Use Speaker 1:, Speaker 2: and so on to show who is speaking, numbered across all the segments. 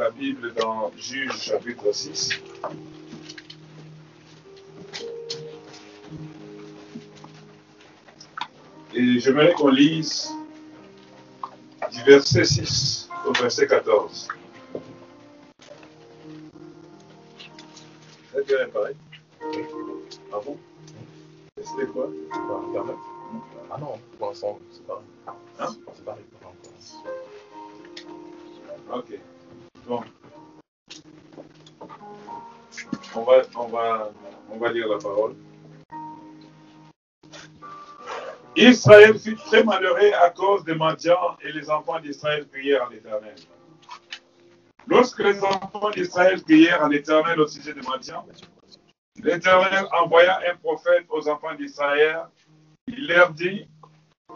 Speaker 1: la Bible dans Juge chapitre 6. Et j'aimerais qu'on lise du verset 6 au verset 14. C'est bien pareil Ah bon? C'était quoi?
Speaker 2: Ah non, pour l'instant, c'est pareil.
Speaker 1: Hein?
Speaker 2: C'est pareil.
Speaker 1: Ok. On va, on va, on va lire la parole. Israël fut très malheureux à cause des mendiants et les enfants d'Israël prièrent à l'Éternel. Lorsque les enfants d'Israël prièrent à l'Éternel au sujet des mendiants, l'Éternel envoya un prophète aux enfants d'Israël. Il leur dit,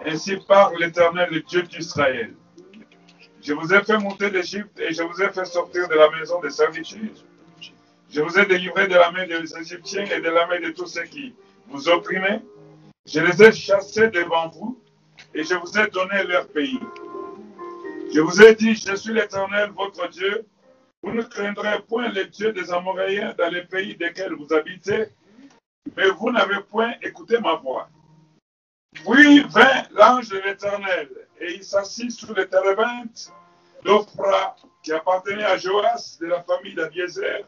Speaker 1: Ainsi parle l'Éternel, le Dieu d'Israël. Je vous ai fait monter d'Égypte et je vous ai fait sortir de la maison de servitude. Je vous ai délivré de la main des Égyptiens et de la main de tous ceux qui vous opprimaient. Je les ai chassés devant vous et je vous ai donné leur pays. Je vous ai dit, je suis l'Éternel, votre Dieu. Vous ne craindrez point les dieux des Amoréens dans les pays desquels vous habitez, mais vous n'avez point écouté ma voix. Puis vint l'ange de l'Éternel, et il s'assit sous le térébinthe d'Ophra, qui appartenait à Joas de la famille d'Abiezer.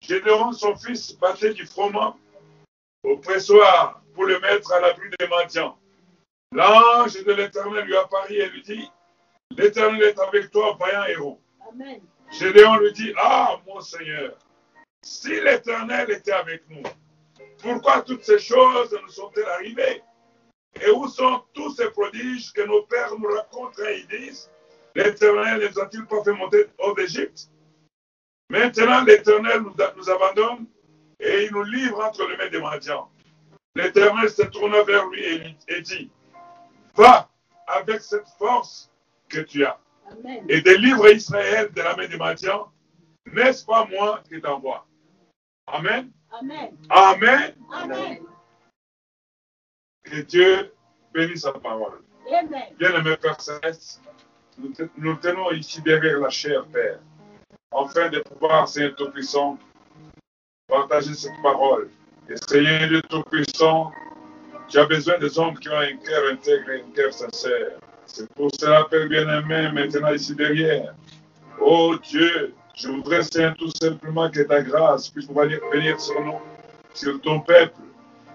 Speaker 1: Gédéon, son fils, battait du froment au pressoir pour le mettre à l'abri des mendiants. L'ange de l'Éternel lui apparut et lui dit, L'Éternel est avec toi, vaillant héros.
Speaker 3: Amen.
Speaker 1: Gédéon lui dit, Ah, mon Seigneur, si l'Éternel était avec nous, pourquoi toutes ces choses nous sont-elles arrivées? Et où sont tous ces prodiges que nos pères nous racontent et ils disent, l'Éternel ne nous a-t-il pas fait monter hors d'Égypte? Maintenant, l'Éternel nous, nous abandonne et il nous livre entre les mains des mendiants. L'Éternel se tourna vers lui et, dit, va avec cette force que tu as
Speaker 3: Amen.
Speaker 1: et délivre Israël de la main des mendiants. N'est-ce pas moi qui t'envoie? Amen.
Speaker 3: Amen.
Speaker 1: Amen.
Speaker 3: Amen.
Speaker 1: Que Dieu bénisse sa parole. Bien-aimé Père Céleste, nous, te- nous tenons ici derrière la chair, Père, afin de pouvoir, Seigneur Tout-Puissant, partager cette parole. Et Seigneur Dieu Tout-Puissant, tu as besoin des hommes qui ont un cœur intègre et un cœur sincère. C'est pour cela, Père bien-aimé, maintenant ici derrière. Oh Dieu, je voudrais, Seigneur, tout simplement que ta grâce puisse venir sur nous, sur ton peuple,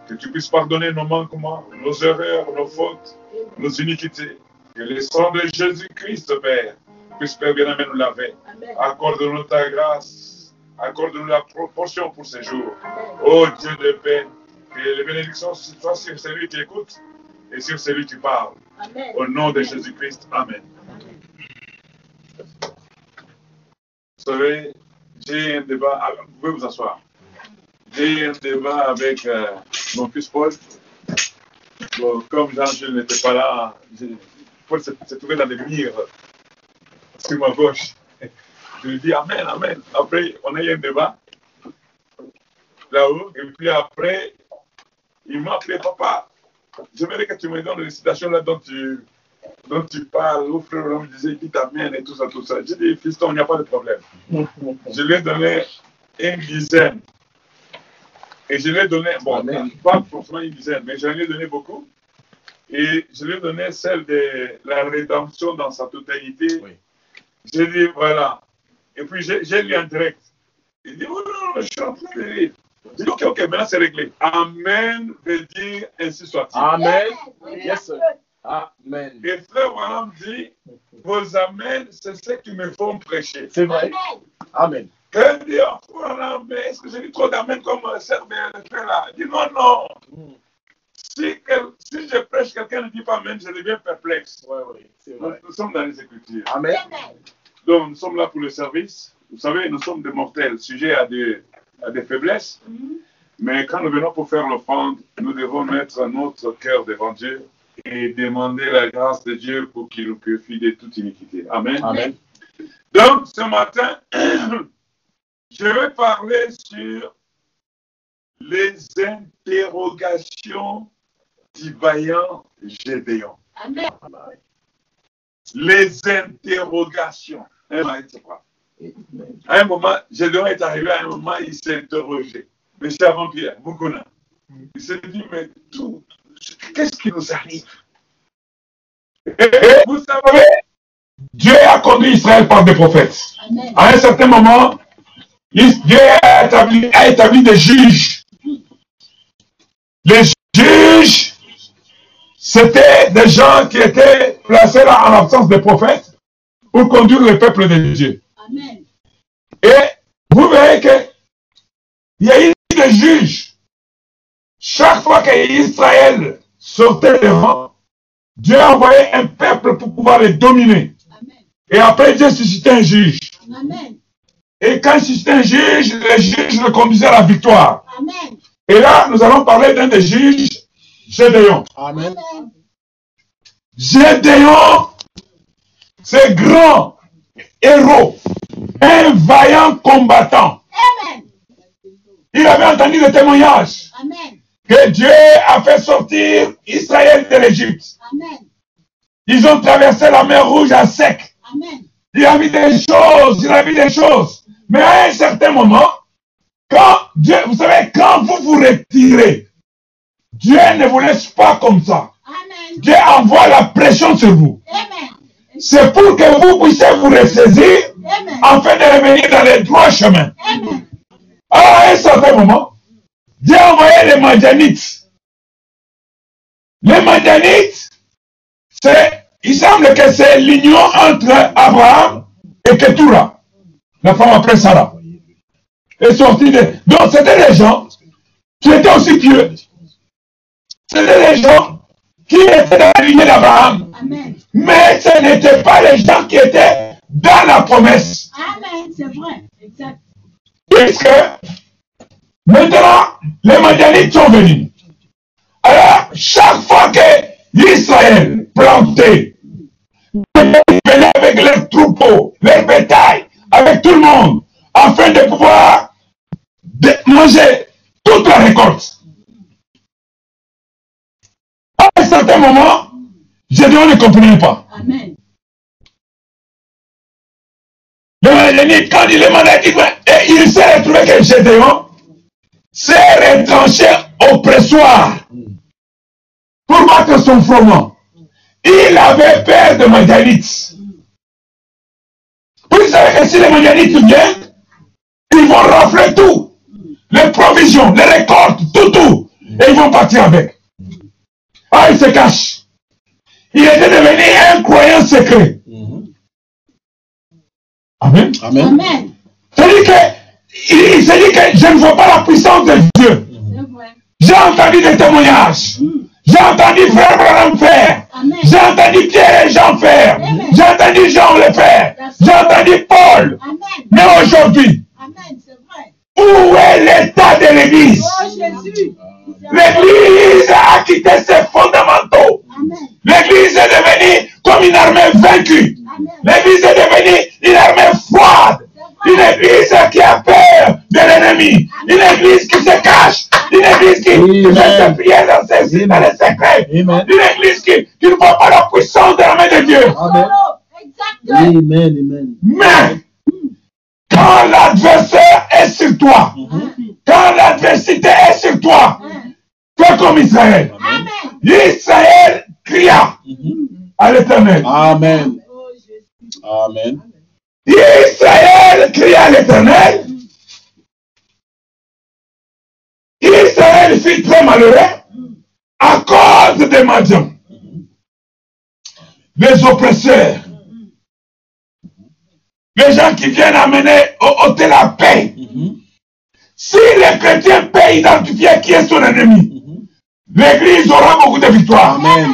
Speaker 1: que tu puisses pardonner nos manquements, nos erreurs, nos fautes, nos iniquités. Que le sang de Jésus-Christ, Père, puisse, Père bien-aimé, nous laver. Accorde-nous ta grâce. Accorde-nous la proportion pour ces jours.
Speaker 3: Amen.
Speaker 1: Oh Dieu de paix, que les bénédictions soient sur celui qui écoute et sur celui qui parle.
Speaker 3: Amen.
Speaker 1: Au nom de Jésus-Christ. Amen. Vous savez, j'ai un débat. Vous pouvez vous asseoir. J'ai un débat avec euh, mon fils Paul. Bon, comme Jean-Jules n'était pas là, Paul s'est trouvé dans les murs sur ma gauche. Je lui dis Amen, Amen. Après, on a eu un débat là-haut. Et puis après, il m'a appelé Papa. J'aimerais que tu me donnes les citations là dont tu, dont tu parles. Où frère Branham disait Dites Amen et tout ça, tout ça. J'ai dit Fiston, il n'y a pas de problème. Je lui ai donné une dizaine. Et je lui ai donné, bon,
Speaker 2: Amen.
Speaker 1: pas forcément une dizaine, mais je lui ai donné beaucoup. Et je lui ai donné celle de la rédemption dans sa totalité.
Speaker 2: Oui.
Speaker 1: J'ai dit, voilà. Et puis j'ai lu en direct. Il dit, oh non, je suis en train de lire. J'ai dit, ok, ok, maintenant c'est réglé. Amen veut dire ainsi soit-il.
Speaker 2: Amen.
Speaker 3: Amen.
Speaker 2: Yes, sir. Amen.
Speaker 1: Et frère Branham dit, vos amens, c'est ce qui me font prêcher.
Speaker 2: C'est vrai.
Speaker 3: Amen.
Speaker 1: Dit, oh, Branham, mais est-ce que j'ai dit trop d'amen comme Serbe le fait là? Dit, non, non.
Speaker 2: Mm.
Speaker 1: Si, quel- si je prêche, quelqu'un ne dit pas amen, je deviens perplexe.
Speaker 2: Ouais, ouais, c'est
Speaker 1: Nous,
Speaker 2: vrai.
Speaker 1: nous sommes dans les Écritures.
Speaker 2: Amen.
Speaker 1: Donc, nous sommes là pour le service. Vous savez, nous sommes des mortels, sujets à des, à des faiblesses.
Speaker 3: Mhm.
Speaker 1: Mais quand nous venons pour faire l'offrande, nous devons mettre notre cœur devant Dieu et demander la grâce de Dieu pour qu'il nous purifie de toute iniquité. Amen.
Speaker 2: Amen.
Speaker 1: Donc, ce matin, je vais parler sur les interrogations du vaillant Gédéon.
Speaker 3: Amen.
Speaker 1: Les interrogations. À un moment, Gédéon est arrivé à un moment, il s'est interrogé. Mais c'est avant Pierre, Moukouna. Il s'est dit, mais tout, qu'est-ce qui nous arrive? Et Vous savez, Dieu a conduit Israël par des prophètes.
Speaker 3: Amen.
Speaker 1: À un certain moment, Dieu a établi, a établi des juges. Les juges, c'était des gens qui étaient placés là en l'absence des prophètes pour conduire le peuple de Dieu.
Speaker 3: Amen.
Speaker 1: Et vous verrez que il y a eu des juges. Chaque fois qu'Israël sortait devant, Dieu envoyait un peuple pour pouvoir les dominer.
Speaker 3: Amen.
Speaker 1: Et après, Dieu suscitait un juge.
Speaker 3: Amen.
Speaker 1: Et quand il suscitait un juge, le juge le conduisait à la victoire.
Speaker 3: Amen.
Speaker 1: Et là, nous allons parler d'un des juges, Gédéon.
Speaker 2: Amen.
Speaker 1: Gédéon, c'est grand héros, un vaillant combattant.
Speaker 3: Amen.
Speaker 1: Il avait entendu le témoignage
Speaker 3: Amen.
Speaker 1: que Dieu a fait sortir Israël de l'Égypte.
Speaker 3: Amen.
Speaker 1: Ils ont traversé la mer Rouge à sec.
Speaker 3: Amen.
Speaker 1: Il a vu des choses, il a vu des choses. Mais à un certain moment, quand Dieu, vous savez, quand vous vous retirez, Dieu ne vous laisse pas comme ça.
Speaker 3: Amen.
Speaker 1: Dieu envoie la pression sur vous. C'est pour que vous puissiez vous ressaisir
Speaker 3: Amen.
Speaker 1: afin de revenir dans les droits chemins.
Speaker 3: Amen.
Speaker 1: Alors, à un certain moment, Dieu a envoyé les Madianites. Les Madianites, c'est, il semble que c'est l'union entre Abraham et Ketura, la femme après Sarah. Et sorti de... Donc, c'était des gens qui étaient aussi pieux. C'était des gens qui étaient dans la lignée d'Abraham. Mais ce n'étaient pas les gens qui étaient dans la promesse.
Speaker 3: Amen. C'est vrai. Exact.
Speaker 1: Puisque maintenant, les Madianites sont venus. Alors, chaque fois que Israël plantait, ils venaient avec leurs troupeaux, leurs bétail, avec tout le monde, afin de pouvoir de- manger toute la récolte. À un certain moment, Gédéon ne comprenait pas.
Speaker 3: Amen.
Speaker 1: Le quand il est Madianite, et il s'est retrouvé que Gédéon s'est retranché au pressoir pour battre son froment. Il avait peur de Madianites. Savez que si les Madianites viennent, ils vont rafler tout. Les provisions, les récoltes, tout, tout. Et ils vont partir avec. Ah, il se cache. Il était devenu un croyant secret. Amen.
Speaker 2: Amen.
Speaker 3: Amen.
Speaker 1: C'est-à-dire que, il, il s'est dit que je ne vois pas la puissance de Dieu. J'ai entendu des témoignages. J'ai entendu frère Branham faire. J'ai entendu Pierre et Jean faire. J'ai entendu Jean le faire. J'ai entendu Paul.
Speaker 3: Amen.
Speaker 1: Mais aujourd'hui, où est l'état de l'Église?
Speaker 3: Oh.
Speaker 1: L'Église a quitté ses fondamentaux.
Speaker 3: Amen.
Speaker 1: L'Église est devenue comme une armée vaincue. L'Église est devenue une armée froide. Une église qui a peur de l'ennemi. Une église qui se cache. Une église qui, qui fait prières dans ses dans les secrets.
Speaker 2: Amen.
Speaker 1: Une église qui, qui ne voit pas la puissance de la main de Dieu.
Speaker 2: Amen. Amen. Amen.
Speaker 1: Mais quand l'adversaire est sur toi, quand l'adversité est sur toi, fais comme Israël.
Speaker 3: Amen.
Speaker 1: Israël cria à l'éternel.
Speaker 2: Amen. Amen.
Speaker 1: Israël cria à l'éternel. Israël fut très malheureux à cause des Madians. Les oppresseurs. Les gens qui viennent amener, ôter la paix. Si les chrétiens peuvent identifier qui est son ennemi, l'église aura beaucoup de victoires.
Speaker 2: Amen.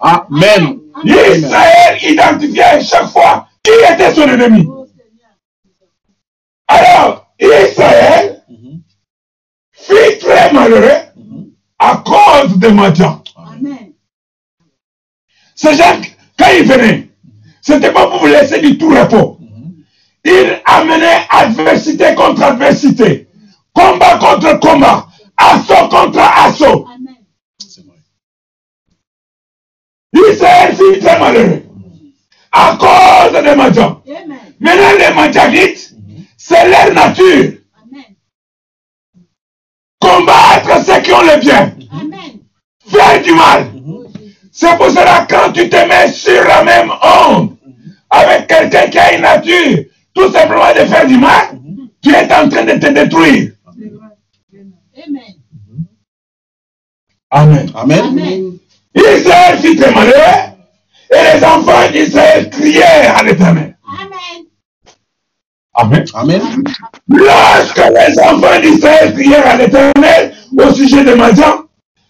Speaker 3: Amen.
Speaker 1: Israël identifiait chaque fois qui était son ennemi.
Speaker 3: Oh Seigneur.
Speaker 1: Alors, Israël malheureux à cause des.
Speaker 3: Amen.
Speaker 1: Ces gens, quand ils venaient, c'était pas pour vous laisser du tout repos. Ils amenaient adversité contre adversité, combat contre combat, assaut contre assaut.
Speaker 2: Vrai.
Speaker 1: Israël fut très malheureux à cause des.
Speaker 3: Amen.
Speaker 1: Maintenant, les Madianites, c'est leur nature. Combattre ceux qui ont le bien.
Speaker 3: Amen.
Speaker 1: Faire du mal. C'est pour cela quand tu te mets sur la même onde avec quelqu'un qui a une nature, tout simplement de faire du mal, tu es en train de te détruire.
Speaker 3: Amen.
Speaker 1: Amen.
Speaker 4: Amen.
Speaker 3: Amen.
Speaker 1: Israël fut très malheureux et les enfants d'Israël crièrent à l'éternel.
Speaker 3: Amen.
Speaker 1: Lorsque les enfants d'Israël crièrent à l'éternel au sujet de Madian,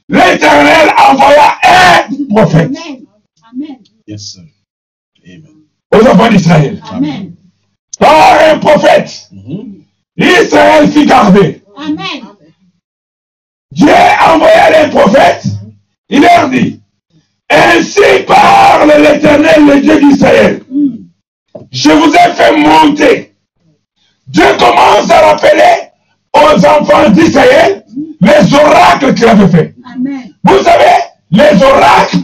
Speaker 1: l'éternel envoya un prophète
Speaker 3: Amen. Amen.
Speaker 4: Yes, sir. Amen.
Speaker 1: aux enfants d'Israël.
Speaker 3: Amen.
Speaker 1: Par un prophète,
Speaker 4: Mhm.
Speaker 1: Israël fut gardé.
Speaker 3: Amen.
Speaker 1: Dieu envoya les prophètes, il leur dit, Ainsi parle l'Éternel, le Dieu d'Israël. Je vous ai fait monter. Dieu commence à rappeler aux enfants d'Israël les oracles qu'il avait fait.
Speaker 3: Amen.
Speaker 1: Vous savez, les oracles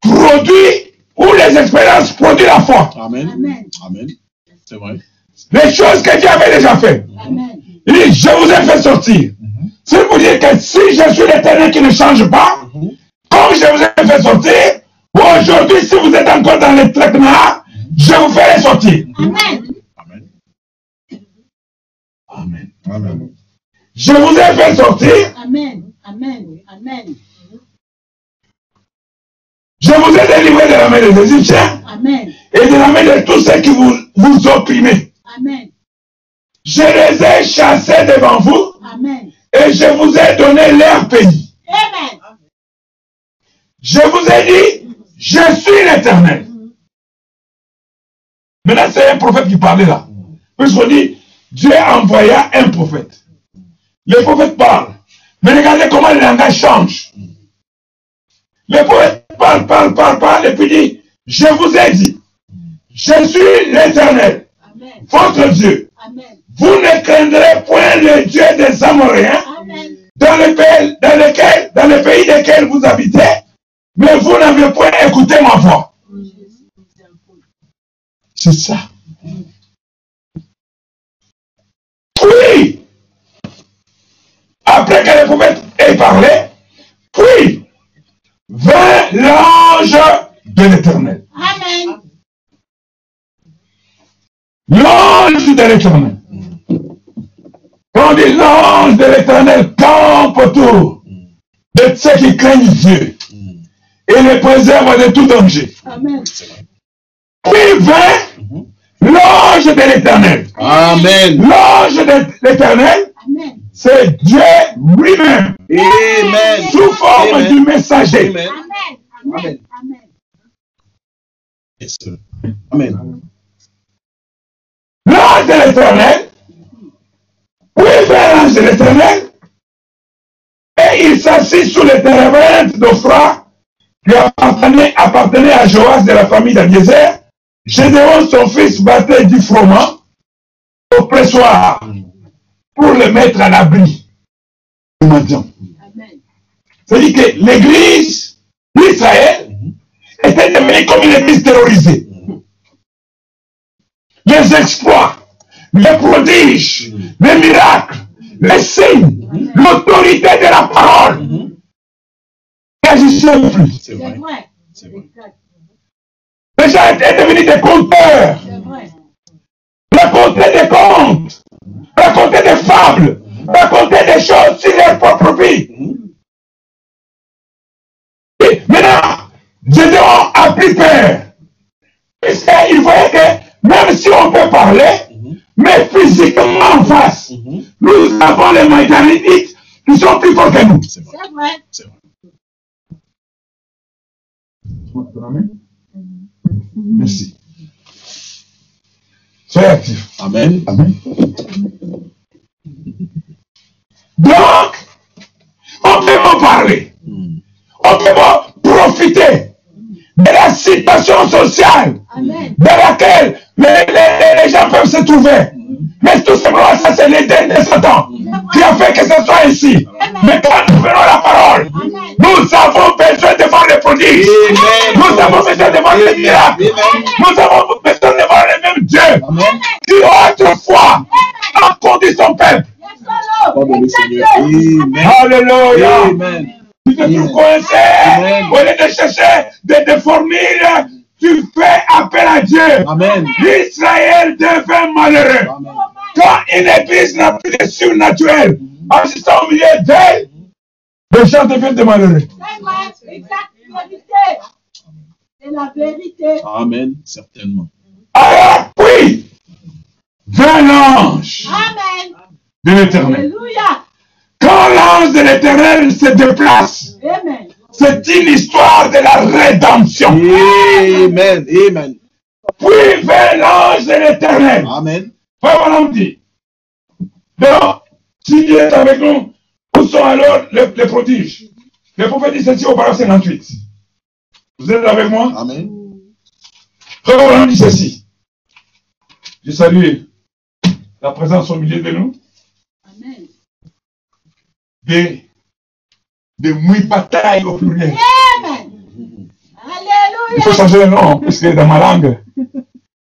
Speaker 1: produisent ou les expériences produisent la foi.
Speaker 4: Amen.
Speaker 3: Amen.
Speaker 4: Amen. C'est vrai.
Speaker 1: Les choses que Dieu avait déjà fait.
Speaker 3: Amen.
Speaker 1: Il dit, je vous ai fait sortir. C'est pour dire que si je suis l'éternel qui ne change pas,
Speaker 4: Mhm.
Speaker 1: comme je vous ai fait sortir, aujourd'hui, si vous êtes encore dans les traitements, je vous ferai sortir.
Speaker 3: Amen.
Speaker 4: Amen.
Speaker 1: Amen. Je vous ai fait sortir,
Speaker 3: Amen. Amen. Amen.
Speaker 1: je vous ai délivré de la main des Égyptiens
Speaker 3: Amen.
Speaker 1: et de la main de tous ceux qui vous, vous opprimaient.
Speaker 3: Amen.
Speaker 1: Je les ai chassés devant vous
Speaker 3: Amen.
Speaker 1: et je vous ai donné leur pays.
Speaker 3: Amen.
Speaker 1: Je vous ai dit, je suis l'éternel. Maintenant, c'est un prophète qui parlait là. Puisqu'on dit, Dieu envoya un prophète. Le prophète parle. Mais regardez comment le langage change. Le prophète parle, parle, parle, parle, et puis dit, je vous ai dit, je suis l'éternel, votre Dieu.
Speaker 3: Amen.
Speaker 1: Vous ne craindrez point le Dieu des Amoréens,
Speaker 3: Amen.
Speaker 1: dans le pays, dans lequel, dans le pays desquels vous habitez, mais vous n'avez point écouté ma voix.
Speaker 3: Oh. C'est
Speaker 1: ça. Puis, après que le prophète ait parlé, puis vint l'ange de l'éternel.
Speaker 3: Amen.
Speaker 1: L'ange de l'éternel. Quand on dit l'ange de l'éternel campe autour de ceux qui craignent Dieu et les préserve de tout danger.
Speaker 3: Amen.
Speaker 1: Puis vint l'ange de l'éternel.
Speaker 4: Amen.
Speaker 1: L'ange de l'éternel, c'est Dieu lui-même,
Speaker 4: Amen.
Speaker 1: sous forme
Speaker 4: Amen.
Speaker 1: du messager.
Speaker 4: Amen.
Speaker 3: Amen. Amen.
Speaker 1: L'ange de l'éternel, oui, l'ange de l'éternel, et il s'assit sous les térébintes d'Ophra, qui appartenait, appartenait à Joas de la famille d'Abiezer. Gédéon, son fils, battait du froment au pressoir pour le mettre à l'abri.
Speaker 3: Amen.
Speaker 1: C'est-à-dire que l'église d'Israël était devenue comme une église terrorisée. Les exploits, les prodiges, les miracles, les signes, l'autorité de la parole n'agissaient plus.
Speaker 4: C'est
Speaker 3: C'est
Speaker 4: vrai.
Speaker 3: vrai.
Speaker 4: C'est vrai.
Speaker 3: Exact.
Speaker 1: Les gens étaient devenus des conteurs, racontaient des contes, racontaient des fables, racontaient des choses sur leur propre vie. Et maintenant, Gédéon a pris peur. Puisqu'il voyait que même si on peut parler, mais physiquement en face, nous avons les Maïdanites qui sont plus forts que nous.
Speaker 4: C'est vrai.
Speaker 3: C'est vrai.
Speaker 1: Merci. Soyez actifs.
Speaker 4: Amen.
Speaker 1: Amen. Donc, on peut en parler.
Speaker 4: Mhm.
Speaker 1: On peut profiter de la situation sociale
Speaker 3: Amen.
Speaker 1: dans laquelle les, les- les gens peuvent se trouver. Mais tout simplement, ça c'est l'Éden de Satan qui a fait que ce soit ainsi. Mais quand nous prenons la parole, nous avons besoin de voir les prodiges. Nous avons besoin de voir les miracles. Nous avons besoin de voir le même Dieu qui autrefois a conduit son peuple. Alléluia. Tu te trouves coincé. Au lieu de chercher des des formules, tu fais appel à Dieu.
Speaker 4: Amen.
Speaker 1: Israël devint malheureux.
Speaker 4: Amen.
Speaker 1: Quand une église n'a plus de surnaturel, assistant au milieu d'elle, les gens deviennent des malheureux.
Speaker 3: Amen. Exact vérité. C'est la vérité.
Speaker 4: Amen. Certainement.
Speaker 1: Alors puis, vint l'ange
Speaker 3: Amen.
Speaker 1: de l'éternel.
Speaker 3: Alléluia.
Speaker 1: Quand l'ange de l'éternel se déplace,
Speaker 3: Amen.
Speaker 1: c'est une histoire de la rédemption.
Speaker 4: Amen. Amen.
Speaker 1: Puis vint l'ange de l'éternel.
Speaker 4: Amen.
Speaker 1: Dit. Donc, si Dieu est avec nous, où sont alors les, les prodiges? Le prophète dit ceci au paragraphe 58. Vous êtes avec moi?
Speaker 4: Amen.
Speaker 1: Frère dit ceci. Je salue la présence au milieu de nous
Speaker 3: Amen.
Speaker 1: des, des mouilles batailles au pluriel.
Speaker 3: Amen.
Speaker 1: Il faut
Speaker 3: Alléluia.
Speaker 1: changer le nom, parce que dans ma langue,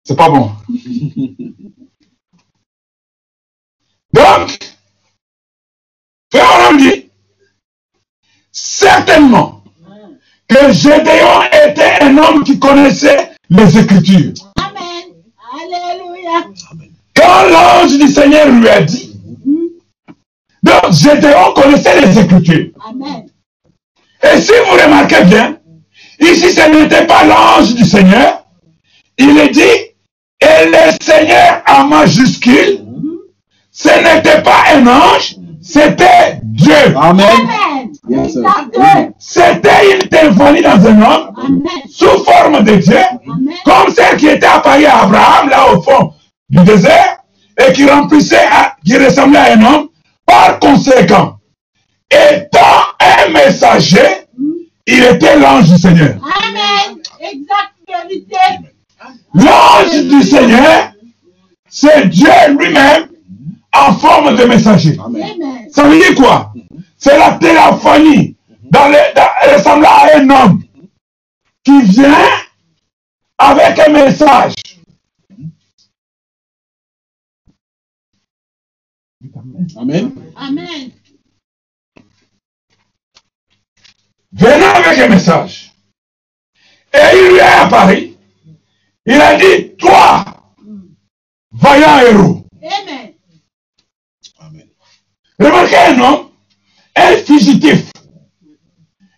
Speaker 1: c'est pas bon. Donc, Frère on dit, certainement que Gédéon était un homme qui connaissait les Écritures.
Speaker 3: Amen. Alléluia.
Speaker 1: Quand l'ange du Seigneur lui a dit, donc Gédéon connaissait les Écritures.
Speaker 3: Amen.
Speaker 1: Et si vous remarquez bien, ici ce n'était pas l'ange du Seigneur, il est dit, et le Seigneur en majuscule, ce n'était pas un ange, c'était Dieu.
Speaker 4: Amen. Yes.
Speaker 1: C'était une symphonie dans un homme,
Speaker 3: Amen.
Speaker 1: sous forme de Dieu,
Speaker 3: Amen.
Speaker 1: comme celle qui était apparue à Abraham, là au fond du désert, et qui remplissait, à- qui ressemblait à un homme. Par conséquent, étant un messager, il était l'ange du Seigneur.
Speaker 3: Amen. Exact vérité.
Speaker 1: L'ange du Seigneur, c'est Dieu lui-même en forme de messager.
Speaker 4: Amen.
Speaker 1: Ça veut dire quoi? C'est la téléphonie dans le, dans- ressemblant à un homme qui vient avec un message.
Speaker 4: Amen.
Speaker 3: Amen.
Speaker 1: venant avec un message. Et il lui a apparu. Il a dit, toi, vaillant héros.
Speaker 3: Amen.
Speaker 1: Remarquez un homme, un fugitif,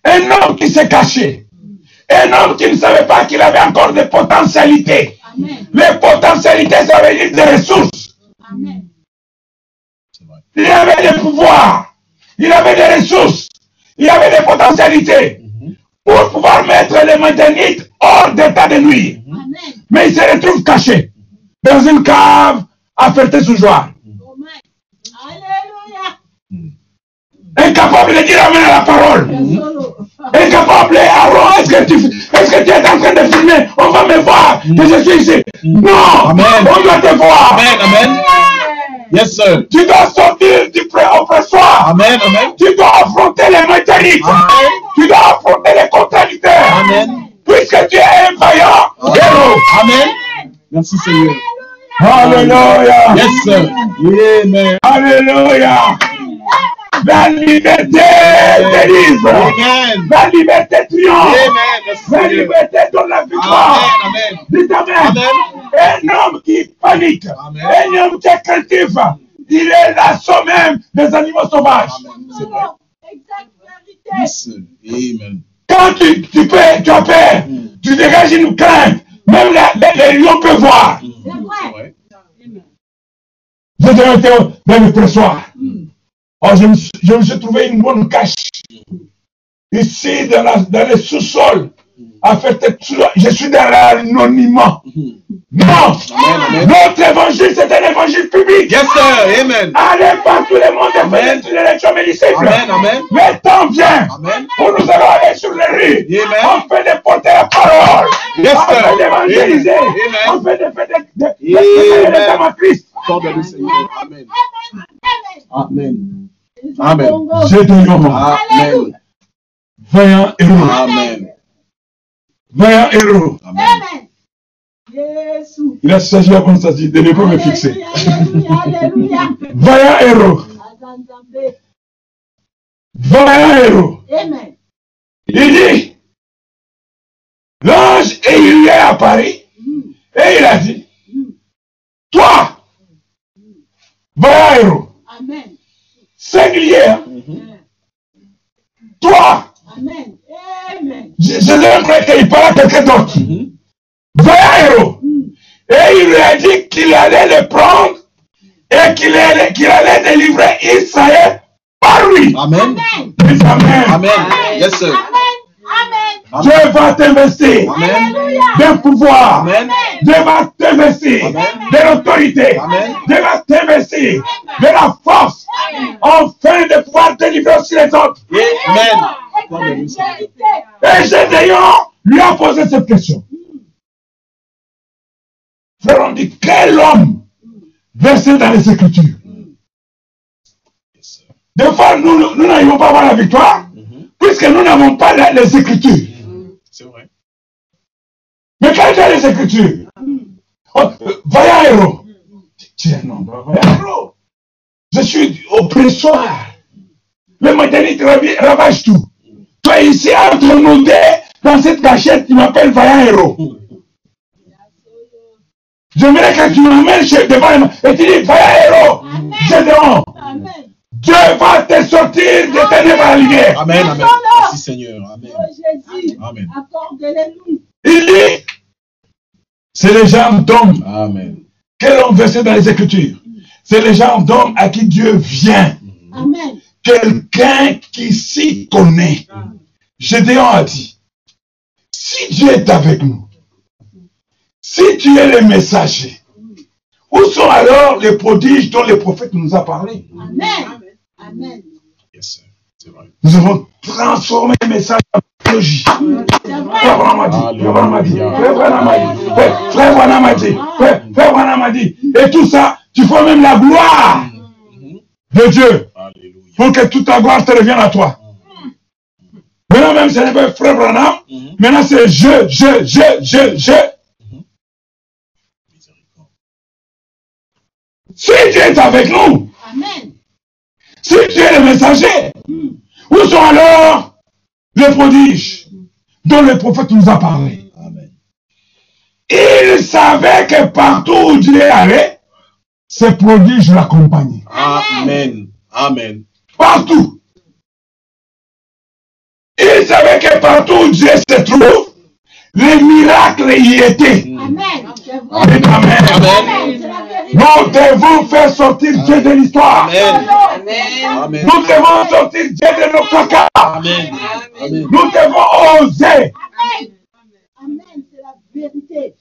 Speaker 1: un homme qui s'est caché, un homme qui ne savait pas qu'il avait encore des potentialités.
Speaker 3: Amen.
Speaker 1: Les potentialités, ça veut dire des ressources.
Speaker 3: Amen.
Speaker 1: Il avait des pouvoirs, il avait des ressources, il avait des potentialités pour pouvoir mettre les Madianites hors d'état de.
Speaker 3: Amen.
Speaker 1: Mais il se retrouve caché dans une cave à Ferté-sous-Joie.
Speaker 3: Amen. Alléluia.
Speaker 1: Incapable de dire Amen à la parole. Incapable, est-ce que, tu, est-ce que tu es en train de filmer? On va me voir que je suis ici. Non,
Speaker 4: Amen.
Speaker 1: on doit te voir.
Speaker 4: Amen. Amen. Yes, sir.
Speaker 1: Tu dois sortir du pré-oppressoir.
Speaker 4: Amen. Amen.
Speaker 1: Tu dois affronter les métalliques.
Speaker 4: Amen.
Speaker 1: Tu dois affronter les contradicteurs.
Speaker 4: Amen.
Speaker 1: Puisque tu es un vaillant héros.
Speaker 4: Amen. Merci, Seigneur.
Speaker 1: Alléluia.
Speaker 4: Yes, sir. Amen.
Speaker 1: Alléluia. La liberté délivre. La liberté triomphe. La liberté donne la victoire. Dites Amen. Un homme qui panique, un homme qui est craintif, il est l'assaut même des animaux sauvages.
Speaker 4: C'est vrai.
Speaker 3: Exact.
Speaker 4: Amen.
Speaker 1: Quand tu, tu, peux, tu as peur, tu dégages une crainte, même la- les, les lions peuvent voir.
Speaker 3: C'est vrai.
Speaker 1: Déjà été dans le pressoir. Oh, je, me suis, je me suis trouvé une bonne cache. Ici, dans, la, dans le sous-sol. À faire tête sous- Je suis dans l'anonymat. Non!
Speaker 4: Amen.
Speaker 1: Notre évangile, c'est un évangile public.
Speaker 4: Yes, sir. Amen.
Speaker 1: Allez partout le monde et faites l'élection mes disciples.
Speaker 4: Amen. Amen.
Speaker 1: Le temps vient
Speaker 4: Amen.
Speaker 1: où nous allons aller sur les rues.
Speaker 4: Amen.
Speaker 1: On fait de porter la parole.
Speaker 4: Yes,
Speaker 1: on
Speaker 4: sir.
Speaker 1: fait d'évangéliser.
Speaker 4: Amen.
Speaker 1: On fait de faire de, de, de,
Speaker 4: Amen.
Speaker 1: de, de, de, de, Christ.
Speaker 4: Accorde-le, Seigneur. Amen. Amen.
Speaker 3: Amen.
Speaker 4: Amen.
Speaker 3: Congo.
Speaker 1: Gédéon,
Speaker 4: Amen.
Speaker 1: vaillant héros,
Speaker 4: Amen.
Speaker 1: vaillant héros.
Speaker 4: Amen.
Speaker 1: Il a s'agit à constater de ne pas me fixer. Vaillant héros, vaillant héros.
Speaker 3: Amen.
Speaker 1: Il dit, l'ange et il est apparu
Speaker 3: Mm,
Speaker 1: et il a dit,
Speaker 3: mm.
Speaker 1: toi, vaillant héros,
Speaker 3: Amen.
Speaker 1: singulier, hein, toi,
Speaker 3: Amen. Amen.
Speaker 1: je, je l'aimerais qu'il parle à quelqu'un d'autre.
Speaker 4: Mhm.
Speaker 3: Mm.
Speaker 1: Et il lui a dit qu'il allait le prendre et qu'il allait, qu'il allait délivrer Israël par lui.
Speaker 4: Amen.
Speaker 3: Amen.
Speaker 1: Amen.
Speaker 4: Amen. Yes, sir.
Speaker 3: Amen. Amen.
Speaker 1: Dieu va t'investir d'un pouvoir. Dieu va t'investir de l'autorité. Dieu va t'investir de la force afin de pouvoir délivrer aussi les autres.
Speaker 4: Amen.
Speaker 1: Et Gédéon lui a posé cette question. Frère, on dit, quel homme versé dans les Écritures? Des fois, nous n'arrivons pas à avoir la victoire
Speaker 4: Mhm.
Speaker 1: puisque nous n'avons pas les Écritures.
Speaker 4: C'est vrai.
Speaker 1: Mais quand tu as les Écritures, oh, euh, vaillant héros, tiens, non, vaillant héros, je suis au pressoir. Le modernité ravage tout. Toi ici, entre nous deux, dans cette cachette, tu m'appelles vaillant héros. J'aimerais que tu m'amènes chez devant moi et tu dis vaillant héros, Gédéon,
Speaker 3: Amen.
Speaker 1: Dieu va te sortir de ténèbres à la lumière.
Speaker 4: Amen. Amen. Merci, Seigneur. Amen.
Speaker 3: Oh Jésus.
Speaker 4: Amen.
Speaker 3: Accorde-les-nous.
Speaker 1: Il dit, c'est les gens d'hommes
Speaker 4: Amen.
Speaker 1: que l'on versé dans les Écritures? C'est les gens d'hommes à qui Dieu vient.
Speaker 3: Amen.
Speaker 1: Quelqu'un qui s'y connaît. Gédéon a dit, si Dieu est avec nous, si tu es le messager, où sont alors les prodiges dont le prophète nous a parlé?
Speaker 3: Amen. Amen.
Speaker 4: Yes, sir. C'est vrai.
Speaker 1: Nous avons transformé le message en théologie. Frère. Branham a dit, Frère Branham a dit, Frère Branham a dit, Frère- Frère Branham a dit, Frère Frère Branham a dit, et tout ça, tu fais même la gloire
Speaker 4: Mhm.
Speaker 1: de Dieu
Speaker 4: Alléluia.
Speaker 1: pour que toute la gloire te revienne à toi. Maintenant même, ce n'est pas Frère Branham,
Speaker 4: Mhm.
Speaker 1: maintenant c'est je, je, je, je, je. Si Dieu est avec nous,
Speaker 3: Amen.
Speaker 1: Si Dieu est le messager, où sont alors les prodiges dont le prophète nous a parlé?
Speaker 4: Amen.
Speaker 1: Il savait que partout où Dieu allait, ces prodiges l'accompagnaient.
Speaker 4: Amen. Amen.
Speaker 1: Partout. Il savait que partout où Dieu se trouve, les miracles y étaient.
Speaker 3: Amen. C'est.
Speaker 1: Amen.
Speaker 3: C'est.
Speaker 1: Nous devons faire sortir Dieu de l'histoire.
Speaker 4: Amen.
Speaker 1: Nous devons sortir Dieu de nos placards.
Speaker 4: Amen. Amen.
Speaker 1: Nous devons oser.
Speaker 3: Amen. Amen. C'est la vérité.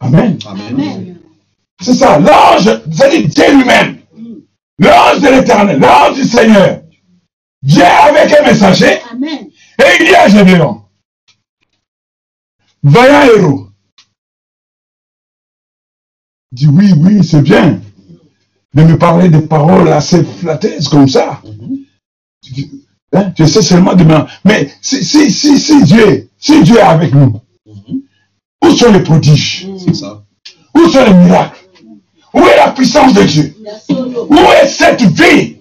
Speaker 1: Amen. C'est ça. L'ange, c'est-à-dire Dieu lui-même. L'ange de l'éternel, l'ange du Seigneur, vient avec un messager
Speaker 3: Amen.
Speaker 1: Et il dit à Gédéon, vaillant héros. Dit oui, oui, c'est bien de me parler des paroles assez flatteuses comme ça. Hein, tu sais seulement de me... Mais si, si, si, si Dieu, si Dieu est avec nous,
Speaker 4: Mhm.
Speaker 1: où sont les prodiges?
Speaker 4: C'est ça.
Speaker 1: Où sont les miracles? Où est la puissance de Dieu? Où est cette vie?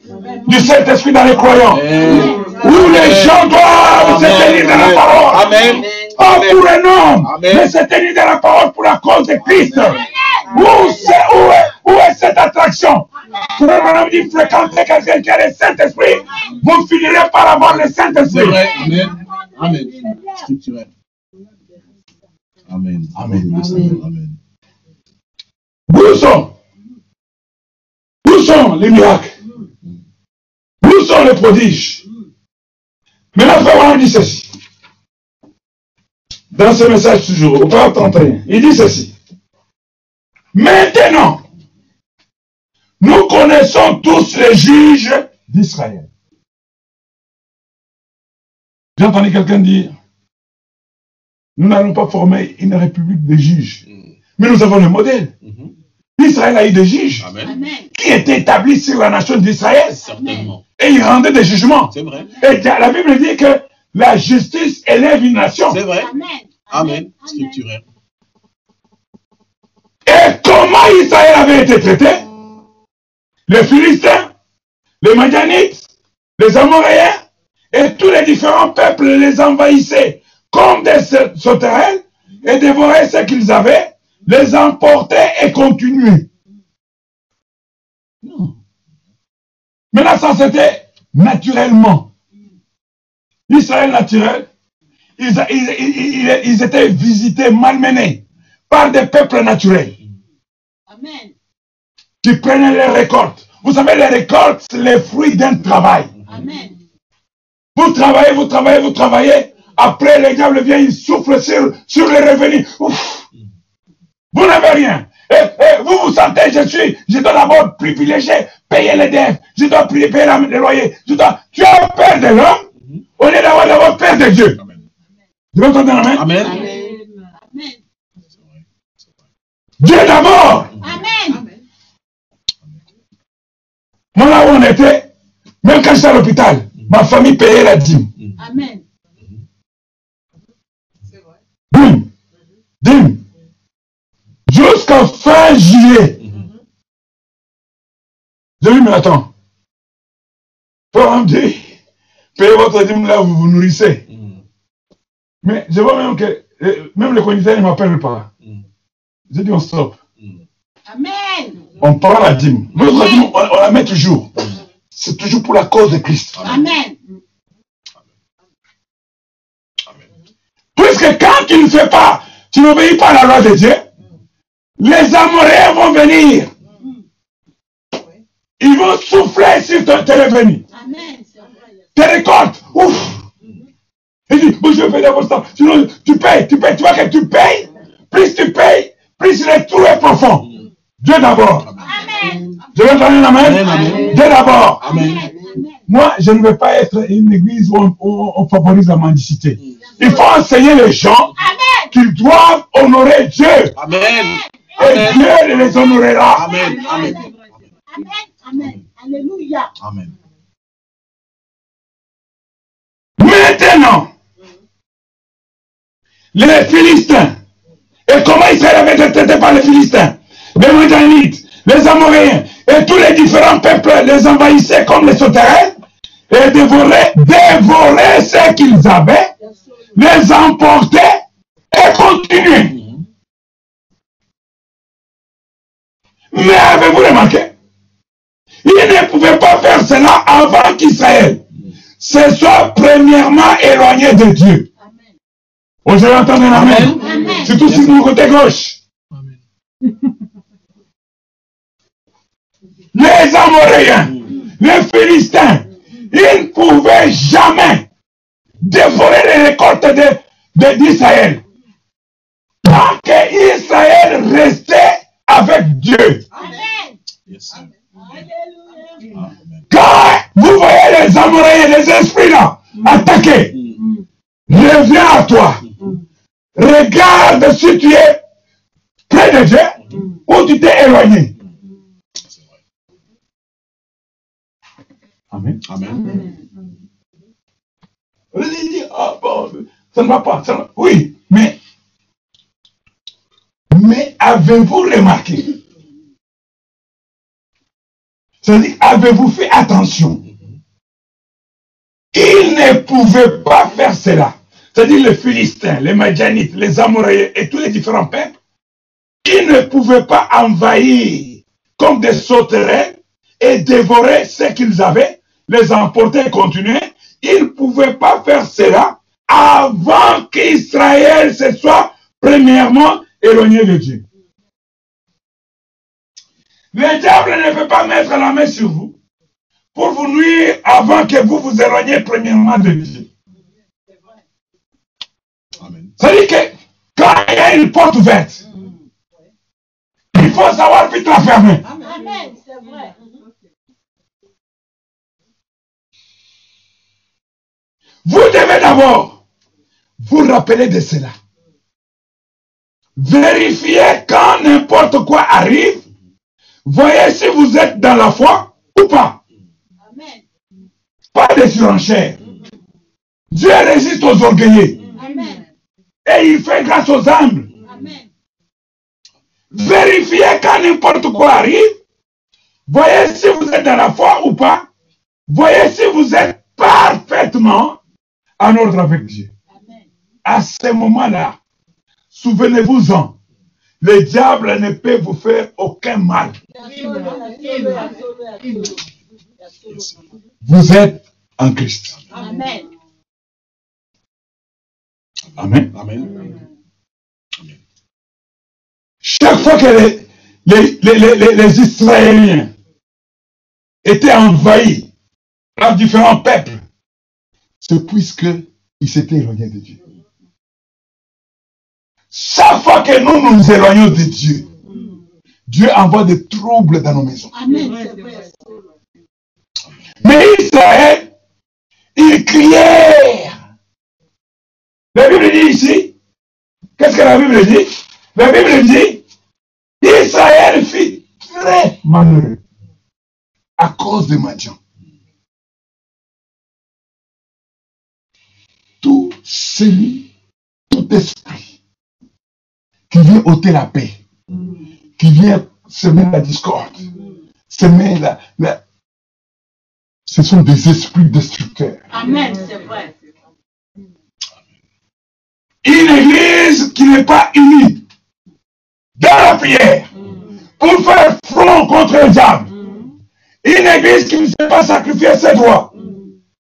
Speaker 1: Du Saint-Esprit dans les croyants
Speaker 4: Amen.
Speaker 1: Où les gens doivent se tenir dans la parole
Speaker 4: Amen.
Speaker 1: Oh, pour un homme, mais se tenir dans la parole pour la cause de Christ. Où, est, où est cette attraction? Frère Branham dit fréquenter quelqu'un qui a le Saint-Esprit, vous finirez par avoir le Saint-Esprit.
Speaker 4: Amen. Amen. Scripturel. Amen. Amen. Amen.
Speaker 1: Où sont? Où sont les miracles? Où sont les prodiges Maintenant, Frère Branham dit ceci. Dans ce message toujours, au paragraphe 31, il dit ceci. Maintenant, nous connaissons tous les juges d'Israël. J'ai entendu quelqu'un dire, nous n'allons pas former une république de juges. Mais nous avons le modèle.
Speaker 4: Mhm.
Speaker 1: Israël a eu des juges
Speaker 4: Amen.
Speaker 3: Amen.
Speaker 1: Qui étaient établis sur la nation d'Israël
Speaker 4: Certainement.
Speaker 1: et ils rendaient des jugements.
Speaker 4: C'est vrai.
Speaker 1: Et la Bible dit que la justice élève une nation.
Speaker 4: C'est vrai.
Speaker 3: Amen.
Speaker 1: Et comment Israël avait été traité? Les Philistins, les Madianites, les Amoréens et tous les différents peuples les envahissaient comme des sau- sauterelles et dévoraient ce qu'ils avaient, les emportaient et continuaient. Non. Maintenant, ça c'était naturellement. Israël naturel, ils, ils- ils- ils étaient visités, malmenés par des peuples naturels
Speaker 3: Amen.
Speaker 1: qui prenaient les récoltes. Vous savez, les récoltes, c'est les fruits d'un travail.
Speaker 3: Amen.
Speaker 1: Vous travaillez, vous travaillez, vous travaillez. Après, le diable vient, il souffle sur, sur les revenus. Ouf. Vous n'avez rien. Et, et vous vous sentez, je suis, je dois d'abord privilégier, payer les dettes. Je dois payer la- les loyers. Je dois, tu as peur de l'homme au lieu d'avoir d'abord peur de Dieu.
Speaker 4: Amen.
Speaker 1: Tu veux entendre?
Speaker 4: Amen.
Speaker 3: Amen.
Speaker 1: Dieu d'abord.
Speaker 3: Amen.
Speaker 1: Moi, là où on était, même quand j'étais à l'hôpital, ma famille payait la dîme.
Speaker 3: Amen.
Speaker 1: Boum. Dîme. Jusqu'à fin juillet. Je lui dis, mais attends. Faut me dire, payez votre dîme là où vous vous nourrissez. Mais je vois même que, euh, même le conducteur ne m'appelle pas. J'ai dit, on stop.
Speaker 3: Amen.
Speaker 1: On prend la dîme. Notre dîme, on, on la met toujours. C'est toujours pour la cause de Christ.
Speaker 3: Amen.
Speaker 1: Puisque quand tu ne fais pas, tu n'obéis pas à la loi de Dieu, les Amoréens vont venir. Ils vont souffler sur ton-
Speaker 3: vrai.
Speaker 1: tes récoltes. Ouf! Il dit, bon, je vais payer d'abord ça. Sinon, tu payes, tu payes. Tu vois que tu payes. Plus tu payes, plus le trou est profond. Dieu d'abord.
Speaker 3: Amen.
Speaker 1: Je vais donner la main. Dieu d'abord.
Speaker 4: Amen.
Speaker 3: Amen.
Speaker 1: Moi, je ne veux pas être une église où on, où on favorise la mendicité. Il faut enseigner les gens qu'ils doivent honorer Dieu.
Speaker 4: Amen.
Speaker 1: Et
Speaker 4: Amen.
Speaker 1: Dieu les honorera.
Speaker 4: Amen. Amen.
Speaker 3: Amen. Amen. Alléluia.
Speaker 4: Amen.
Speaker 1: Maintenant, les Philistins, et comment Israël avait été traité par les Philistins, les Madianites, les Amoréens, et tous les différents peuples les envahissaient comme les sauterelles, et dévoraient, dévoraient ce qu'ils avaient, les emportaient et continuaient. Mais avez-vous remarqué Ils ne pouvaient pas faire cela avant qu'Israël se soit premièrement éloigné de Dieu. Vous avez entendu un amen? Surtout sur mon côté gauche.
Speaker 4: Amen.
Speaker 1: Les Amoréens, les Philistins, ils ne pouvaient jamais dévorer les récoltes de- de- d'Israël. Tant qu'Israël restait avec Dieu.
Speaker 3: Amen.
Speaker 4: Yes.
Speaker 1: Quand vous voyez les Amoréens, les esprits là, attaquer,
Speaker 4: Mhm.
Speaker 1: reviens à toi. Regarde si tu es près de Dieu ou tu t'es éloigné. Amen.
Speaker 4: Amen.
Speaker 1: Ah bon, ça ne va pas. ça ne va- Oui, mais, mais avez-vous remarqué? C'est-à-dire, avez-vous fait attention? Ils ne pouvaient pas faire cela. C'est-à-dire les Philistins, les Madianites, les Amoréens et tous les différents peuples, ils ne pouvaient pas envahir comme des sauterelles et dévorer ce qu'ils avaient, les emporter et continuer. Ils ne pouvaient pas faire cela avant qu'Israël se soit premièrement éloigné de Dieu. Le diable ne peut pas mettre la main sur vous pour vous nuire avant que vous vous éloigniez premièrement de Dieu. C'est-à-dire que quand il y a une porte ouverte, il faut savoir vite la fermer.
Speaker 3: Amen. C'est vrai.
Speaker 1: Vous devez d'abord vous rappeler de cela. Vérifiez quand n'importe quoi arrive. Voyez si vous êtes dans la foi ou pas.
Speaker 3: Amen.
Speaker 1: Pas de surenchère. Dieu résiste aux orgueillés
Speaker 3: Amen.
Speaker 1: et il fait grâce aux humbles.
Speaker 3: Amen.
Speaker 1: Vérifiez quand n'importe quoi arrive. Voyez si vous êtes dans la foi ou pas. Voyez si vous êtes parfaitement en ordre avec Dieu.
Speaker 3: Amen.
Speaker 1: À ce moment-là, souvenez-vous-en, le diable ne peut vous faire aucun mal. Vous êtes en Christ.
Speaker 3: Amen.
Speaker 1: Amen.
Speaker 4: Amen.
Speaker 1: Chaque fois que les, les, les, les- Israéliens étaient envahis par différents peuples, c'est puisque ils s'étaient éloignés de Dieu. Chaque fois que nous nous éloignons de Dieu, Dieu envoie des troubles dans nos maisons.
Speaker 3: Amen.
Speaker 1: Mais Israël, ils criaient. La Bible dit ici, qu'est-ce que la Bible dit? La Bible dit, Israël fut très malheureux à cause de Madian. Tout celui, tout esprit qui vient ôter la paix, qui vient semer la discorde, semer la, la, ce sont des esprits destructeurs.
Speaker 3: Amen. C'est vrai.
Speaker 1: Une église qui n'est pas unie dans la prière pour faire front contre le diable. Une église qui ne sait pas sacrifier ses droits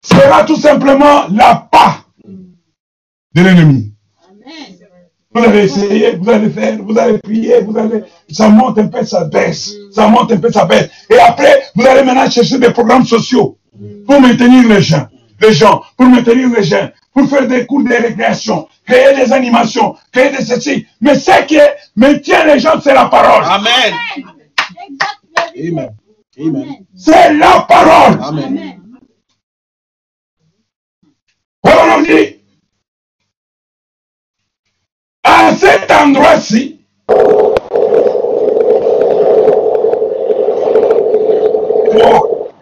Speaker 1: sera tout simplement la part de l'ennemi.
Speaker 3: Amen.
Speaker 1: Vous allez essayer, vous allez faire, vous allez prier, vous allez, ça monte un peu, ça baisse, ça monte un peu, ça baisse. Et après, vous allez maintenant chercher des programmes sociaux pour maintenir les gens, les gens, pour maintenir les gens, pour faire des cours de récréation, créer des animations, créer des ceci. Mais ce qui maintient les gens, c'est la parole.
Speaker 2: Amen.
Speaker 4: Amen. Amen.
Speaker 1: C'est la parole.
Speaker 4: Amen.
Speaker 1: On dit, à cet endroit-ci,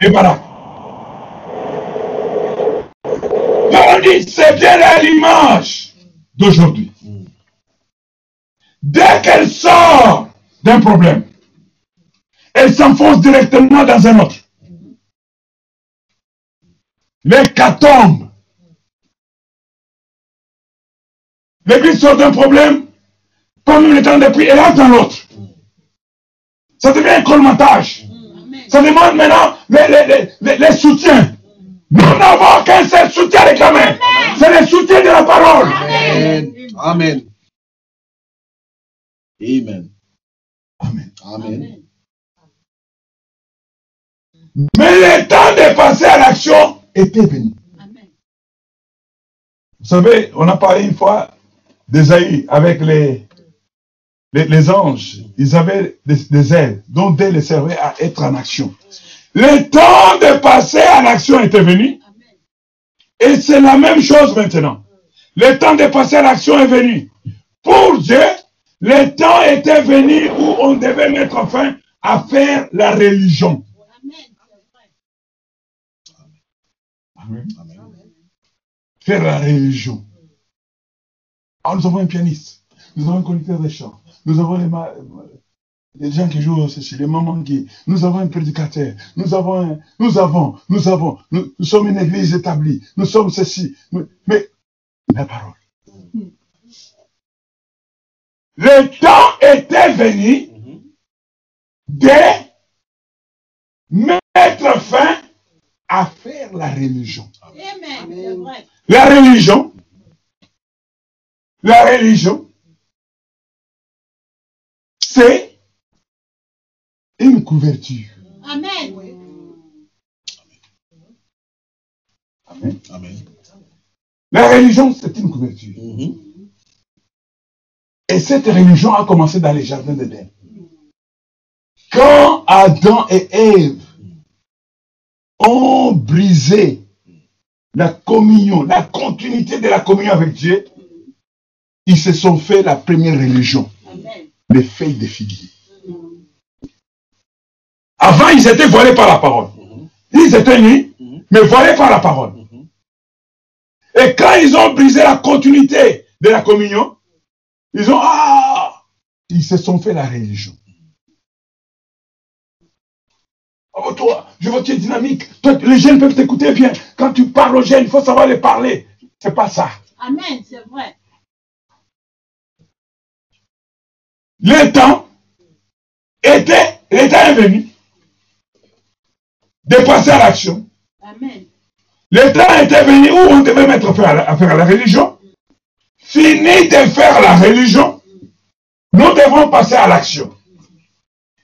Speaker 1: et voilà. On dit, c'est bien à l'image d'aujourd'hui. Dès qu'elle sort d'un problème, elle s'enfonce directement dans un autre. L'hécatombe L'église sort d'un problème, pas même le temps de prier, elle entre dans l'autre. Ça devient un colmatage. Ça demande maintenant les, les, les, les- soutiens. Nous n'avons qu'un seul soutien avec la main. C'est le soutien de la parole.
Speaker 4: Amen. Amen. Amen.
Speaker 1: Amen.
Speaker 4: Amen.
Speaker 1: Mais le temps de passer à l'action était venu.
Speaker 3: Amen.
Speaker 1: Vous savez, on a parlé une fois d'Esaïe avec les, les, anges. Ils avaient des, ailes dont elles les servaient à être en action. Le temps de passer à l'action était venu. Et c'est la même chose maintenant. Le temps de passer à l'action est venu. Pour Dieu, le temps était venu où on devait mettre fin à faire la religion.
Speaker 3: Amen.
Speaker 1: Faire la religion. Alors nous avons un pianiste, nous avons un conducteur de chant, nous avons les, gens qui jouent ceci, les mamans qui, nous avons un prédicateur, nous avons, un- nous avons, nous avons, nous, nous sommes une église établie, nous sommes ceci, mais, mais la parole. Le temps était venu de mettre fin à faire la religion.
Speaker 3: Amen.
Speaker 1: La religion, la religion, c'est une couverture.
Speaker 3: Amen.
Speaker 1: Amen.
Speaker 4: Amen.
Speaker 1: La religion, c'est une couverture.
Speaker 4: Mhm.
Speaker 1: Et cette religion a commencé dans les jardins d'Éden. Quand Adam et Ève ont brisé la communion, la continuité de la communion avec Dieu, ils se sont fait la première religion. Les feuilles de figuier. Avant, ils étaient voilés par la parole. Ils étaient nus, mais voilés par la parole. Et quand ils ont brisé la continuité de la communion, ils ont ah, ils se sont fait la religion. Oh, toi, je vois que tu es dynamique. Les jeunes peuvent t'écouter bien. Quand tu parles aux jeunes, il faut savoir les parler. C'est pas ça.
Speaker 3: Amen, c'est vrai.
Speaker 1: Le temps était, le temps est venu de passer à l'action.
Speaker 3: Amen.
Speaker 1: Le temps était venu où on devait mettre fin à la, à faire la religion? Fini de faire la religion, nous devons passer à l'action.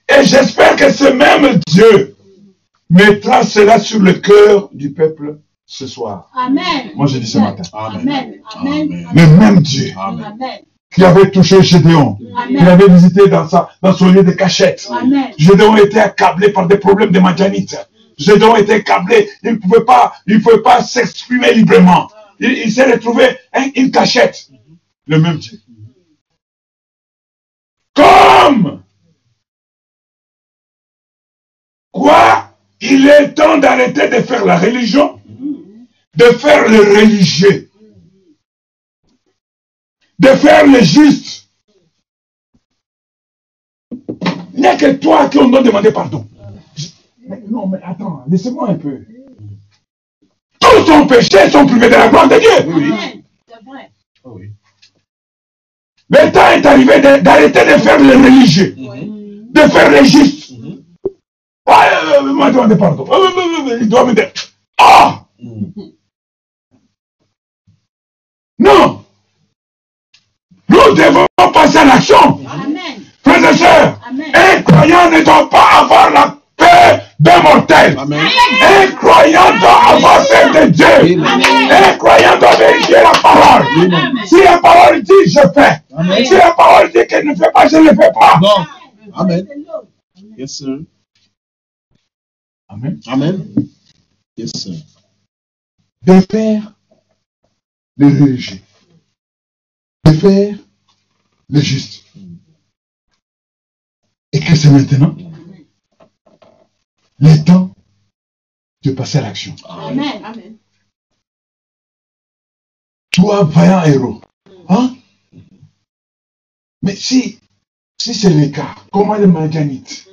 Speaker 1: Et j'espère que ce même Dieu mettra cela sur le cœur du peuple ce soir.
Speaker 3: Amen.
Speaker 1: Moi, je dis ce matin.
Speaker 3: Amen. Amen.
Speaker 1: Le même Dieu
Speaker 3: Amen.
Speaker 1: Qui avait touché Gédéon, qui
Speaker 3: Amen.
Speaker 1: l'avait visité dans, sa, dans son lieu de cachette.
Speaker 3: Amen.
Speaker 1: Gédéon était accablé par des problèmes de Madianites. Gédéon était accablé, il ne pouvait pas, il pouvait pas s'exprimer librement. Il, il s'est retrouvé hein, une cachette. Le même Dieu. Comme quoi il est temps d'arrêter de faire la religion, de faire le religieux, de faire le juste. Il n'y a que toi qui on doit demander pardon. Mais non, mais attends, laissez-moi un peu. Tous sont péchés, sont privés de la gloire de Dieu.
Speaker 3: Vrai.
Speaker 2: Ah oui.
Speaker 1: Le temps est arrivé d'arrêter de faire le religieux, de faire le juste. Ouais, euh, euh, moi, demander pardon. Euh, euh, euh, Il doit me dire. Ah
Speaker 2: Mhm.
Speaker 1: Non Nous devons passer à l'action. Frères et sœurs, un croyant ne doit pas avoir la paix d'un mortel.
Speaker 2: Amen.
Speaker 1: Un croyant doit avoir peur de Dieu.
Speaker 2: Amen.
Speaker 1: Un croyant doit vérifier la parole.
Speaker 2: Amen.
Speaker 1: Si la parole dit, je fais.
Speaker 2: Amen.
Speaker 1: Si la parole dit qu'elle ne fait pas, je ne le fais pas.
Speaker 2: Non. Amen. Yes, sir.
Speaker 1: Amen.
Speaker 2: Amen. Yes, sir.
Speaker 1: De faire le religieux. De faire le juste. Et que c'est maintenant le temps de passer à l'action.
Speaker 3: Amen. Amen.
Speaker 1: Toi, vaillant héros. Hein? Mais si, si c'est le cas, comment les Madianites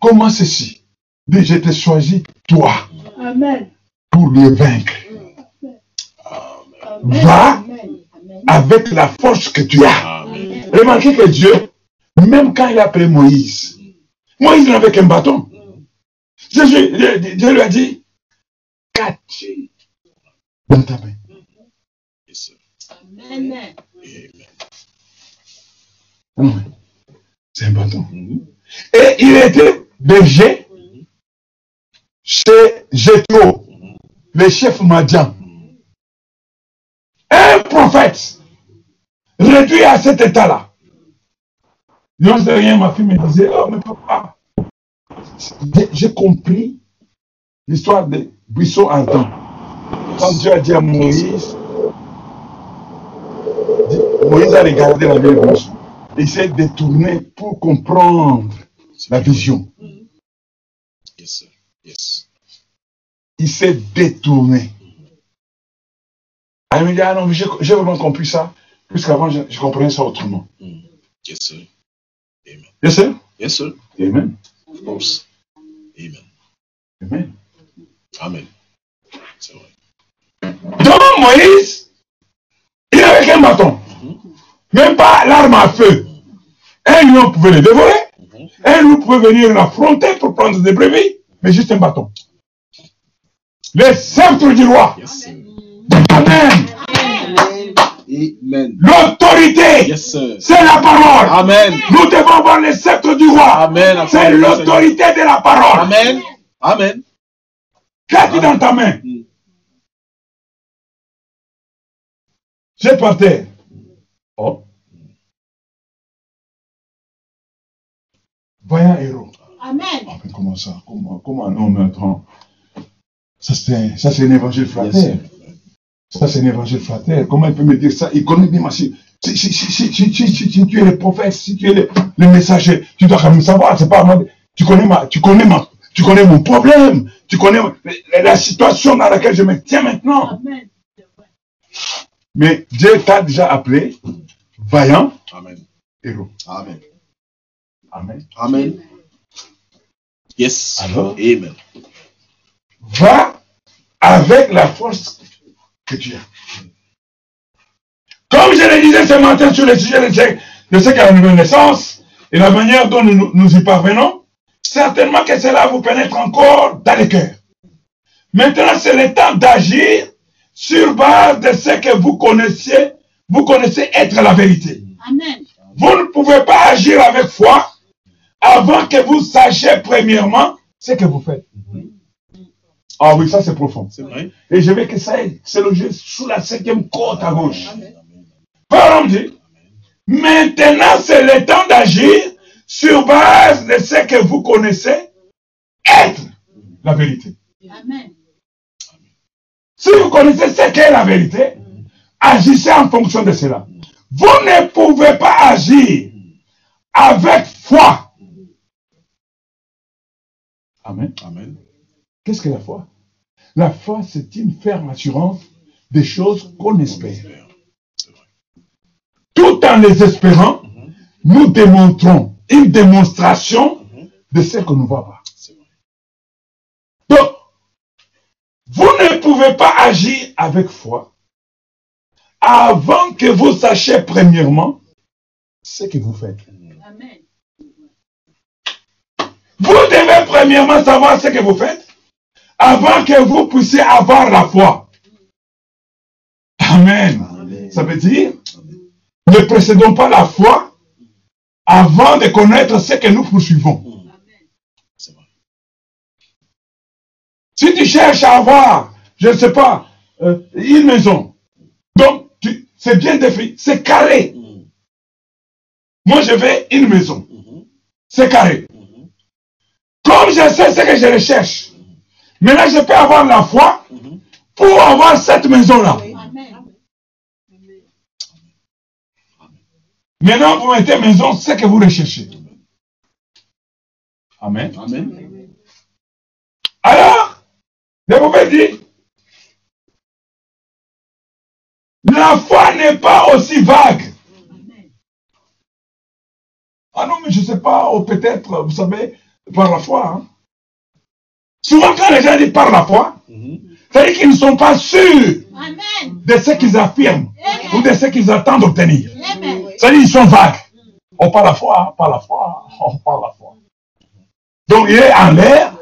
Speaker 1: Comment ceci? Mais je t'ai choisi, toi,
Speaker 3: Amen.
Speaker 1: pour le vaincre.
Speaker 3: Amen.
Speaker 1: Va.
Speaker 3: Amen.
Speaker 1: avec la force que tu as.
Speaker 2: Amen.
Speaker 1: Remarquez que Dieu, même quand il a appelé Moïse, Moïse n'avait qu'un bâton. Jésus, Dieu, lui a dit, qu'as-tu dans ta main?
Speaker 3: Amen.
Speaker 1: C'est un bâton. Et il était berger chez Jétro, le chef Madian. Un prophète réduit à cet état-là. Non, c'est rien, ma fille me disait, oh, mais papa, j'ai- compris l'histoire des buissons ardents. Quand Dieu a dit à Moïse, Moïse a regardé la vieille buisson. Il s'est détourné pour comprendre la vision.
Speaker 2: Yes, sir. Yes.
Speaker 1: Il s'est détourné. Elle me dit, ah non, j'ai vraiment compris ça. Puisqu'avant, je, je comprenais ça autrement.
Speaker 2: Mhm. Yes, sir.
Speaker 1: Yes, sir?
Speaker 2: Yes, sir.
Speaker 1: Amen.
Speaker 2: Of course. Amen.
Speaker 1: Amen.
Speaker 2: Amen. C'est vrai.
Speaker 1: Donc, Moïse, il n'avait qu'un bâton. Même pas l'arme à feu. Un lion pouvait le dévorer.
Speaker 2: Mhm.
Speaker 1: Un loup pouvait venir l'affronter pour prendre des brebis. Mais juste un bâton. Le sceptre du roi.
Speaker 2: Yes.
Speaker 1: Amen.
Speaker 2: Amen.
Speaker 1: L'autorité,
Speaker 2: Yes,
Speaker 1: c'est la parole.
Speaker 2: Amen.
Speaker 1: Nous devons avoir le sceptre du roi.
Speaker 2: Amen.
Speaker 1: C'est l'autorité de la parole.
Speaker 2: Amen. Amen.
Speaker 1: Qu'as-tu dans ta main
Speaker 2: Mm.
Speaker 1: J'ai par terre. Oh. Voyant héros.
Speaker 3: Amen.
Speaker 1: Ah, mais comment ça? Comment, comment? Un homme attend Ça, c'est ça, c'est un évangile
Speaker 2: Yes,
Speaker 1: fratère.
Speaker 2: sir.
Speaker 1: Ça, c'est un évangile fratère. Comment il peut me dire ça? Il connaît bien ma. Si, si, si, si, si, si, si, si tu es le prophète, si tu es le, le messager, tu dois quand même savoir, c'est pas Tu connais ma, tu connais ma, tu connais mon problème, tu connais la, la situation dans laquelle je me tiens maintenant.
Speaker 3: Amen.
Speaker 1: Mais Dieu t'a déjà appelé vaillant
Speaker 4: Amen.
Speaker 1: héros.
Speaker 4: Amen.
Speaker 1: Amen.
Speaker 4: Amen. Yes.
Speaker 1: Alors?
Speaker 4: Amen.
Speaker 1: Va avec la force que tu as. Comme je le disais ce matin sur le sujet de ce, de ce qu'est la nouvelle naissance et la manière dont nous, nous y parvenons, certainement que cela vous pénètre encore dans le cœur. Maintenant, c'est le temps d'agir sur base de ce que vous connaissez, vous connaissez être la vérité.
Speaker 3: Amen.
Speaker 1: Vous ne pouvez pas agir avec foi avant que vous sachiez premièrement ce que vous faites. Ah oui, ça c'est profond.
Speaker 4: C'est vrai.
Speaker 1: Et je veux que ça ait- c'est logé sous la cinquième côte à gauche. Parole dit, maintenant c'est le temps d'agir sur base de ce que vous connaissez être la vérité.
Speaker 3: Amen.
Speaker 1: Si vous connaissez ce qu'est la vérité, agissez en fonction de cela. Vous ne pouvez pas agir avec foi. Amen.
Speaker 4: Amen.
Speaker 1: Qu'est-ce que la foi? La foi, c'est une ferme assurance des choses qu'on espère. Tout en les espérant, nous démontrons une démonstration de ce va voir.
Speaker 4: C'est vrai.
Speaker 1: Donc, vous ne pouvez pas agir avec foi avant que vous sachiez premièrement ce que vous faites.
Speaker 3: Amen.
Speaker 1: Vous devez premièrement savoir ce que vous faites avant que vous puissiez avoir la foi. Amen.
Speaker 4: Amen.
Speaker 1: Ça veut dire, ne précédons pas la foi avant de connaître ce que nous poursuivons. Si tu cherches à avoir, je ne sais pas, euh, une maison, donc tu- c'est bien défini, c'est carré. Moi, je veux une maison, c'est carré.
Speaker 4: Mhm.
Speaker 1: Comme je sais ce que je recherche, maintenant je peux avoir la foi pour avoir cette maison-là. Maintenant, vous mettez maison, ce que vous recherchez. Amen.
Speaker 4: Amen.
Speaker 1: Alors, je vous ai dit, la foi n'est pas aussi vague. Ah non, mais je ne sais pas, ou peut-être, vous savez, par la foi. hein. Souvent, quand les gens disent par la foi,
Speaker 4: Mhm.
Speaker 1: c'est-à-dire qu'ils ne sont pas sûrs
Speaker 3: Amen.
Speaker 1: de ce qu'ils affirment ou de ce qu'ils attendent obtenir.
Speaker 3: Amen.
Speaker 1: C'est-à-dire qu'ils sont vagues. On parle la foi, par la foi, on parle la foi. Donc il est en l'air,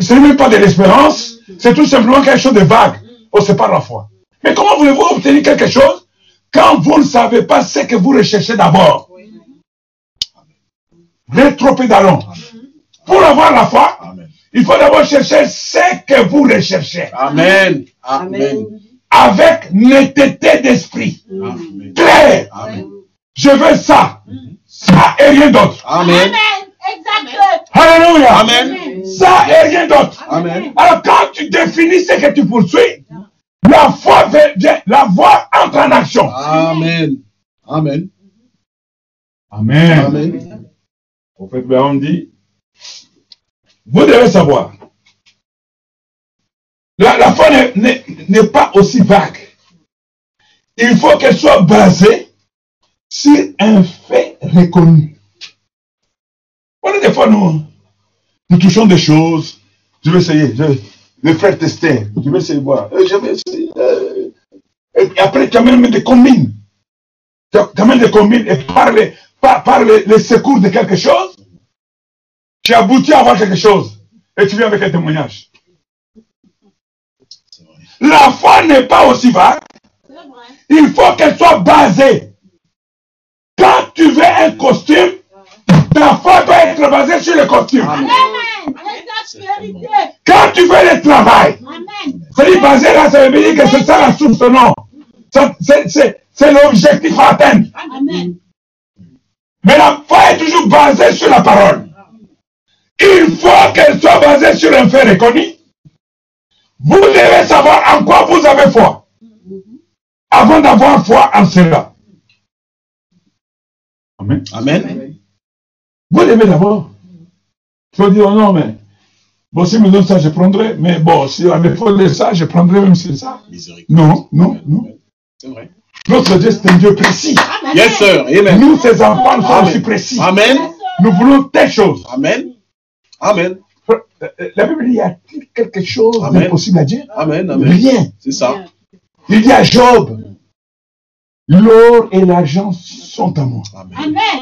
Speaker 1: ce n'est même pas de l'espérance, c'est tout simplement quelque chose de vague. On se parle la foi. Mais comment voulez-vous obtenir quelque chose quand vous ne savez pas ce que vous recherchez d'abord? Pédalant. Pour avoir la foi,
Speaker 4: Amen.
Speaker 1: Il faut d'abord chercher ce que vous recherchez.
Speaker 4: Amen. Amen.
Speaker 1: Avec netteté d'esprit.
Speaker 4: Amen.
Speaker 1: Clair.
Speaker 4: Amen.
Speaker 1: Je veux ça. Ça et rien d'autre.
Speaker 4: Amen.
Speaker 1: Alléluia.
Speaker 4: Amen.
Speaker 1: Ça et rien d'autre.
Speaker 4: Amen.
Speaker 1: Alors quand tu définis ce que tu poursuis, la foi vient, la voix entre en action.
Speaker 4: Amen. Amen.
Speaker 1: Amen.
Speaker 4: Amen.
Speaker 1: Au fait, on dit, vous devez savoir, la, foi n'est- pas aussi vague. Il faut qu'elle soit basée sur un fait reconnu. Voilà, des fois, nous, nous touchons des choses. Je vais essayer. Je, le frère tester. Je vais essayer de voir. Euh, Je vais essayer. euh, et après, tu amènes des combines. Tu amènes des combines et par par, les secours de quelque chose, tu aboutis à avoir quelque chose. Et tu viens avec un témoignage. La foi n'est pas aussi vague. Il faut qu'elle soit basée. Quand tu veux un costume, ta foi doit être basée sur le costume.
Speaker 4: Amen.
Speaker 1: Quand tu veux le travail, c'est basé là, ça veut dire que c'est ça la source, non. C'est l'objectif à atteindre.
Speaker 3: Amen.
Speaker 1: Mais la foi est toujours basée sur la parole. Il faut qu'elle soit basée sur un fait reconnu. Vous devez savoir en quoi vous avez foi. Avant d'avoir foi en cela. Amen.
Speaker 4: Amen.
Speaker 1: Vous l'aimez d'abord. Il faut dire, non, mais bon, si me donne ça, je prendrai. Mais bon, si on me faut de ça, je prendrai même si c'est ça. Non, non, non.
Speaker 4: C'est vrai.
Speaker 1: Notre Dieu, c'est un Dieu précis.
Speaker 4: Yes, sir. Amen.
Speaker 1: Nous, ses enfants, nous sommes aussi précis.
Speaker 4: Amen.
Speaker 1: Nous voulons telle chose.
Speaker 4: Amen. Amen.
Speaker 1: La Bible dit, y a-t-il quelque chose
Speaker 4: Amen.
Speaker 1: d'impossible à Dieu
Speaker 4: Amen. Amen.
Speaker 1: Rien.
Speaker 4: C'est ça.
Speaker 1: Il dit à Job, l'or et l'argent sont à moi.
Speaker 4: Amen.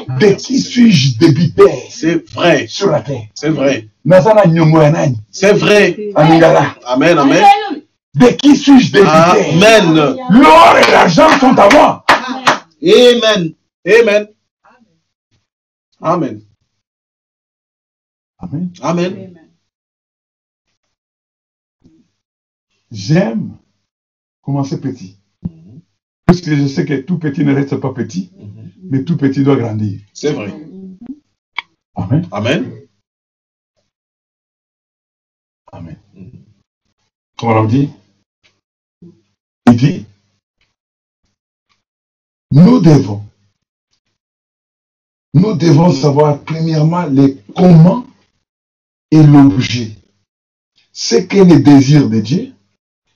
Speaker 3: Amen.
Speaker 1: De qui suis-je débiteur
Speaker 4: C'est vrai.
Speaker 1: sur la terre?
Speaker 4: C'est vrai. C'est vrai. Amen. Amen.
Speaker 3: Alléluia.
Speaker 1: De qui suis-je débiteur
Speaker 4: Amen.
Speaker 1: L'or et l'argent sont à moi.
Speaker 4: Amen. Amen. Amen.
Speaker 1: Amen.
Speaker 4: Amen.
Speaker 1: J'aime commencer petit. Parce que je sais que tout petit ne reste pas petit, mais tout petit doit grandir.
Speaker 4: C'est vrai.
Speaker 1: Amen.
Speaker 4: Amen.
Speaker 1: Amen. Comment on dit? Il dit, nous devons, nous devons savoir premièrement les comment et l'objet. Ce qu'est le désir de Dieu,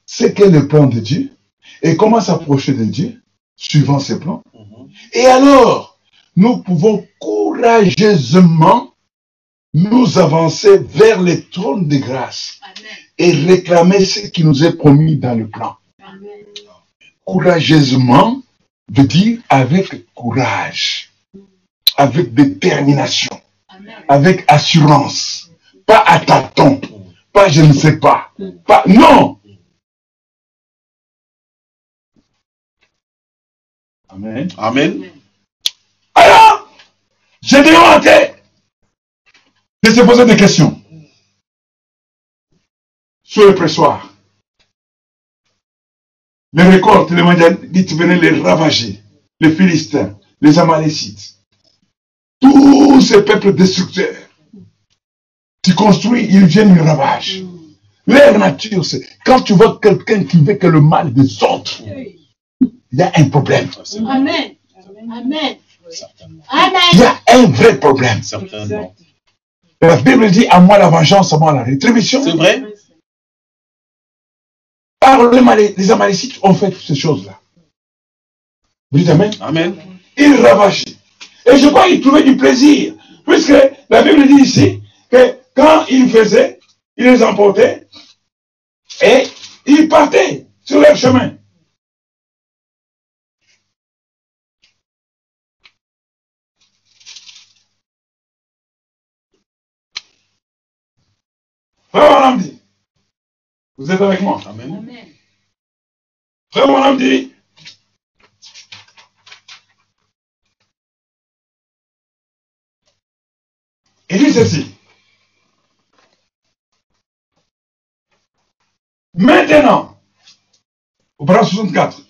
Speaker 1: ce qu'est le plan de Dieu, et comment s'approcher de Dieu, suivant ses plans. Et alors, nous pouvons courageusement nous avancer vers le trône de grâce et réclamer ce qui nous est promis dans le plan. Courageusement veut dire avec courage, avec détermination, avec assurance, pas à tâtons, pas je ne sais pas, pas non. Amen.
Speaker 4: Amen.
Speaker 1: Alors, j'ai demandé de se poser des questions sur le pressoir. Les récoltes, les Madianites venaient les ravager, les Philistins, les Amalécites, tous ces peuples destructeurs. Tu construis, ils viennent, ils ravagent. Leur nature, c'est quand tu vois quelqu'un qui veut que le mal des autres, il y a un problème.
Speaker 3: Amen. Amen.
Speaker 4: Certainement.
Speaker 1: Il y
Speaker 3: Amen.
Speaker 1: a un vrai problème.
Speaker 4: Certainement.
Speaker 1: La Bible dit à moi la vengeance, à moi la rétribution.
Speaker 4: C'est vrai?
Speaker 1: Par les, les Amalécites ont fait toutes ces choses-là. Vous dites Amen?
Speaker 4: Amen.
Speaker 1: Ils ravageaient. Et je crois qu'ils trouvaient du plaisir. Puisque la Bible dit ici que quand ils faisaient, ils les emportaient et ils partaient sur leur chemin. Frère dit, vous êtes avec moi
Speaker 4: Amen.
Speaker 3: Amen.
Speaker 1: Frère Madame dit, il dit ceci. Maintenant, au bras 64,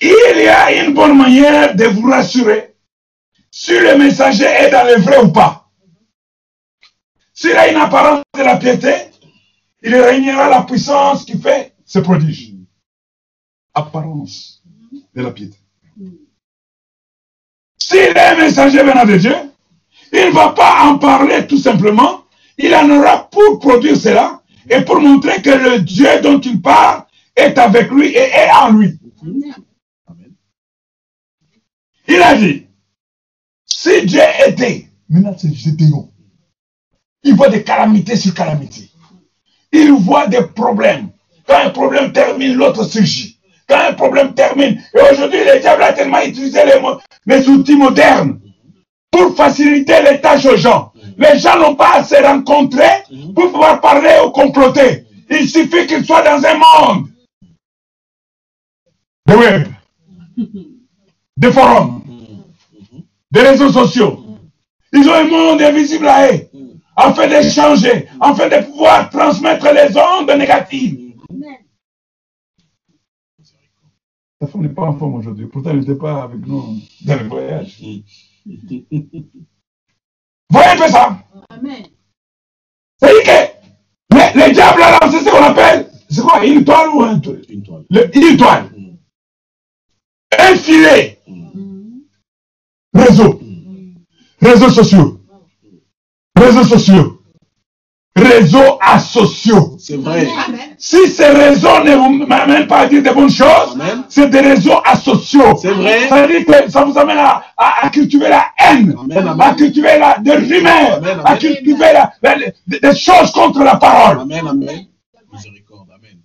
Speaker 1: il y a une bonne manière de vous rassurer si le messager est dans le vrai ou pas. S'il a une apparence de la piété, il régnera la puissance qui fait ce prodige. Apparence de la piété. S'il est un messager venant de Dieu, il ne va pas en parler tout simplement. Il en aura pour produire cela et pour montrer que le Dieu dont il parle est avec lui et est en lui. Il a dit, si Dieu était, maintenant c'est il voit des calamités sur calamités. Il voit des problèmes. Quand un problème termine, l'autre surgit. Quand un problème termine, et aujourd'hui le diable a tellement utilisé les, les outils modernes pour faciliter les tâches aux gens. Les gens n'ont pas à se rencontrer pour pouvoir parler ou comploter. Il suffit qu'ils soient dans un monde de web, de forums, des réseaux sociaux. Ils ont un monde invisible à eux, afin d'échanger, afin de pouvoir transmettre les ondes négatives. Ta femme n'est pas en forme aujourd'hui, pourtant elle n'était pas avec nous dans le voyage. Voyez un peu ça
Speaker 3: Amen.
Speaker 1: C'est-à-dire que le, le diable a lancé ce qu'on appelle, c'est quoi, une toile ou un toile
Speaker 4: Une toile.
Speaker 1: Le- Une toile. Un filet, réseau. Réseaux sociaux. Réseaux sociaux. Réseaux asociaux.
Speaker 4: C'est vrai.
Speaker 3: Amen.
Speaker 1: Si ces réseaux ne vous m'amènent pas à dire de bonnes choses,
Speaker 4: Amen.
Speaker 1: c'est des réseaux asociaux.
Speaker 4: C'est vrai.
Speaker 1: Ça veut dire que ça vous amène à, à- à cultiver la haine,
Speaker 4: Amen,
Speaker 1: à cultiver la, des rumeurs,
Speaker 4: Amen,
Speaker 1: à cultiver la- la- des, des choses contre la parole.
Speaker 4: Amen, amen. Miséricorde, amen.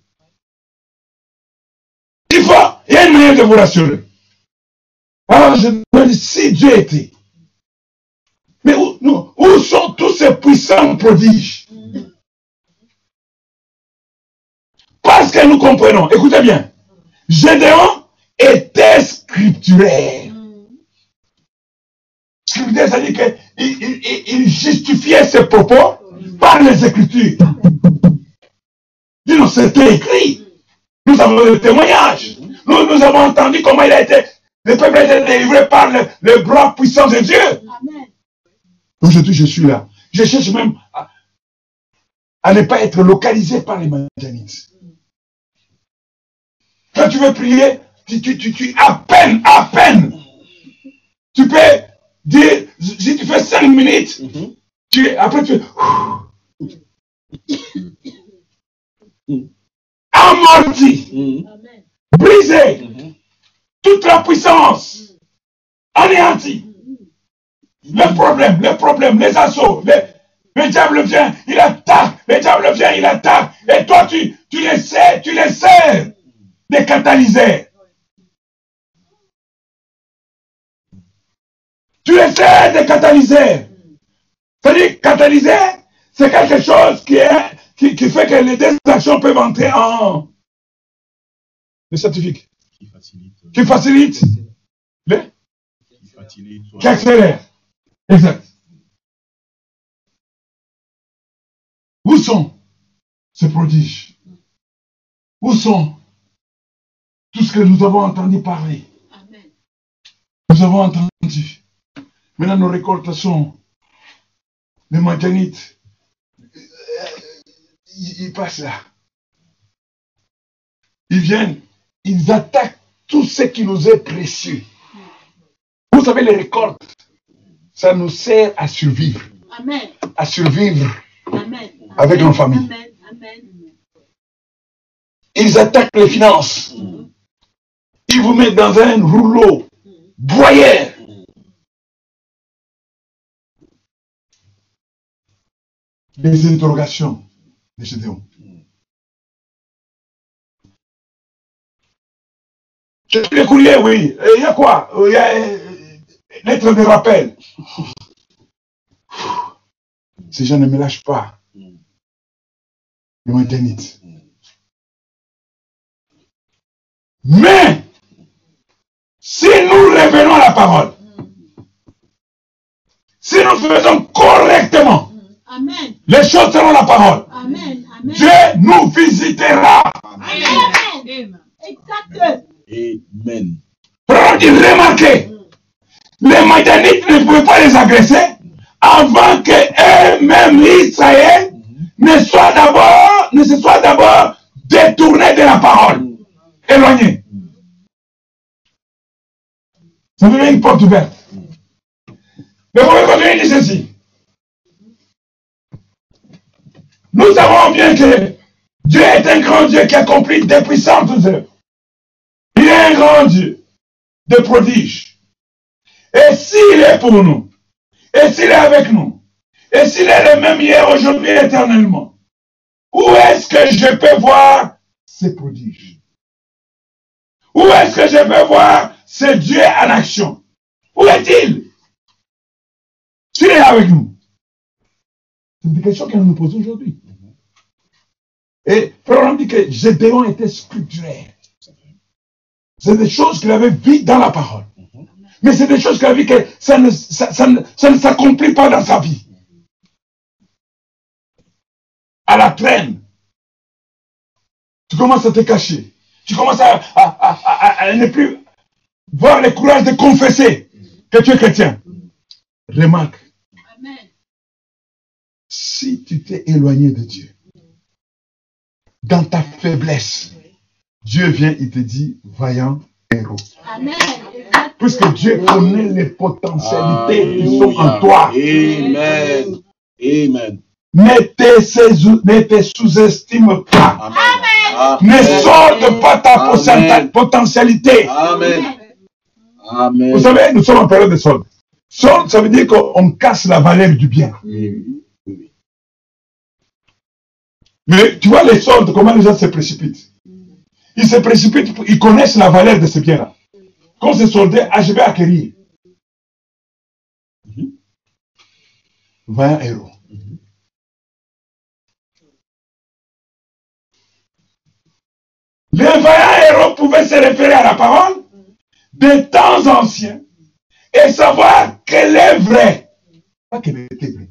Speaker 1: Il faut, il y a une manière de vous rassurer. Alors je me dis, si Dieu était, mais où, nous- où sont tous ces puissants prodiges? Que nous comprenons, écoutez bien, Gédéon était scripturaire. Scripturaire, c'est-à-dire qu'il il, il- il justifiait ses propos par les Écritures. Dis nous, c'était écrit. Nous avons des témoignages. Nous, nous avons entendu comment il a été, le peuple a été délivré par le, le bras puissant de Dieu. Aujourd'hui, je suis là. Je cherche même à, ne pas être localisé par les Madianites. Quand tu veux prier, tu, tu, tu, tu- à peine, à peine. Tu peux dire, si tu fais cinq minutes,
Speaker 4: Mhm.
Speaker 1: tu, après tu amorti,
Speaker 4: Mhm.
Speaker 1: Brisé,
Speaker 4: Mhm.
Speaker 1: toute la puissance, anéanti. Le problème, le problème, les assauts, les- le diable vient, il attaque, le diable vient, il attaque. Et toi, tu, tu les sais, tu les sais de catalyser. Tu les sais de catalyser. C'est-à-dire, catalyser, c'est quelque chose qui, est, qui, qui fait que les deux actions peuvent entrer en... Le scientifique.
Speaker 2: Qui facilite. euh,
Speaker 1: Qui facilite,
Speaker 2: Qui facilite.
Speaker 1: qui accélère. Exact. Où sont ces prodiges? Où sont tout ce que nous avons entendu parler
Speaker 3: Amen.
Speaker 1: Nous avons entendu. Maintenant, nos récoltes sont les Madianites. Euh, Ils, ils passent là. Ils viennent, ils attaquent tout ce qui nous est précieux. Vous savez, les récoltes, ça nous sert à survivre.
Speaker 3: Amen.
Speaker 1: À survivre.
Speaker 3: Amen.
Speaker 1: Avec nos familles.
Speaker 3: Amen. Amen.
Speaker 1: Ils attaquent les finances. Ils vous mettent dans un rouleau boyeur. Les interrogations de Gédéon. Je suis le courrier, oui. Euh, Il y a quoi? Euh, Il y a euh, lettre de rappel. Ces gens ne me lâchent pas. Les Madianites. Mais, si nous revenons à la parole, si nous faisons correctement
Speaker 3: Amen.
Speaker 1: les choses selon la parole,
Speaker 3: Amen. Amen.
Speaker 1: Dieu nous visitera.
Speaker 3: Amen. Exact.
Speaker 4: Amen.
Speaker 1: Remarquez, les Madianites ne pouvaient pas les agresser avant que eux-mêmes, Israël, ne soient d'abord, ne se soient d'abord détournés de la parole, éloignés. Ça devient une porte ouverte. Mais vous de dire ceci. Nous savons bien que Dieu est un grand Dieu qui accomplit des puissantes œuvres. Il est un grand Dieu de prodiges. Et s'il est pour nous, et s'il est avec nous, et s'il est le même hier, aujourd'hui, éternellement, où est-ce que je peux voir ces prodiges? Où est-ce que je peux voir ce Dieu en action Où est-il? S'il est avec nous. C'est des questions que nous posons aujourd'hui. Et Frère dit que Gédéon était scripturaire. C'est des choses qu'il avait vues dans la parole. Mais c'est des choses qu'il a vues que ça ne, ça, ça ne, s'accomplit pas dans sa vie. À la traîne. Tu commences à te cacher. Tu commences à, à, à- à ne plus voir le courage de confesser que tu es chrétien. Remarque,
Speaker 3: Amen.
Speaker 1: si tu t'es éloigné de Dieu, dans ta faiblesse, Dieu vient, il te dit, vaillant héros.
Speaker 3: Amen.
Speaker 1: Puisque Dieu connaît les potentialités qui sont en toi.
Speaker 4: Amen. Amen.
Speaker 1: Ne te sous- ne te sous-estime pas.
Speaker 4: Amen.
Speaker 1: Ne
Speaker 4: Amen.
Speaker 1: sorte pas ta potentialité.
Speaker 4: Amen. Amen.
Speaker 1: Vous savez, nous sommes en période de solde. Solde, ça veut dire qu'on casse la valeur du bien. Mais tu vois les soldes, comment les gens se précipitent. Ils se précipitent, ils connaissent la valeur de ce bien-là. Quand c'est soldé, ah, je vais acquérir. 20 euros. Les 20 euros pouvaient se référer à la parole des temps anciens et savoir qu'elle est vraie. Pas qu'elle était vraie.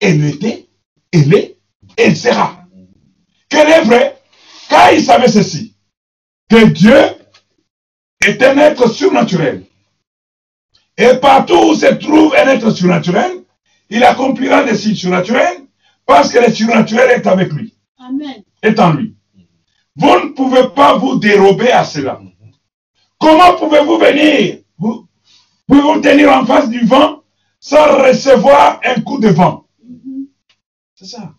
Speaker 1: Elle était, elle est, elle sera. Qu'elle est vraie, car il savait ceci, que Dieu est un être surnaturel. Et partout où se trouve un être surnaturel, il accomplira des signes surnaturels parce que le surnaturel est avec lui,
Speaker 3: Amen.
Speaker 1: est en lui. Vous ne pouvez pas vous dérober à cela. Comment pouvez-vous venir vous, Pouvez-vous tenir en face du vent sans recevoir un coup de vent? C'est ça.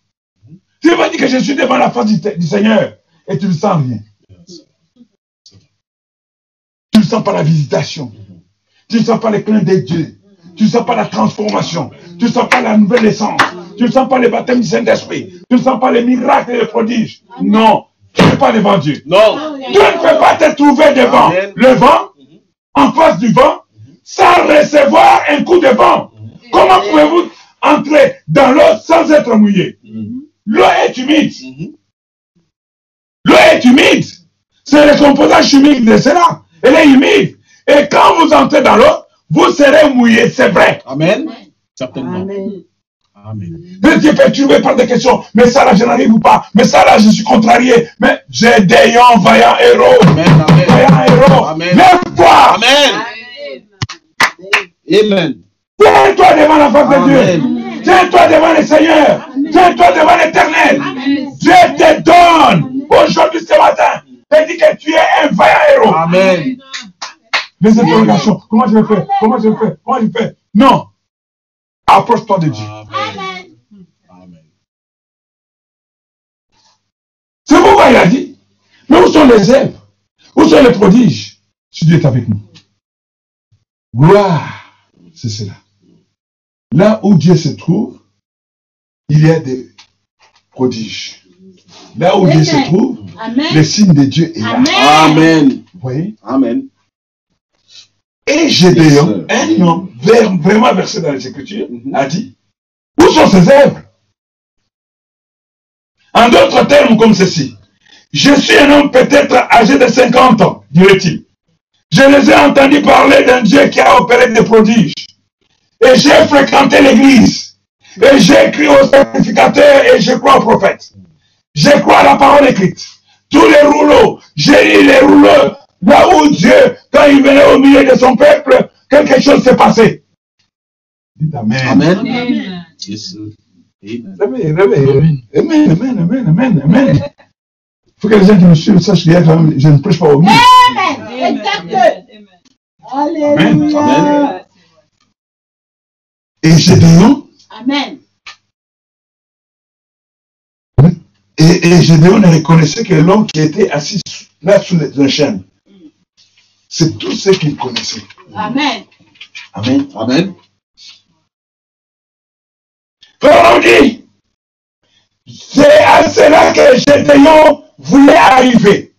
Speaker 1: Tu vas dire que je suis devant la face du, du Seigneur et tu ne sens rien? Tu ne sens pas la visitation. Tu ne sens pas le clin d'œil de Dieu. Tu ne sens pas la transformation. Tu ne sens pas la nouvelle essence. Tu ne sens pas le baptême du Saint-Esprit. Tu ne sens pas les miracles et les prodiges. Non. Tu n'es pas devant Dieu.
Speaker 4: Non.
Speaker 1: Tu ne peux pas te trouver devant
Speaker 4: Amen.
Speaker 1: le vent, en face du vent, sans recevoir un coup de vent. Comment pouvez-vous entrer dans l'eau sans être mouillé? L'eau est humide.
Speaker 4: Mhm.
Speaker 1: L'eau est humide. C'est le composant chimique de cela. Elle est humide. Et quand vous entrez dans l'eau, vous serez mouillé, c'est vrai.
Speaker 4: Amen. Certainement.
Speaker 3: Amen.
Speaker 4: Amen.
Speaker 1: Mais tu es perturbé par des questions. Mais ça là, je n'arrive pas. Mais ça là, je suis contrarié. Mais j'ai des lions vaillants héros.
Speaker 4: Amen. Amen.
Speaker 1: Vaillants héros.
Speaker 4: Amen.
Speaker 1: Lève-toi.
Speaker 4: Amen. Amen.
Speaker 1: Tiens-toi devant la face de. Dieu. Tiens-toi devant le Seigneur. Tiens-toi devant l'éternel. Dieu te donne aujourd'hui ce matin. te dit que tu es un vaillant héros.
Speaker 4: Amen.
Speaker 1: Les interrogations. Comment je vais faire Comment je vais faire Comment je vais faire Non. Approche-toi de Dieu. Il a dit. Mais où sont les œuvres Où sont les prodiges? Si Dieu est avec nous. Gloire. C'est cela. Là où Dieu se trouve, il y a des prodiges. Là où Dieu se
Speaker 3: Amen.
Speaker 1: trouve, le
Speaker 3: Amen.
Speaker 1: signe de Dieu est là.
Speaker 3: Amen.
Speaker 4: Amen.
Speaker 1: Vous voyez?
Speaker 4: Amen.
Speaker 1: Et Gédéon, un homme vraiment versé dans les Écritures,
Speaker 4: Mhm.
Speaker 1: a dit, où sont ces œuvres En d'autres termes comme ceci, je suis un homme peut-être âgé de 50 ans, dirait-il. Je les ai entendus parler d'un Dieu qui a opéré des prodiges. Et j'ai fréquenté l'église. Et j'ai écrit au sacrificateur et je crois au prophète. Je crois à la parole écrite. Tous les rouleaux, j'ai lu les rouleaux. Là où Dieu, quand il venait au milieu de son peuple, quelque chose s'est passé. Dites Amen.
Speaker 4: Amen.
Speaker 3: Amen.
Speaker 4: Amen.
Speaker 1: Amen, amen, amen, amen, amen, amen, amen. Il faut que les gens qui me suivent sachent quand même, je ne prêche pas au milieu.
Speaker 3: Amen. Exact.
Speaker 1: Amen.
Speaker 3: Alléluia.
Speaker 1: Et Gédéon,
Speaker 3: Amen.
Speaker 1: et, et Gédéon ne reconnaissait que l'homme qui était assis là sous le, le chêne. C'est tout ce qu'il connaissait.
Speaker 3: Amen.
Speaker 1: Amen.
Speaker 4: Amen.
Speaker 1: Pharaon dit, c'est à cela que Gédéon voulait arriver.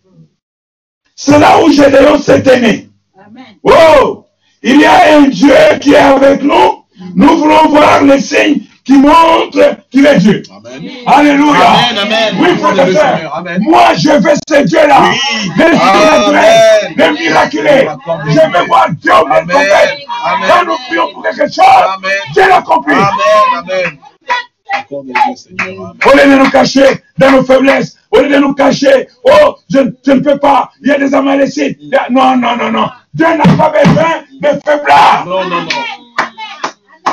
Speaker 1: C'est là où Gédéon né.
Speaker 3: Amen.
Speaker 1: Oh, il y a un Dieu qui est avec nous. Nous voulons voir les signes qui montrent qu'il est Dieu.
Speaker 4: Amen.
Speaker 1: Alléluia.
Speaker 4: Amen, amen.
Speaker 1: Oui, frère et. Moi, je veux ce Dieu-là.
Speaker 4: Oui.
Speaker 1: Le miraculé. Je veux voir Dieu.
Speaker 4: Amen.
Speaker 1: Quand nous prions pour quelque chose. Dieu l'accomplit.
Speaker 4: Amen. Amen. Accorde Dieu, Seigneur. Amen.
Speaker 1: Au lieu de nous cacher dans nos faiblesses, au lieu de nous cacher, oh, je, je ne peux pas, il y a des amalécites. Non, non, non, non. Dieu n'a pas besoin de faiblesse.
Speaker 4: Non, non, non.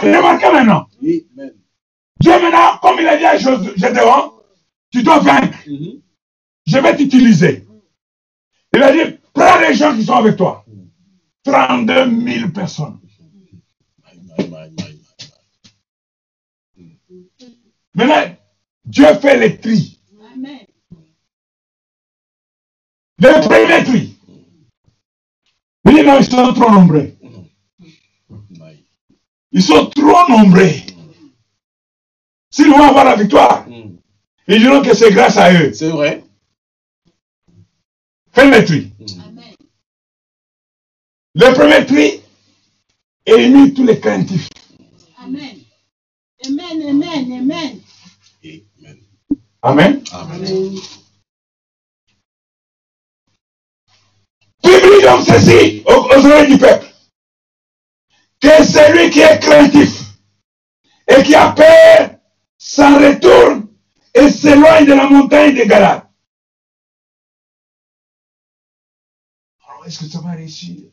Speaker 1: Remarquez maintenant.
Speaker 4: Amen.
Speaker 1: Dieu maintenant, comme il a dit à Gédéon, tu dois vaincre.
Speaker 4: Mhm.
Speaker 1: Je vais t'utiliser. Il a dit, prends les gens qui sont avec toi. 32 000 personnes. Maintenant, Dieu fait les tri.
Speaker 3: Amen.
Speaker 1: Le premier tri. Il dit non, ils sont trop nombreux. Ils sont trop nombreux. S'ils vont avoir la victoire,
Speaker 4: Mm.
Speaker 1: ils diront que c'est grâce à eux.
Speaker 4: C'est vrai.
Speaker 1: Fais le tri.
Speaker 3: Amen.
Speaker 1: Le premier tri élimine tous les craintifs.
Speaker 3: Amen. Amen. Amen. Amen.
Speaker 4: Amen.
Speaker 1: Amen. Publie donc ceci aux, oreilles du peuple. Que celui qui est craintif et qui a peur s'en retourne et s'éloigne de la montagne de Galade. Alors, est-ce que ça va réussir?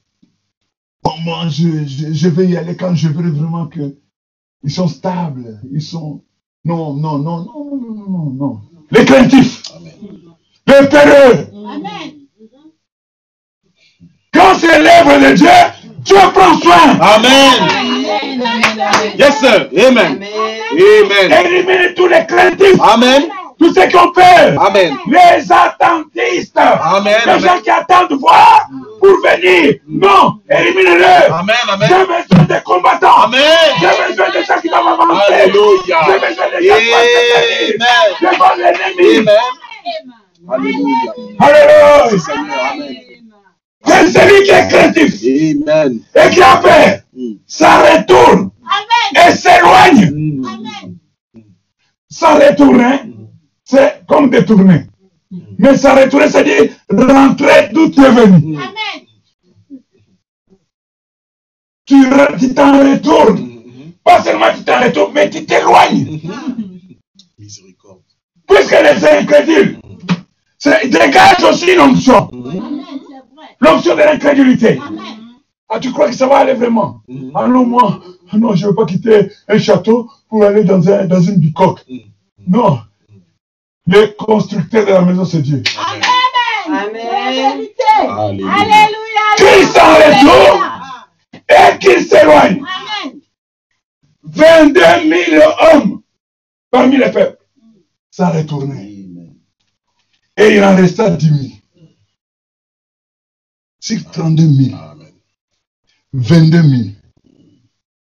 Speaker 1: Moi, je, je, je vais y aller quand je verrai vraiment que ils sont stables, ils sont... Non, non, non, non, non, non, non, non. Les craintifs, les
Speaker 3: Amen.
Speaker 1: Quand c'est l'œuvre de Dieu, Dieu prend soin.
Speaker 4: Amen.
Speaker 3: Amen. Amen.
Speaker 4: Yes, sir. Amen. Amen.
Speaker 1: Élimine tous les craintifs,
Speaker 4: Amen.
Speaker 1: Tous ceux qui ont peur,
Speaker 4: Amen.
Speaker 1: les attentistes,
Speaker 4: Amen,
Speaker 1: les
Speaker 4: amen.
Speaker 1: gens qui attendent voir pour venir. Non, élimine-le.
Speaker 4: Amen.
Speaker 1: J'ai
Speaker 4: Amen.
Speaker 1: besoin de combattants.
Speaker 4: Amen.
Speaker 1: J'ai besoin de gens qui vont avancer.
Speaker 4: Alléluia.
Speaker 1: J'ai besoin de gens qui vont
Speaker 4: Amen.
Speaker 1: devant l'ennemi.
Speaker 4: Amen. Alléluia.
Speaker 1: Alléluia.
Speaker 4: Seigneur. Amen.
Speaker 1: C'est celui qui est craintif
Speaker 4: Amen.
Speaker 1: et qui a peur,
Speaker 4: Mm.
Speaker 1: ça retourne
Speaker 3: Amen.
Speaker 1: et s'éloigne.
Speaker 4: Mm.
Speaker 3: Amen.
Speaker 1: Ça retourne, hein, c'est comme détourner. Mais ça retourne, c'est-à-dire rentrer d'où tu es venu.
Speaker 3: Amen.
Speaker 1: Tu t'en retournes. Pas seulement tu t'en retournes, mais tu t'éloignes.
Speaker 4: Miséricorde.
Speaker 1: Puisque les incrédules, c'est dégage aussi l'onction.
Speaker 3: Amen. C'est vrai.
Speaker 1: L'onction de l'incrédulité. Ah, tu crois que ça va aller vraiment?
Speaker 4: Mhm.
Speaker 1: Ah non, moi, non, je ne veux pas quitter un château pour aller dans, un, dans une bicoque.
Speaker 4: Mhm.
Speaker 1: Non. Le constructeur de la maison, c'est Dieu.
Speaker 3: Amen. Vérité.
Speaker 4: Alléluia.
Speaker 1: Qu'il s'en retourne et qu'il s'éloigne.
Speaker 3: Amen.
Speaker 1: 22 000 hommes parmi les peuples. Retourné.
Speaker 4: Amen.
Speaker 1: Et il en resta 10 000. Sur 32 000,
Speaker 4: Amen.
Speaker 1: 22 000.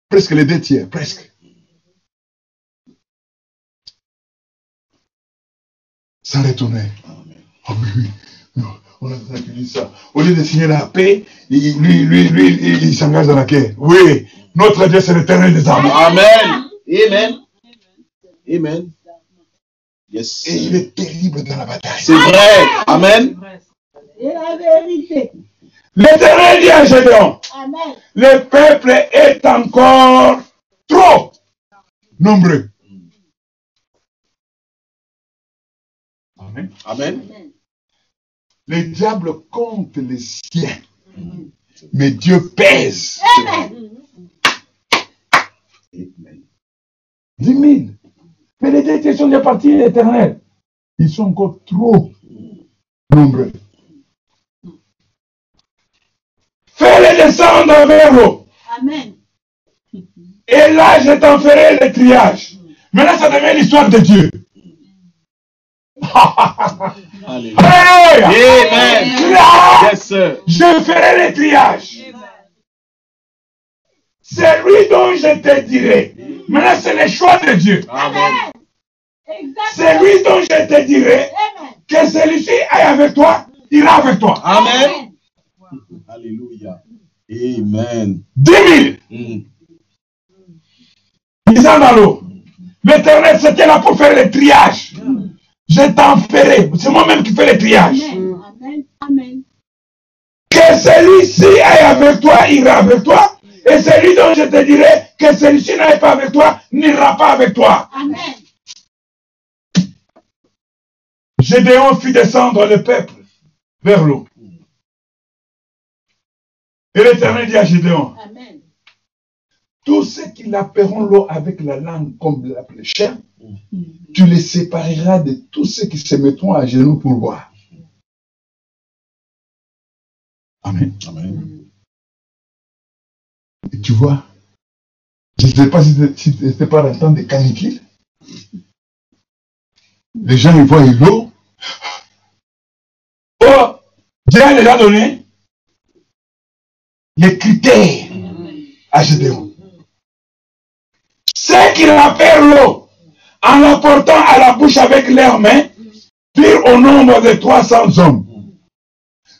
Speaker 1: Presque les deux tiers, presque. Ça a retourné.
Speaker 4: Amen.
Speaker 1: Ah oui, on a dit ça. Au lieu de signer la paix, il- lui, lui, lui, il, il s'engage dans la guerre. Oui, notre Dieu, c'est l'éternel des armées.
Speaker 4: Amen. Amen. Amen. Yes.
Speaker 1: Et il est terrible dans la bataille.
Speaker 4: C'est vrai. Amen.
Speaker 3: C'est la vérité.
Speaker 1: L'éternel dit à Gédéon,
Speaker 3: Amen.
Speaker 1: le peuple est encore trop nombreux. Amen.
Speaker 4: Amen.
Speaker 1: Le diable compte les siens, mais Dieu pèse.
Speaker 3: Amen.
Speaker 4: Amen.
Speaker 1: 10 000. Mais les détenus sont déjà partis l'éternel. Ils sont encore trop nombreux. Fais-les descendre vers l'eau.
Speaker 3: Amen.
Speaker 1: Et là, je t'en ferai le triage. Maintenant, ça devient l'histoire de Dieu.
Speaker 4: Alléluia.
Speaker 1: Alléluia.
Speaker 4: Amen.
Speaker 1: Là,
Speaker 4: Yes, sir.
Speaker 1: je ferai le triage. C'est lui dont je te dirai. Maintenant, c'est le choix de Dieu.
Speaker 4: Amen.
Speaker 1: C'est lui dont je te dirai
Speaker 3: Amen.
Speaker 1: que celui-ci aille avec toi, ira avec toi.
Speaker 4: Amen. Alléluia. Amen.
Speaker 1: 10 000,
Speaker 4: Mm.
Speaker 1: ils sont dans l'eau. L'éternel, c'était là pour faire le triage. Je t'en ferai. C'est moi-même qui fais le triage.
Speaker 3: Amen. Amen. Amen.
Speaker 1: Que celui-ci aille avec toi, ira avec toi. Et celui dont je te dirai que celui-ci n'aille pas avec toi, n'ira pas avec toi.
Speaker 3: Amen.
Speaker 1: Gédéon fit descendre le peuple vers l'eau. Et l'Éternel dit à Gédéon,
Speaker 3: Amen.
Speaker 1: tous ceux qui lapperont l'eau avec la langue comme la fléchette, tu les sépareras de tous ceux qui se mettront à genoux pour boire. Amen.
Speaker 4: Amen.
Speaker 1: Et tu vois, je ne sais pas si c'était pas un temps de canicule. Les gens, ils voient l'eau. Oh, Dieu a déjà donné les critères à Gédéon. Ceux qui rappellent l'eau en la portant à la bouche avec leurs mains, firent au nombre de 300 hommes.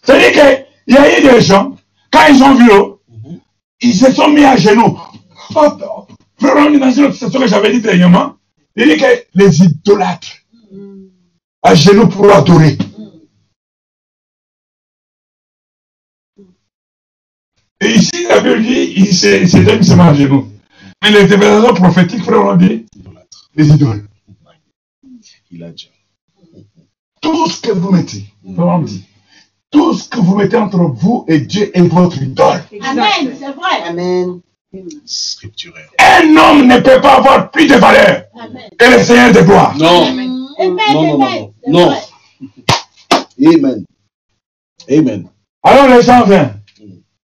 Speaker 1: C'est-à-dire qu'il y a eu des gens, quand ils ont vu ils se sont mis à genoux. Frère, dans une autre que j'avais dit dernièrement. Il dit que les idolâtres, à genoux pour adorer. Et ici, la Bible dit, il s'est mis à genoux. Mais les révélations prophétiques, frère, on dit. Les idoles.
Speaker 4: Il a dit.
Speaker 1: Tout ce que vous mettez, dit, tout ce que vous mettez entre vous et Dieu est votre idole.
Speaker 3: Amen, c'est vrai.
Speaker 5: Amen.
Speaker 4: Scripturaire.
Speaker 1: Un homme ne peut pas avoir plus de valeur
Speaker 3: Amen.
Speaker 1: que le Seigneur de gloire.
Speaker 4: Non.
Speaker 3: Amen,
Speaker 4: Non, non, non,
Speaker 3: amen.
Speaker 4: non. Amen. Amen.
Speaker 1: Alors les gens viennent.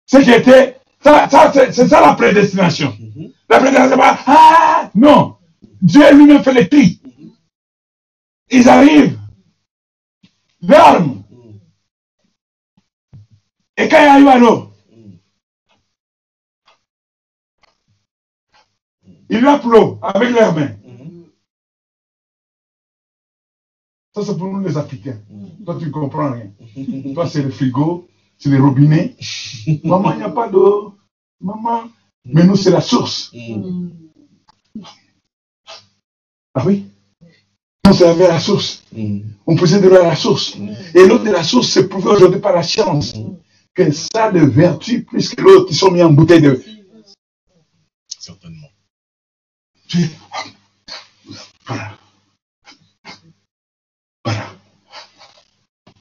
Speaker 1: Ce qui était, ça, ça, c'est ça la prédestination.
Speaker 4: Mhm.
Speaker 1: La prédestination, c'est pas, ah, non. Dieu lui-même fait les tri. Ils arrivent, l'arme. Et quand ils arrivent à l'eau, ils lui l'eau avec leurs mains. Ça, c'est pour nous les Africains. Toi, tu ne comprends rien. Toi, c'est le frigo, c'est le robinet. Maman, il n'y a pas d'eau. Maman. Mais nous, c'est la source. Ah oui? On servait à la source. On faisait de l'eau à la source. Et l'eau de la source, c'est prouvé aujourd'hui par la science que ça a de vertu plus que l'eau qui sont mis en bouteille de.
Speaker 4: Certainement.
Speaker 1: Tu- Voilà. Voilà.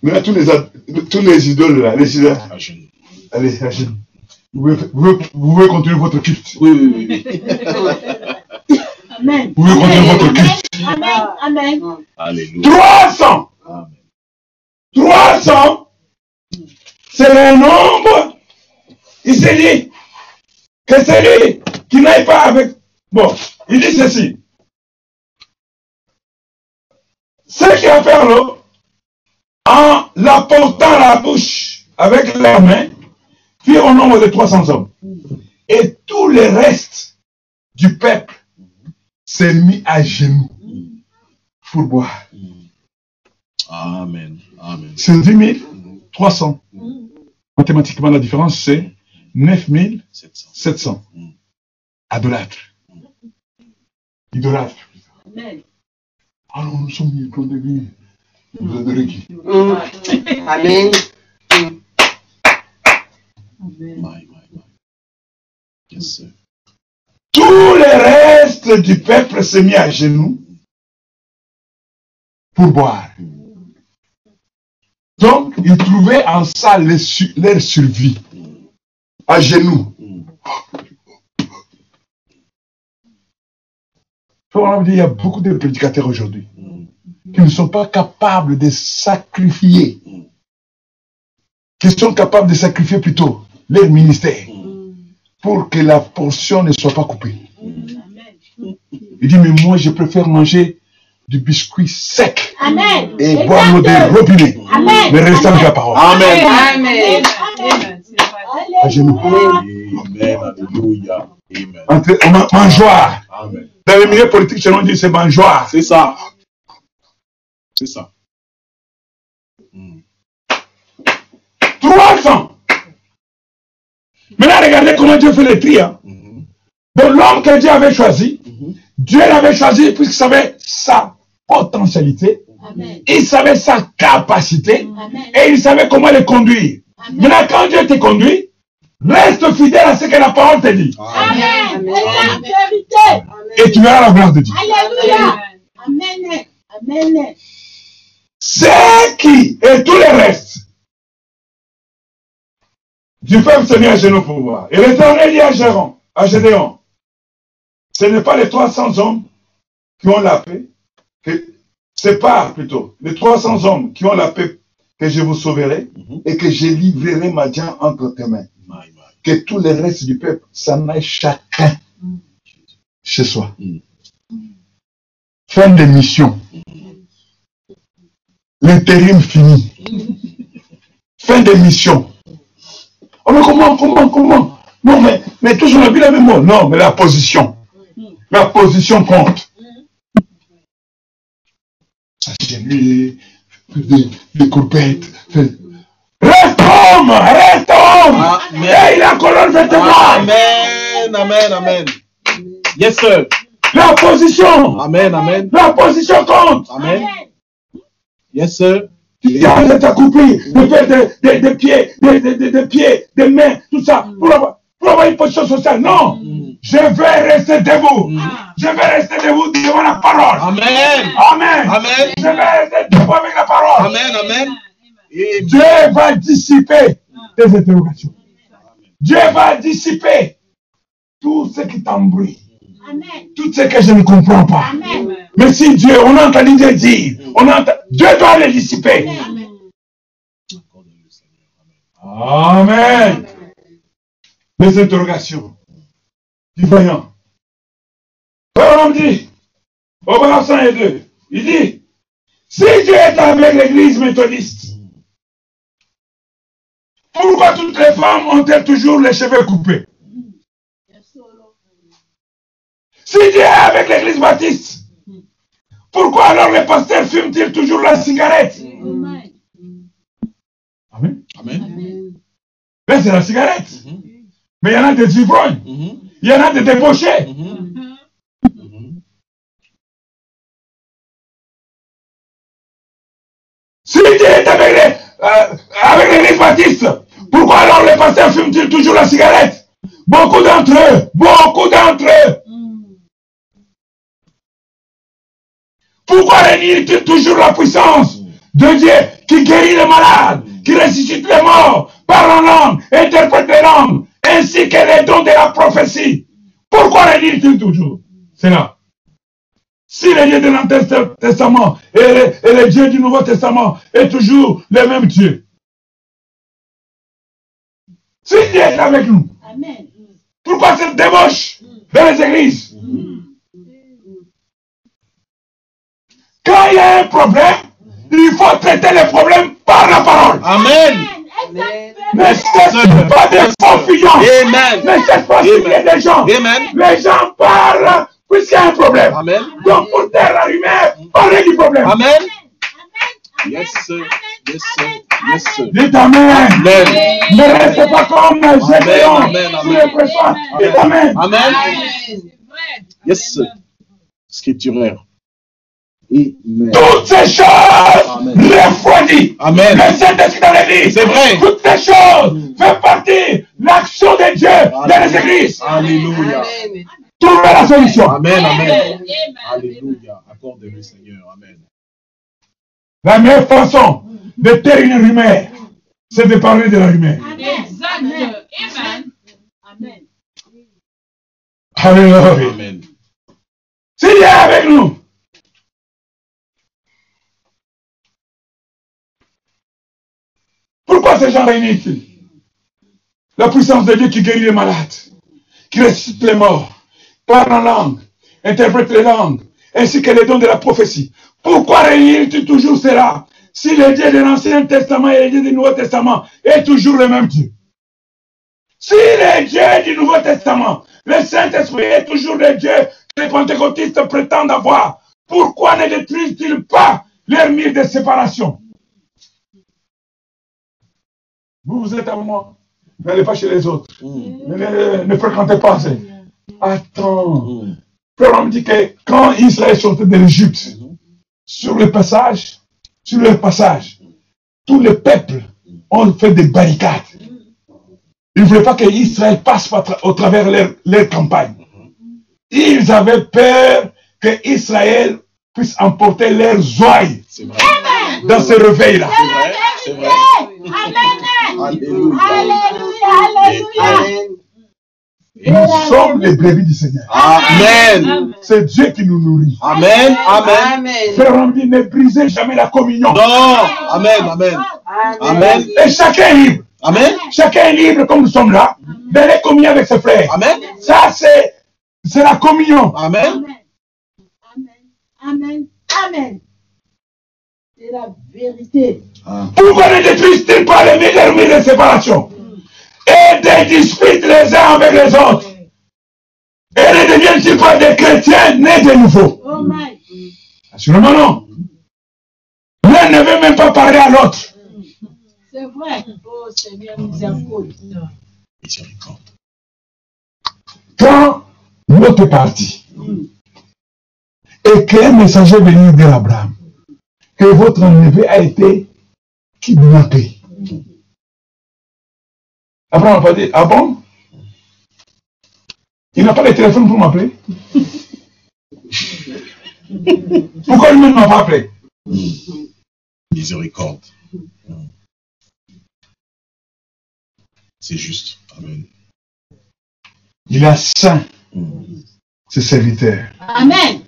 Speaker 1: Maintenant, tous les, tous les idoles, là, les idoles,
Speaker 4: À genoux.
Speaker 1: allez, à genoux. Vous pouvez, vous pouvez- vous pouvez continuer votre culte.
Speaker 4: Oui, oui, oui.
Speaker 3: Amen.
Speaker 1: Vous pouvez continuer votre culte.
Speaker 3: Amen. Amen.
Speaker 4: Alléluia.
Speaker 1: 300
Speaker 4: Amen.
Speaker 1: 300 C'est le nombre. Il s'est dit que celui qui n'aille pas avec. Bon, il dit ceci. Ceux qui affairent l'eau, en la portant à la bouche avec leurs mains, firent au nombre de 300 hommes. Et tout le reste du peuple s'est mis à genoux pour boire.
Speaker 4: Amen. Amen.
Speaker 1: C'est 10 300. Mathématiquement, la différence, c'est 9
Speaker 4: 700.
Speaker 1: 700. Adolâtres. Idolâtres.
Speaker 3: Amen.
Speaker 1: Alors, nous sommes mis de vie. Vous adorez qui
Speaker 5: Mm. Amen.
Speaker 4: My, my, my. Yes, sir.
Speaker 1: Tout reste du peuple s'est mis à genoux pour boire. Donc, ils trouvaient en ça su- leur survie. À genoux. Il y a beaucoup de prédicateurs aujourd'hui qui ne sont pas capables de sacrifier, qui sont capables de sacrifier plutôt leur ministère pour que la portion ne soit pas coupée. Il dit, mais moi, je préfère manger du biscuit sec
Speaker 3: Amen.
Speaker 1: et boire l'eau des robinets,
Speaker 3: Amen.
Speaker 1: mais rester avec la parole.
Speaker 4: Amen.
Speaker 5: Amen.
Speaker 3: Amen. Alléluia.
Speaker 4: Amen. Alléluia. Amen.
Speaker 1: Entre- on ma- mangeoire.
Speaker 4: Amen.
Speaker 1: Dans le milieu politique, chez nous, on dit c'est mangeoire.
Speaker 4: C'est ça. C'est ça. Mm.
Speaker 1: 300. Maintenant, regardez comment Dieu fait les tri. hein.
Speaker 4: Mhm.
Speaker 1: Donc, l'homme que Dieu avait choisi. Dieu l'avait choisi puisqu'il savait sa potentialité,
Speaker 3: Amen.
Speaker 1: il savait sa capacité
Speaker 3: Amen.
Speaker 1: et il savait comment le conduire.
Speaker 3: Amen.
Speaker 1: Maintenant, quand Dieu te conduit, reste fidèle à ce que la parole te dit
Speaker 3: Amen.
Speaker 1: Et tu verras la gloire de Dieu.
Speaker 3: Alléluia. Amen. Amen.
Speaker 1: C'est qui et tout le reste du peuple s'est mis à genoux pour voir. Et l'éternel dit à Géron, à Gédéon, ce n'est pas les 300 hommes qui ont la paix, c'est pas plutôt les 300 hommes qui ont la paix que je vous sauverai
Speaker 4: Mhm.
Speaker 1: et que je livrerai ma Madian entre tes mains.
Speaker 4: My, my.
Speaker 1: que tous les restes du peuple s'en aillent chacun chez soi. Fin de mission. L'intérim fini. Fin de mission. Oh, mais comment, comment, comment? Non, mais, mais toujours la vie la même mot. Non, mais la position. La position compte. Agenouiller, des, des courbettes. fait- Reste homme, reste homme.
Speaker 4: Amen.
Speaker 1: Et la colonne vertébrale.
Speaker 4: Amen. Amen. Amen. Yes, sir.
Speaker 1: La position.
Speaker 4: Amen. Amen.
Speaker 1: La position compte.
Speaker 4: Amen. Yes, sir.
Speaker 1: Il y a d'être accompli, de faire des, des, des pieds, des, des, des, des pieds, des mains, tout ça, pour avoir, pour avoir une position sociale. Non, je vais rester debout. Je vais rester debout devant la parole.
Speaker 4: Amen.
Speaker 1: Amen.
Speaker 4: Amen.
Speaker 1: Je vais rester debout avec la parole.
Speaker 4: Amen. Amen. Et
Speaker 1: Dieu va dissiper tes interrogations. Dieu va dissiper tout ce qui t'embrouille,
Speaker 3: Amen.
Speaker 1: tout ce que je ne comprends pas.
Speaker 3: Amen.
Speaker 1: Mais si Dieu, on a entendu Dieu dire, on a entendu- Dieu doit les dissiper. Amen. Les interrogations du voyant. Paul dit, au verset 102, il dit, si Dieu est avec l'église méthodiste, pourquoi toutes les femmes ont-elles toujours les cheveux coupés? Si Dieu est avec l'église baptiste, pourquoi alors les pasteurs fument-ils toujours la cigarette?
Speaker 3: Amen.
Speaker 1: Amen.
Speaker 4: Amen.
Speaker 1: Là, c'est la cigarette. Mais il y en a des ivrognes,
Speaker 4: Mhm.
Speaker 1: Il y en a des débauchés.
Speaker 4: Mhm. Mhm.
Speaker 1: Si Dieu est avec les, euh, avec l'église baptiste, pourquoi alors les pasteurs fument-ils toujours la cigarette? Beaucoup d'entre eux, beaucoup d'entre eux. Pourquoi réunir-t-il toujours la puissance de Dieu qui guérit les malades, qui ressuscite les morts, parle en langue, interprète les langues, ainsi que les dons de la prophétie Pourquoi réunir-t-il toujours? C'est là. Si le Dieu de l'Ancien Testament et le, et le Dieu du Nouveau Testament est toujours le même Dieu. Si Dieu est avec nous,
Speaker 3: Amen.
Speaker 1: pourquoi cette débauche dans les églises Quand il y a un problème, il faut traiter les problèmes par la parole.
Speaker 4: Amen.
Speaker 1: Ne cesse pas de confusion.
Speaker 4: Amen.
Speaker 1: Ne cesse pas de des gens.
Speaker 4: Amen.
Speaker 1: Les gens parlent puisqu'il y a un problème.
Speaker 4: Amen.
Speaker 1: Donc pour taire la rumeur, parlez du problème.
Speaker 4: Amen. Yes, sir. Yes, sir. Yes, sir.
Speaker 1: Dites Amen.
Speaker 4: Amen.
Speaker 1: Ne restez pas comme Gédéon
Speaker 4: Amen,
Speaker 1: sur
Speaker 4: amen.
Speaker 1: les. Dites Amen.
Speaker 4: Amen. Yes, sir. Scripturaire.
Speaker 1: Toutes ces choses refroidissent.
Speaker 4: Amen.
Speaker 1: Le Saint-Esprit dans l'église.
Speaker 4: C'est vrai.
Speaker 1: Toutes ces choses font partie de l'action de Dieu dans les églises.
Speaker 4: Alléluia.
Speaker 1: Trouvez la solution.
Speaker 4: Amen. Amen. Alléluia. Accorde-le, Seigneur. Amen.
Speaker 1: La meilleure façon de taire une rumeur, c'est de parler de la rumeur.
Speaker 2: Amen.
Speaker 3: Amen.
Speaker 1: Alléluia.
Speaker 4: Amen.
Speaker 1: Si Dieu est avec nous, pourquoi ces gens réunissent La puissance de Dieu qui guérit les malades, qui ressuscite les morts, parle en langue, interprète les langues, ainsi que les dons de la prophétie. Pourquoi réunir toujours cela? Si le Dieu de l'Ancien Testament et le Dieu du Nouveau Testament est toujours le même Dieu. Si le Dieu du Nouveau Testament, le Saint-Esprit est toujours le Dieu que les pentecôtistes prétendent avoir, pourquoi ne détruisent-ils pas leur de séparation? Vous, vous êtes à moi. N'allez pas chez les autres. Ne, ne- ne fréquentez pas. ces- Attends. Frère, on me dit que quand Israël sortait de l'Égypte, sur le passage, sur le passage, tous les peuples ont fait des barricades. Ils ne voulaient pas que Israël passe au travers leur, leur campagne. Ils avaient peur que Israël puisse emporter leurs
Speaker 4: vrai.
Speaker 1: dans ce réveil-là.
Speaker 4: C'est vrai. C'est vrai.
Speaker 3: Amen.
Speaker 4: Alléluia.
Speaker 3: Alléluia.
Speaker 1: Nous sommes les brebis du Seigneur.
Speaker 4: Amen.
Speaker 1: C'est Dieu qui nous nourrit.
Speaker 4: Amen. Amen.
Speaker 1: Frère, ne brisez jamais la communion.
Speaker 4: Non. Amen. Amen. Amen.
Speaker 1: Et chacun est libre.
Speaker 4: Amen.
Speaker 1: Chacun est libre comme nous sommes là, d'aller communier avec ses frères.
Speaker 4: Amen.
Speaker 1: Ça, c'est, c'est la communion.
Speaker 4: Amen.
Speaker 3: Amen. Amen. Amen. C'est la vérité.
Speaker 1: Pourquoi ne détruisent-ils pas les mille mille de séparation Et des disputes les uns avec les autres Et ne deviennent-ils pas des chrétiens nés de nouveau
Speaker 3: Oh my.
Speaker 1: Assurément non. L'un ne veut même pas parler à l'autre.
Speaker 3: C'est vrai. Oh Seigneur, miséricorde.
Speaker 4: Miséricorde.
Speaker 1: Quand l'autre est parti, et qu'un messager venu à Abraham que votre neveu a été kidnappé. Abraham n'a pas dit, ah bon? Il n'a pas de téléphone pour m'appeler Pourquoi lui ne m'a pas appelé?
Speaker 4: Miséricorde. C'est juste. Amen.
Speaker 1: Il a saint ses serviteurs.
Speaker 3: Amen.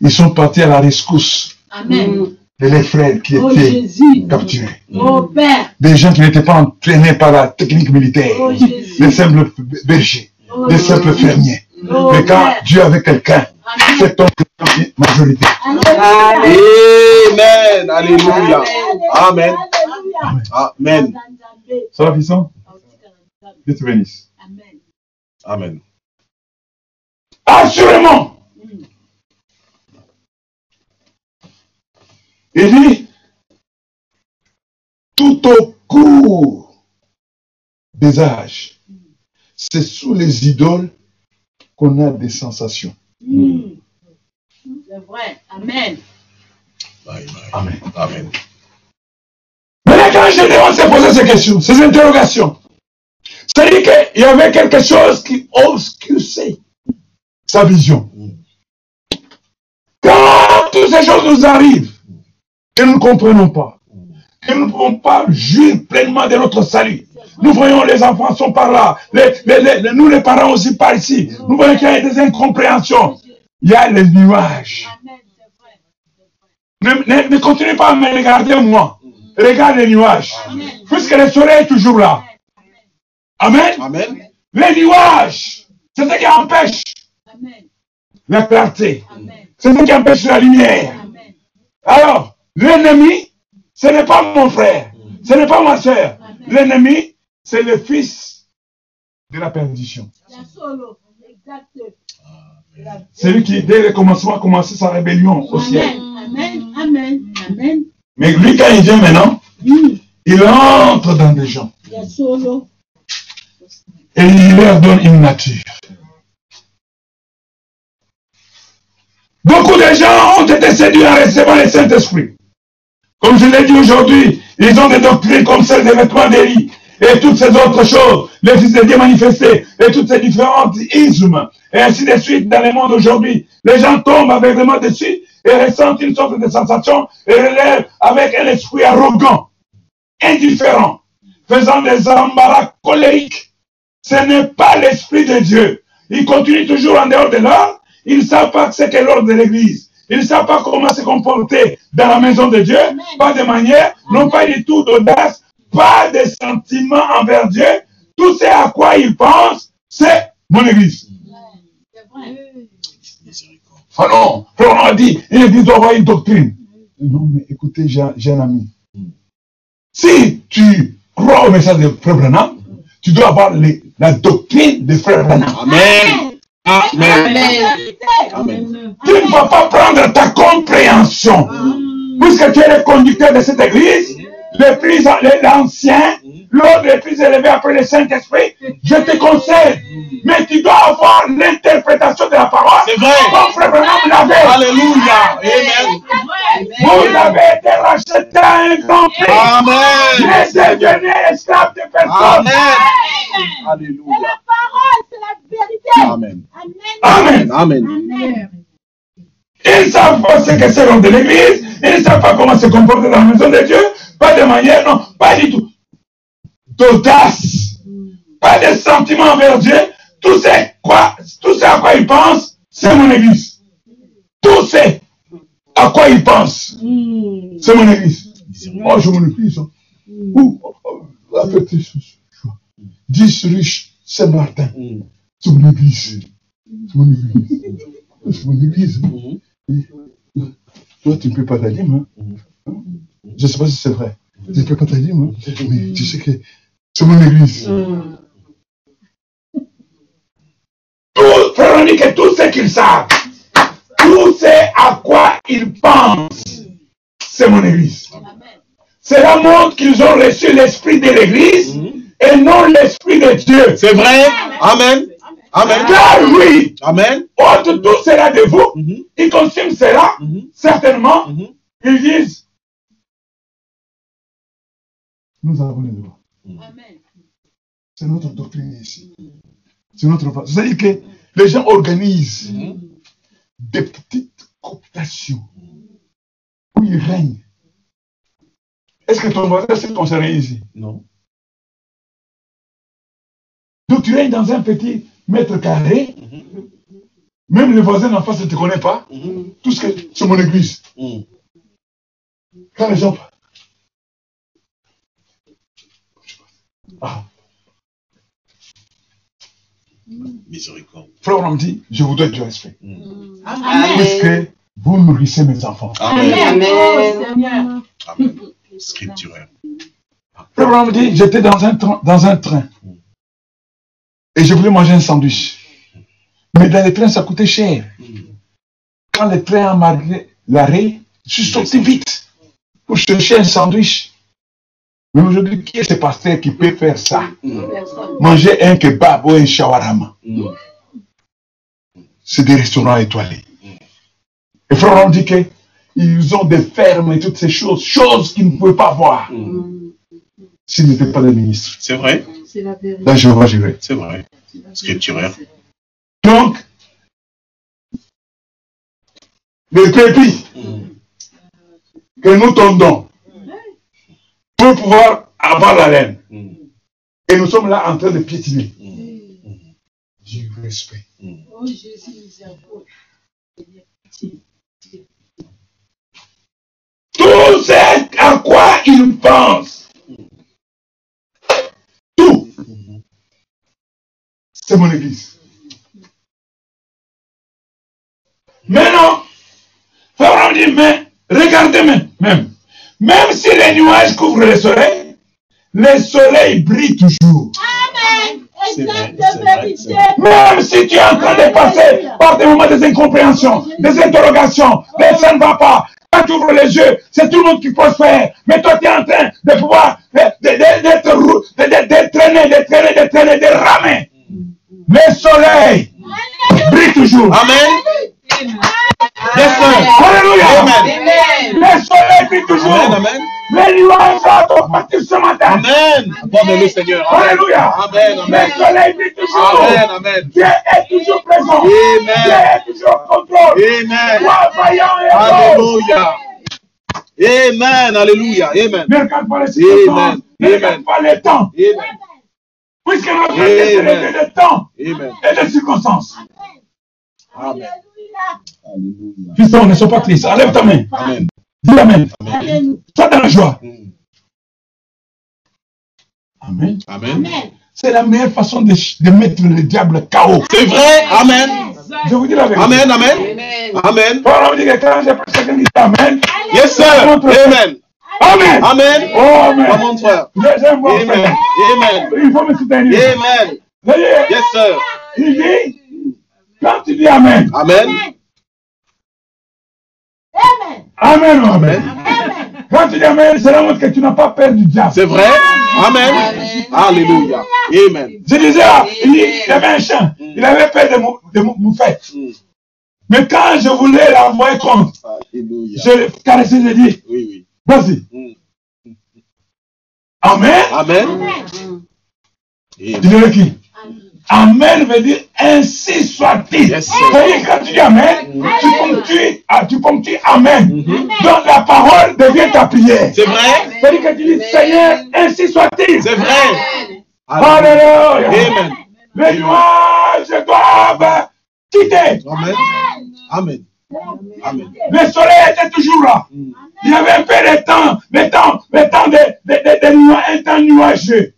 Speaker 1: Ils sont partis à la rescousse
Speaker 3: Amen.
Speaker 1: De leurs frères qui
Speaker 3: Oh
Speaker 1: étaient
Speaker 3: Jésus.
Speaker 1: capturés.
Speaker 3: Oh Père.
Speaker 1: Des gens qui n'étaient pas entraînés par la technique militaire.
Speaker 3: Oh Jésus.
Speaker 1: Des simples bergers.
Speaker 3: Oh
Speaker 1: des simples
Speaker 3: Jésus.
Speaker 1: fermiers.
Speaker 3: Oh
Speaker 1: Mais quand
Speaker 3: Père.
Speaker 1: Dieu avait quelqu'un, c'est ton majorité.
Speaker 3: Alléluia.
Speaker 4: Amen. Alléluia. Amen.
Speaker 3: Alléluia.
Speaker 4: Amen.
Speaker 1: Ça va, puissant Dieu te bénisse.
Speaker 3: Amen.
Speaker 4: Amen.
Speaker 1: Assurément. Il dit, tout au cours des âges, c'est sous les idoles qu'on a des sensations.
Speaker 3: Mm. C'est vrai. Amen.
Speaker 4: Amen.
Speaker 1: Amen.
Speaker 4: Amen.
Speaker 1: Maintenant, quand Gédéon s'est posé ces questions, ces interrogations, c'est-à-dire qu'il y avait quelque chose qui obscurcissait sa vision. Quand toutes ces choses nous arrivent, que nous ne comprenons pas, que nous ne pouvons pas jouir pleinement de notre salut, nous voyons les enfants sont par là, les- les- les- les- nous les parents aussi par ici, nous voyons qu'il y a des incompréhensions, il y a les nuages. Ne, ne- ne continuez pas à me regarder moi. Regarde les nuages. Puisque le soleil est toujours là. Amen.
Speaker 4: Amen.
Speaker 1: Les nuages, c'est ce qui empêche
Speaker 3: Amen.
Speaker 1: la clarté. C'est ce qui empêche la lumière.
Speaker 3: Amen.
Speaker 1: Alors, l'ennemi, ce n'est pas mon frère. Ce n'est pas ma soeur. L'ennemi, c'est le fils de la perdition.
Speaker 3: La solo. Exact. La-
Speaker 1: C'est lui qui, dès le commencement, a commencé sa rébellion au ciel.
Speaker 3: Amen. Amen.
Speaker 1: Mais lui, quand il vient maintenant, il entre dans des gens. Et il leur donne une nature. Beaucoup de gens ont été séduits en recevant le Saint-Esprit. Comme je l'ai dit aujourd'hui, ils ont des doctrines comme celle des vêtements d'Élie et toutes ces autres choses, les fils de Dieu manifestés et toutes ces différents ismes et ainsi de suite dans le monde aujourd'hui. Les gens tombent aveuglément dessus et ressentent une sorte de sensation et relèvent avec un esprit arrogant, indifférent, faisant des embarras colériques. Ce n'est pas l'Esprit de Dieu. Ils continuent toujours en dehors de l'ordre. Ils ne savent pas ce qu'est l'ordre de l'Église. Ils ne savent pas comment se comporter dans la maison de Dieu. Pas de manière, non pas du tout d'audace, pas de sentiment envers Dieu. Tout ce à quoi ils pensent, c'est mon Église.
Speaker 3: C'est vrai.
Speaker 4: Miséricorde.
Speaker 1: Ah non, on a dit, une Église doit avoir une doctrine. Non, mais écoutez, j'ai j'ai un ami. Si tu crois au message de Frère Branham, tu dois avoir les- la doctrine de Frère Branham.
Speaker 4: Amen. Amen.
Speaker 1: Tu ne vas pas prendre ta compréhension. Puisque tu es le conducteur de cette église, le plus l'ancien, l'autre le plus élevé après le Saint-Esprit, je te conseille. Mais tu dois avoir l'interprétation de la parole.
Speaker 4: C'est vrai.
Speaker 1: Comme l'avait.
Speaker 4: Alléluia. Amen.
Speaker 1: Vous avez été racheté à un grand prix.
Speaker 4: Amen.
Speaker 1: Ne devenez esclave de personne.
Speaker 4: Amen. Alléluia.
Speaker 3: C'est la vérité.
Speaker 4: Amen.
Speaker 3: Amen.
Speaker 1: Amen. Ils ne savent pas ce que c'est l'homme de l'église. Ils ne savent pas comment se comporter dans la maison de Dieu. Pas de manière, non, pas du tout. D'audace. Pas de sentiment envers Dieu. Tout ce, quoi, tout ce à quoi ils pensent, c'est mon église. Tout ce à quoi ils pensent, c'est mon église. Oh, je m'en église. hein. Ouh, oh, oh, la fête est- 10 riches Saint-Martin.
Speaker 4: Mm.
Speaker 1: C'est mon église. C'est mon église. C'est mon église. Toi, tu ne peux pas ta dîme. Hein? Je ne sais pas si c'est vrai. Tu ne peux pas ta dîme. Hein? Mais tu sais que c'est mon église. Tout, frère, on dit que tout ce qu'ils savent, tout ce à quoi ils pensent, c'est mon église. Cela montre qu'ils ont reçu l'esprit de l'église et non l'esprit de Dieu.
Speaker 4: C'est vrai? Amen. Amen.
Speaker 1: Car oui,
Speaker 4: Amen.
Speaker 1: autre tout cela de vous,
Speaker 4: Mhm.
Speaker 1: ils consument cela,
Speaker 4: Mhm.
Speaker 1: certainement,
Speaker 4: Mhm.
Speaker 1: ils disent, nous avons le droit. C'est notre doctrine ici. C'est notre façon. C'est-à-dire que les gens organisent des petites cooptations où ils règnent. Est-ce que ton voisin s'est concerné ici?
Speaker 4: Non.
Speaker 1: Donc tu règnes dans un petit mètre carré. Même le voisin en face ne te connaît pas. Tout ce que c'est mon église.
Speaker 4: Mm.
Speaker 1: Quand les gens. Ah,
Speaker 4: Miséricorde.
Speaker 1: frère, on me dit, je vous donne du respect.
Speaker 5: Amen.
Speaker 1: Puisque vous nourrissez mes enfants.
Speaker 4: Amen.
Speaker 5: Amen.
Speaker 4: Amen. Scripturaire.
Speaker 1: Frère, on me dit, j'étais dans un, train, dans un train. Et je voulais manger un sandwich. Mais dans les trains, ça coûtait cher. Quand le train a marqué l'arrêt, je suis sorti vite pour chercher un sandwich. Mais aujourd'hui, qui est ce pasteur qui peut faire ça? Manger un kebab ou un shawarma. C'est des restaurants étoilés. Et frère, on dit qu'ils ont des fermes et toutes ces choses, choses qu'ils ne pouvaient pas voir
Speaker 4: Mm.
Speaker 1: s'ils n'étaient pas des ministres.
Speaker 4: C'est vrai.
Speaker 3: C'est la vérité.
Speaker 1: Là, je vais gérer.
Speaker 4: C'est vrai. Scripturaire.
Speaker 1: Donc, les pépis
Speaker 4: Mm.
Speaker 1: que nous tendons pour pouvoir avoir la laine.
Speaker 4: Mm.
Speaker 1: Et nous sommes là en train de piétiner.
Speaker 4: Mm.
Speaker 1: Du respect.
Speaker 3: Oh Jésus.
Speaker 1: Tout ce à quoi ils pensent, tout, c'est mon église. Maintenant, Pharaon dit, mais regardez même, même, même si les nuages couvrent le soleil, le soleil brille toujours.
Speaker 3: Exact de vérité.
Speaker 4: vrai.
Speaker 1: Même si tu es en train de passer par des moments des incompréhensions, des interrogations, mais ça ne va pas. Quand tu ouvres les yeux, c'est tout le monde qui prospère. Mais toi, tu es en train de pouvoir, de- de- de- d'être rou- de, de, de traîner, de traîner, de traîner, de ramer. Le soleil toujours.
Speaker 4: Amen. Yes, sir.
Speaker 1: Alléluia.
Speaker 4: Amen.
Speaker 1: Le soleil brille toujours.
Speaker 4: Amen. Amen.
Speaker 1: Vont partir ce matin.
Speaker 4: Amen. Accorde-le, Seigneur. Amen.
Speaker 1: Alléluia.
Speaker 4: Amen.
Speaker 1: Le
Speaker 4: Amen.
Speaker 1: soleil brille toujours.
Speaker 4: Amen. Amen.
Speaker 1: Dieu est toujours présent.
Speaker 4: Amen.
Speaker 1: Dieu est toujours au contrôle.
Speaker 4: Amen.
Speaker 1: Vaillant et.
Speaker 4: Alléluia. Amen. Alléluia. Amen.
Speaker 1: Ne regarde pas les circonstances.
Speaker 4: Amen.
Speaker 1: Ne regarde
Speaker 4: Amen.
Speaker 1: pas les temps.
Speaker 4: Amen.
Speaker 1: Puisque notre Dieu
Speaker 4: Amen.
Speaker 1: le temps
Speaker 4: Amen.
Speaker 1: et de circonstances.
Speaker 4: Amen. Alléluia.
Speaker 1: Fiston, ne sois pas triste. Enlève ta main.
Speaker 4: Amen.
Speaker 1: Dis Amen.
Speaker 4: Amen.
Speaker 1: Sois dans la joie.
Speaker 4: Mm.
Speaker 1: Amen.
Speaker 4: Amen.
Speaker 1: C'est la meilleure façon de, de mettre le diable KO.
Speaker 4: C'est vrai. Amen.
Speaker 1: Je vous dis la vérité.
Speaker 4: Amen. Amen. Amen.
Speaker 1: Voilà, on dit que quand j'ai pris quelqu'un qui dit Amen.
Speaker 4: Yes, sir. Amen.
Speaker 1: Amen.
Speaker 4: Amen.
Speaker 1: Oh, Amen.
Speaker 4: Ah, mon frère. Amen. Amen.
Speaker 1: Il faut me soutenir.
Speaker 4: Amen. Yes, sir.
Speaker 1: Il dit, quand tu dis Amen,
Speaker 4: Amen.
Speaker 1: Amen Amen.
Speaker 4: Amen?
Speaker 1: Quand tu dis Amen, cela montre que tu n'as pas peur du diable.
Speaker 4: C'est vrai? Amen. Alléluia. Amen.
Speaker 1: Je disais, ah, il, avait un chien, il avait peur de, mou, de mou- moufette.
Speaker 4: Mm.
Speaker 1: Mais quand je voulais l'envoyer contre, je le caressais, je dis,
Speaker 4: Oui, oui.
Speaker 1: vas-y.
Speaker 4: Mm.
Speaker 1: Amen.
Speaker 4: Amen.
Speaker 1: Tu dirais qui? Amen veut dire ainsi soit-il.
Speaker 4: Yes,
Speaker 1: quand tu dis Amen, tu ponctues, ah, tu ponctues Amen.
Speaker 4: Mhm.
Speaker 1: Donc la parole devient ta prière.
Speaker 4: C'est vrai?
Speaker 1: C'est-à-dire que tu dis Seigneur, ainsi soit-il.
Speaker 4: C'est vrai.
Speaker 1: Alléluia.
Speaker 4: Amen.
Speaker 1: Les nuages doivent quitter.
Speaker 4: Amen. Amen. Amen.
Speaker 1: Le soleil était toujours là.
Speaker 4: Mm.
Speaker 1: Il y avait un peu de temps, le temps, le temps de, de, de, un temps nuageux.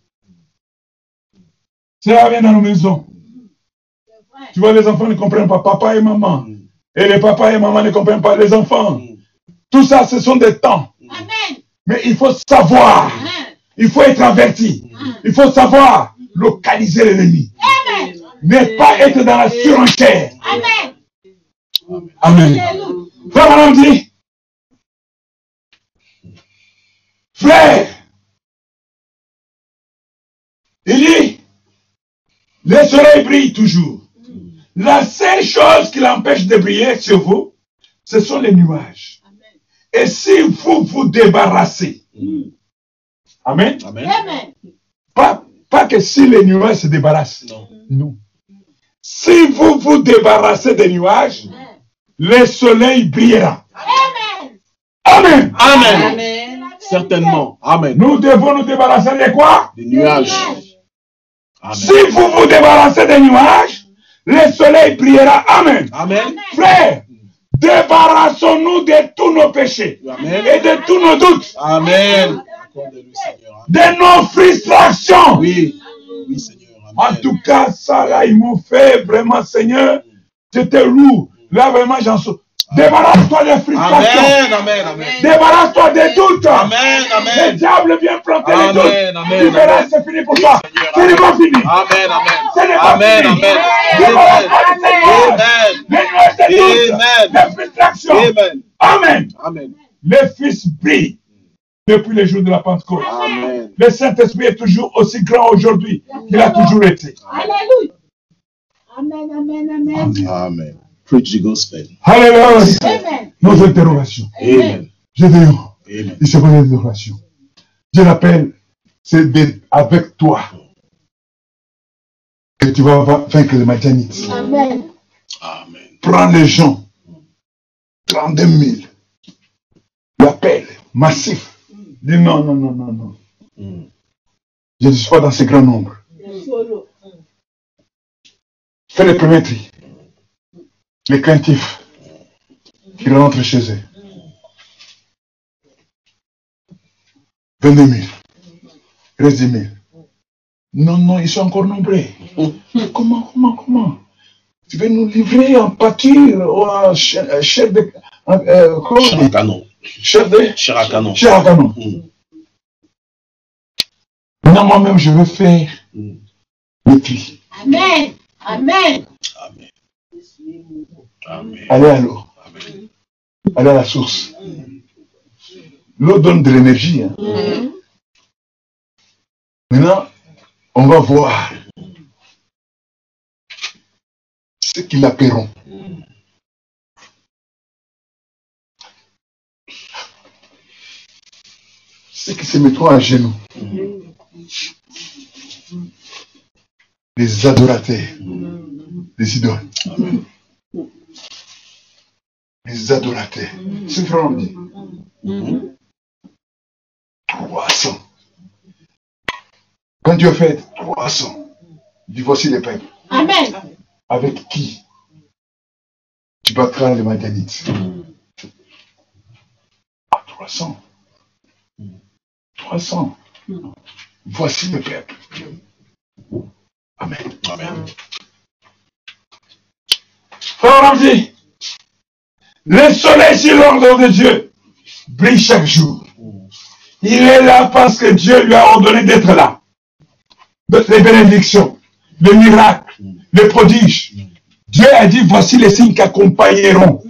Speaker 1: Ça vient dans nos maisons. Tu vois, les enfants ne comprennent pas papa et maman. Et les papas et maman ne comprennent pas les enfants. Tout ça, ce sont des temps.
Speaker 3: Amen.
Speaker 1: Mais il faut savoir. Il faut être averti. Il faut savoir localiser l'ennemi.
Speaker 3: Amen.
Speaker 1: Ne pas être dans la surenchère.
Speaker 3: Amen.
Speaker 1: Amen. Frère Madame dit, frère, il dit, le soleil brille toujours. La seule chose qui l'empêche de briller sur vous, ce sont les nuages. Et si vous vous débarrassez, Amen,
Speaker 4: Amen.
Speaker 3: Amen.
Speaker 1: pas, pas que si les nuages se débarrassent,
Speaker 4: Non.
Speaker 1: non. Si vous vous débarrassez des nuages, le soleil brillera.
Speaker 3: Amen.
Speaker 1: Amen.
Speaker 4: Amen.
Speaker 5: Amen.
Speaker 4: Certainement. Amen.
Speaker 1: Nous devons nous débarrasser de quoi?
Speaker 4: Des nuages. Amen.
Speaker 1: Si vous vous débarrassez des nuages, le soleil brillera. Amen.
Speaker 4: Amen.
Speaker 1: Frère, débarrassons-nous de tous nos péchés
Speaker 4: Amen.
Speaker 1: et de tous nos doutes,
Speaker 4: Amen.
Speaker 1: De nos frustrations.
Speaker 4: Oui. Oui, Seigneur.
Speaker 1: En tout cas, ça là, ils m'ont fait vraiment, Seigneur, c'était lourd. Là, vraiment, j'en suis. Débarrasse-toi des frustrations.
Speaker 4: Amen. Amen. Amen.
Speaker 1: Débarrasse-toi des doutes.
Speaker 4: Amen.
Speaker 1: Le
Speaker 4: Amen.
Speaker 1: diable vient planter les doutes.
Speaker 4: Amen. Amen.
Speaker 1: Tu verras, c'est fini pour toi. Ce n'est pas fini.
Speaker 4: Amen. Amen.
Speaker 1: Ce n'est pas
Speaker 4: Amen.
Speaker 1: fini.
Speaker 4: Amen.
Speaker 1: Débarrasse-toi de ces nuages.
Speaker 4: Amen.
Speaker 1: Les nuages des doutes.
Speaker 4: Amen.
Speaker 1: Les frustrations.
Speaker 4: Amen.
Speaker 1: Amen.
Speaker 4: Amen.
Speaker 1: Le Fils brille depuis les jours de la Pentecôte.
Speaker 4: Amen.
Speaker 1: Le Saint-Esprit est toujours aussi grand aujourd'hui qu'il a toujours été.
Speaker 3: Alléluia. Amen, amen, amen.
Speaker 4: Amen. Preach the gospel.
Speaker 1: Alléluia.
Speaker 3: Amen.
Speaker 1: Nos interrogations.
Speaker 4: Amen.
Speaker 1: Gédéon,
Speaker 4: Amen.
Speaker 1: il se pose des interrogations. Je l'appelle, c'est avec toi que tu vas va- vaincre les Madianites.
Speaker 3: Amen.
Speaker 4: Amen.
Speaker 1: Prends les gens, 32 000. L'appel massif. Dis non, non, non, non, non.
Speaker 4: Mm.
Speaker 1: Je ne suis pas dans ce grand nombre. Fais le premier tri. Les craintifs qui rentrent chez eux. 22 000. 13 000. Non, non, ils sont encore nombreux. Comment, comment, comment? Tu veux nous livrer en pâture ou en chef, de. euh. Chef de.
Speaker 4: Canon.
Speaker 1: Chef à canon.
Speaker 4: Mm.
Speaker 1: Non, moi-même, je veux faire
Speaker 4: Mm.
Speaker 1: le tri.
Speaker 3: Amen. Amen.
Speaker 4: Amen.
Speaker 1: Aller à l'eau. Aller à la source. L'eau donne de l'énergie. hein. Maintenant, on va voir ce qu'ils appelleront. Ceux qui se mettront à genoux. Les adorateurs. Les idoles. Les adorateurs. C'est ce qu'on dit. 300. Quand Dieu fait 300, il dit voici les peuples.
Speaker 3: Amen.
Speaker 1: Avec qui tu battras les Madianites Ah, 300. 300. Voici le peuple. Amen.
Speaker 4: Amen.
Speaker 1: Frère dit, le soleil sur l'ordre de Dieu brille chaque jour. Il est là parce que Dieu lui a ordonné d'être là. Les bénédictions, les miracles, les prodiges. Dieu a dit, voici les signes qui accompagneront.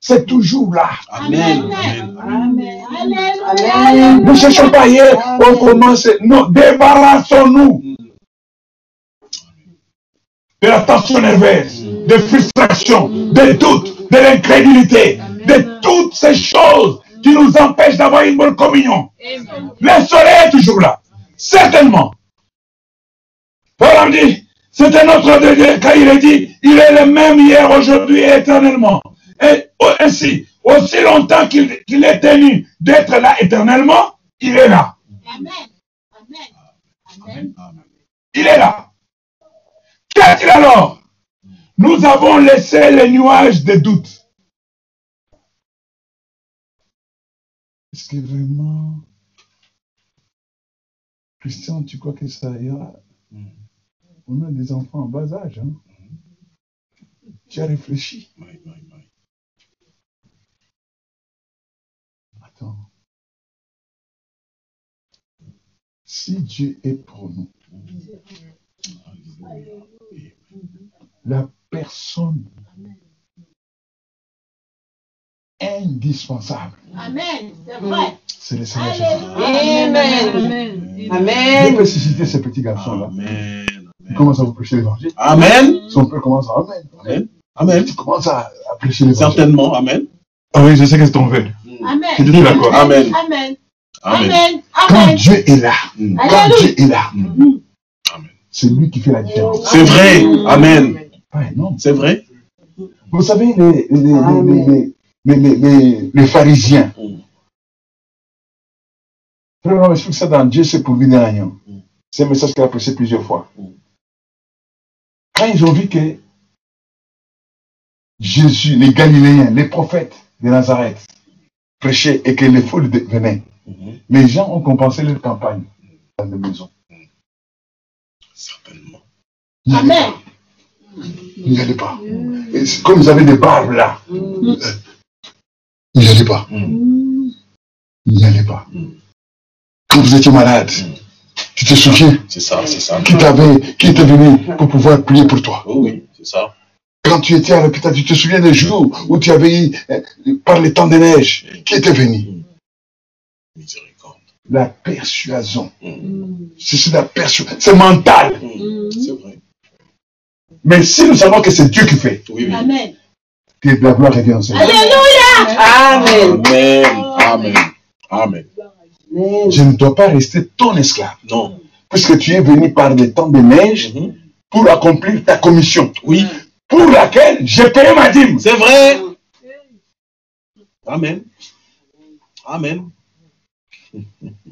Speaker 1: C'est toujours là.
Speaker 4: Amen. Amen.
Speaker 1: Ne cherchons pas hier, on commence. Non, débarrassons-nous de la tension nerveuse, des frustrations, des doutes, de l'incrédulité, de toutes ces choses qui nous empêchent d'avoir une bonne communion. Le soleil est toujours là, certainement. Paul dit, c'était notre Dieu quand il est dit, il est le même hier, aujourd'hui et éternellement. Et ainsi, aussi longtemps qu'il qu'il est tenu d'être là éternellement, il est là.
Speaker 3: Amen. Amen. Amen.
Speaker 1: Il est là. Qu'est-il alors? Nous avons laissé les nuages de doute. Est-ce que vraiment, Christian, tu crois que ça ira? On a des enfants en bas âge. Hein. Tu as réfléchi? Attends. Si Dieu est pour nous,
Speaker 4: Alléluia.
Speaker 1: la personne indispensable,
Speaker 3: Amen. C'est vrai.
Speaker 1: c'est le Seigneur Jésus.
Speaker 5: Amen.
Speaker 1: Je
Speaker 5: Amen.
Speaker 1: peux susciter ces petits garçons-là.
Speaker 4: Amen.
Speaker 1: Ils commencent à vous prêcher l'évangile.
Speaker 4: Amen.
Speaker 1: Son père commence à Amen.
Speaker 4: Amen. Amen.
Speaker 1: Tu commences à, à prêcher l'évangile.
Speaker 4: Certainement. Amen.
Speaker 1: Ah oui, je sais que c'est ton veut.
Speaker 3: Amen.
Speaker 1: Je suis d'accord.
Speaker 4: Amen.
Speaker 3: Amen.
Speaker 4: Amen.
Speaker 3: Amen.
Speaker 1: Quand
Speaker 3: Amen.
Speaker 1: Dieu est là, quand
Speaker 3: Alléluia.
Speaker 1: Dieu est là.
Speaker 4: Amen.
Speaker 1: c'est lui qui fait la différence.
Speaker 4: C'est vrai. Amen.
Speaker 1: Ouais, non.
Speaker 4: C'est vrai.
Speaker 1: Vous savez, les, les, les, les, les, les, les- les- les pharisiens,
Speaker 4: Mm.
Speaker 1: Frère, on explique ça dans Dieu, c'est pour lui agneau.
Speaker 4: Mm.
Speaker 1: C'est un message qu'il a prêché plusieurs fois.
Speaker 4: Mm.
Speaker 1: Quand ils ont vu que Jésus, les Galiléens, les prophètes de Nazareth prêchaient et que les foules venaient,
Speaker 4: Mhm.
Speaker 1: les gens ont compensé leur campagne dans les maisons.
Speaker 4: Certainement.
Speaker 3: Amen.
Speaker 1: N'y allait pas. Et comme ils avaient des barbes là, n'y allait pas. N'y allait pas. Quand vous étiez malade, tu te souviens
Speaker 4: C'est ça, c'est ça.
Speaker 1: qui t'avait, qui était venu pour pouvoir prier pour toi.
Speaker 4: Oh oui, c'est ça.
Speaker 1: Quand tu étais à l'hôpital, tu te souviens des jours où tu avais eu, euh, par les temps de neige, qui était venu?
Speaker 4: Miséricorde.
Speaker 1: La persuasion.
Speaker 4: Mm.
Speaker 1: C'est c'est la persuasion. C'est mental.
Speaker 4: Mm. C'est vrai.
Speaker 1: Mais si nous savons que c'est Dieu qui fait,
Speaker 4: Oui, oui.
Speaker 3: Amen.
Speaker 1: que la gloire revient au Seigneur.
Speaker 3: Alléluia.
Speaker 5: Amen.
Speaker 4: Amen. Amen. Amen.
Speaker 1: Je ne dois pas rester ton esclave.
Speaker 4: Non.
Speaker 1: Puisque tu es venu par les temps de neige
Speaker 4: Mhm.
Speaker 1: pour accomplir ta commission.
Speaker 4: Oui,
Speaker 1: Pour laquelle j'ai payé ma dîme.
Speaker 4: c'est vrai. Amen. Amen.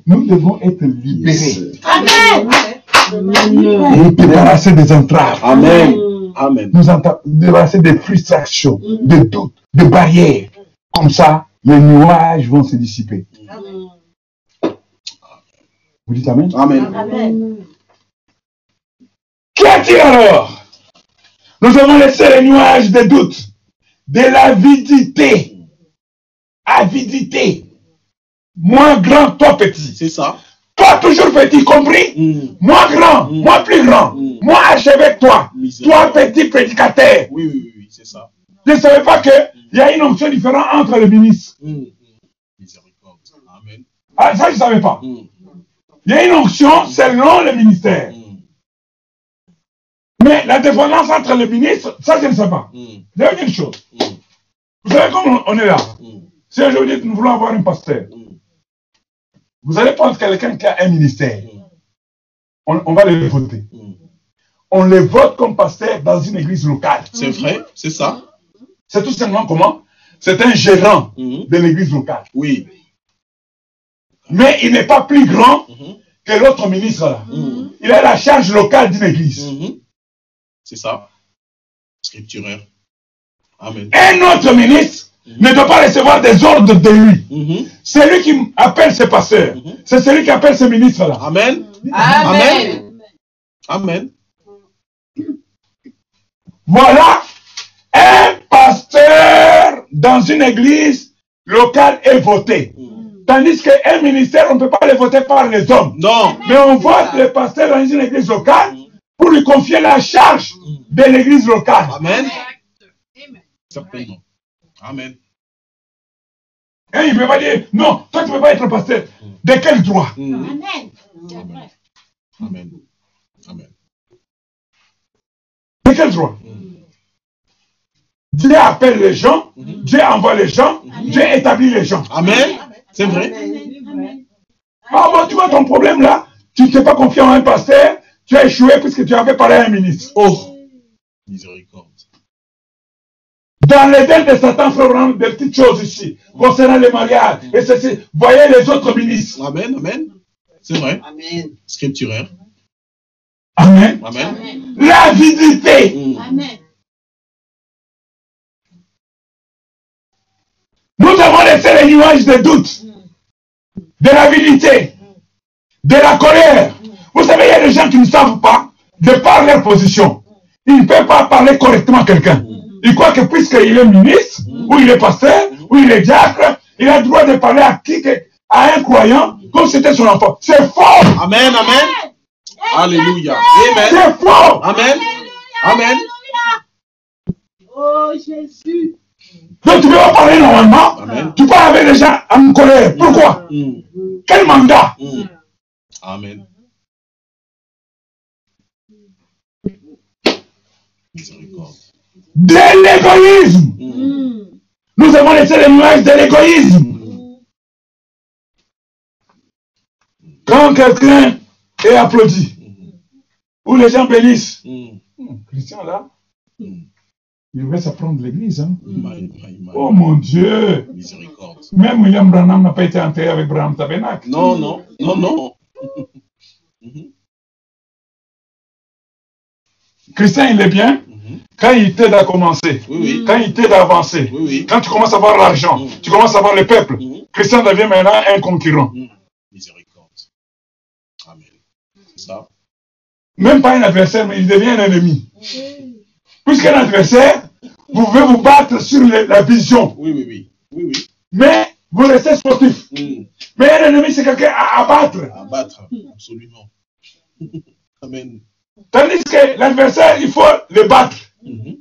Speaker 1: Nous devons être libérés.
Speaker 3: Amen.
Speaker 1: Nous débarrasser des entraves.
Speaker 4: Amen. Amen.
Speaker 1: Nous débarrasser des frustrations, des doutes, des barrières. Comme ça, les nuages vont se dissiper. Vous dites Amen?
Speaker 4: Amen.
Speaker 3: Amen.
Speaker 1: Qu'y a-t-il alors? Nous avons laissé les nuages des doutes, de l'avidité. Avidité. Moi grand, toi petit.
Speaker 4: C'est ça.
Speaker 1: Toi toujours petit, compris
Speaker 4: Mm.
Speaker 1: Moi grand,
Speaker 4: Mm.
Speaker 1: moi plus grand.
Speaker 4: Mm.
Speaker 1: Moi achevé toi. Toi petit prédicateur.
Speaker 4: Oui, oui, oui, c'est ça.
Speaker 1: Je ne savais pas qu'il y a une option différente entre les ministres.
Speaker 4: Miséricorde. Amen.
Speaker 1: Ah, ça, je ne savais pas. Il y a une onction selon le ministère. Mais la dépendance entre les ministres, ça, je ne sais pas. Je vais vous dire une chose. Vous savez comment on est là? Si aujourd'hui nous voulons avoir un pasteur. Vous allez prendre quelqu'un qui a un ministère. On, on va les voter. On les vote comme pasteur dans une église locale.
Speaker 4: C'est vrai, c'est ça.
Speaker 1: C'est tout simplement comment? C'est un gérant
Speaker 4: Mm.
Speaker 1: de l'église locale.
Speaker 4: Oui.
Speaker 1: Mais il n'est pas plus grand
Speaker 4: Mhm.
Speaker 1: que l'autre ministre là.
Speaker 4: Mm.
Speaker 1: Il a la charge locale d'une église.
Speaker 4: Mhm. C'est ça. Scripturaire. Amen.
Speaker 1: Un autre ministre ne doit pas recevoir des ordres de lui.
Speaker 4: Mhm.
Speaker 1: C'est lui qui appelle ses pasteurs.
Speaker 4: Mhm.
Speaker 1: C'est celui qui appelle ses ministres là.
Speaker 4: Amen.
Speaker 5: Amen.
Speaker 4: Amen.
Speaker 1: Voilà un pasteur dans une église locale est voté. Tandis qu'un ministère, on ne peut pas le voter par les hommes.
Speaker 4: Non.
Speaker 1: Mais on vote le pasteur dans une église locale pour lui confier la charge de l'église locale.
Speaker 4: Amen.
Speaker 6: Amen.
Speaker 4: Amen.
Speaker 1: Et il ne peut pas dire, non, toi tu ne peux pas être pasteur. De quel droit?
Speaker 4: Mm.
Speaker 3: Amen.
Speaker 4: Amen. Amen.
Speaker 1: De quel droit? Dieu appelle les gens, Dieu envoie les gens, Dieu établit les gens.
Speaker 4: Amen. C'est vrai.
Speaker 3: Amen.
Speaker 1: Ah bon, tu vois ton problème là Tu ne t'es pas confié en un pasteur, tu as échoué puisque tu avais parlé à un ministre.
Speaker 4: Oh. Miséricorde.
Speaker 1: Dans l'Éden de Satan, frère, on a des petites choses ici, concernant les mariages, et ceci. Voyez les autres ministres.
Speaker 4: Amen. Amen. C'est vrai.
Speaker 5: Amen.
Speaker 4: Scripturaire.
Speaker 1: Amen.
Speaker 4: Amen.
Speaker 3: Amen.
Speaker 1: L'avidité.
Speaker 4: Mm.
Speaker 3: Amen.
Speaker 1: Nous avons laissé les nuages de doute, de l'avidité, de la colère. Vous savez, il y a des gens qui ne savent pas de par leur position, ils ne peuvent pas parler correctement à quelqu'un. Ils croient que puisqu'il est ministre, ou il est pasteur, ou il est diacre, il a le droit de parler à qui que- à un croyant comme c'était son enfant. C'est faux!
Speaker 4: Amen, amen. Alléluia. Amen.
Speaker 1: C'est faux!
Speaker 4: Amen. Amen.
Speaker 3: Oh Jésus.
Speaker 1: Donc tu ne peux pas parler normalement.
Speaker 4: Amen.
Speaker 1: Tu parles avec les gens en colère. Pourquoi?
Speaker 4: Mm,
Speaker 1: Quel mandat?
Speaker 4: mm. Amen. Miséricorde.
Speaker 1: De l'égoïsme.
Speaker 4: Mm,
Speaker 1: Nous avons laissé les nuages de l'égoïsme.
Speaker 4: mm,
Speaker 1: Quand quelqu'un est applaudi, ou les gens bénissent,
Speaker 4: mm,
Speaker 1: Hum, Christian là,
Speaker 4: mm.
Speaker 1: il va s'apprendre l'église. Hein?
Speaker 4: My.
Speaker 1: Oh mon Dieu!
Speaker 4: Miséricorde.
Speaker 1: Même William Branham n'a pas été enterré avec Branham Tabernacle.
Speaker 4: Non, non, non, non.
Speaker 1: Christian, il est bien. Quand il t'aide à commencer,
Speaker 4: Oui, oui.
Speaker 1: quand il t'aide à avancer,
Speaker 4: Oui,
Speaker 1: quand tu commences à voir l'argent, tu commences à voir le peuple. Christian devient maintenant un concurrent.
Speaker 4: Miséricorde. Amen. C'est ça?
Speaker 1: Même pas un adversaire, mais il devient un ennemi. Puisqu'un adversaire, vous pouvez vous battre sur la vision,
Speaker 4: Oui, oui, oui. Oui, oui.
Speaker 1: mais vous restez sportif.
Speaker 4: Mm.
Speaker 1: Mais un ennemi, c'est quelqu'un à abattre.
Speaker 4: À battre. Absolument. Amen.
Speaker 1: Tandis que l'adversaire, il faut le battre.
Speaker 4: Mhm.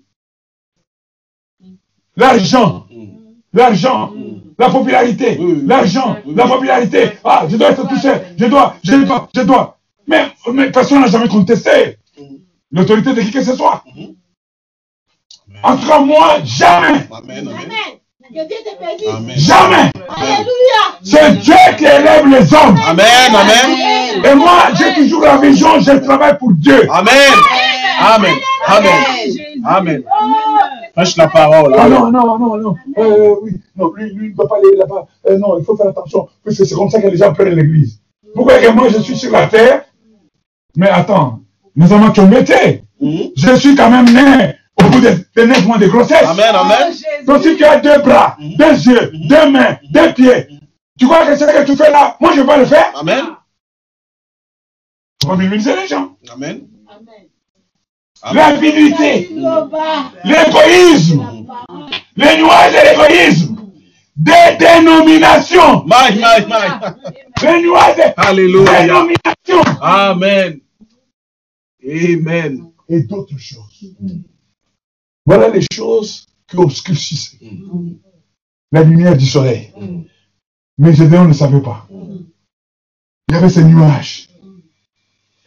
Speaker 1: L'argent,
Speaker 4: Mm.
Speaker 1: l'argent, la popularité, l'argent, la popularité. Ah, je dois être touché, je dois, je dois, je dois. Mais, mais personne n'a jamais contesté l'autorité de qui que ce soit.
Speaker 4: Mhm.
Speaker 1: En tout cas, moi, jamais,
Speaker 4: Amen, amen.
Speaker 3: Amen. Que Dieu te bénisse.
Speaker 4: Amen.
Speaker 1: jamais.
Speaker 3: Alléluia.
Speaker 1: C'est Dieu qui élève les hommes.
Speaker 4: Amen, amen.
Speaker 1: Et moi, j'ai toujours la vision, je travaille pour Dieu.
Speaker 4: Amen. Amen. Amen. Amen. Prêche la parole.
Speaker 1: Ah non, non, non, non. Euh, oui, non, lui, lui, il ne va pas aller là-bas. Euh, non, il faut faire attention, parce que c'est comme ça que les gens prennent l'église. Pourquoi? Que moi, je suis sur la terre Mais attends, nous avons commetté.
Speaker 4: Mhm.
Speaker 1: Je suis quand même né au bout de, de 9 mois de grossesse.
Speaker 4: Amen, amen.
Speaker 1: Donc si tu as deux bras, deux yeux, deux mains, deux pieds, tu crois que c'est ce que tu fais là Moi, je vais pas le faire?
Speaker 4: Amen.
Speaker 1: On va minimiser les gens.
Speaker 4: Amen.
Speaker 3: Amen.
Speaker 1: L'avidité, l'égoïsme, les nuages de l'égoïsme, des dénominations,
Speaker 4: My, my, my.
Speaker 1: les nuages de dénominations
Speaker 4: Amen. Amen.
Speaker 1: et d'autres choses. Voilà les choses qui obscurcissent la lumière du soleil. Mais Gédéon ne savait pas. Il y avait ces nuages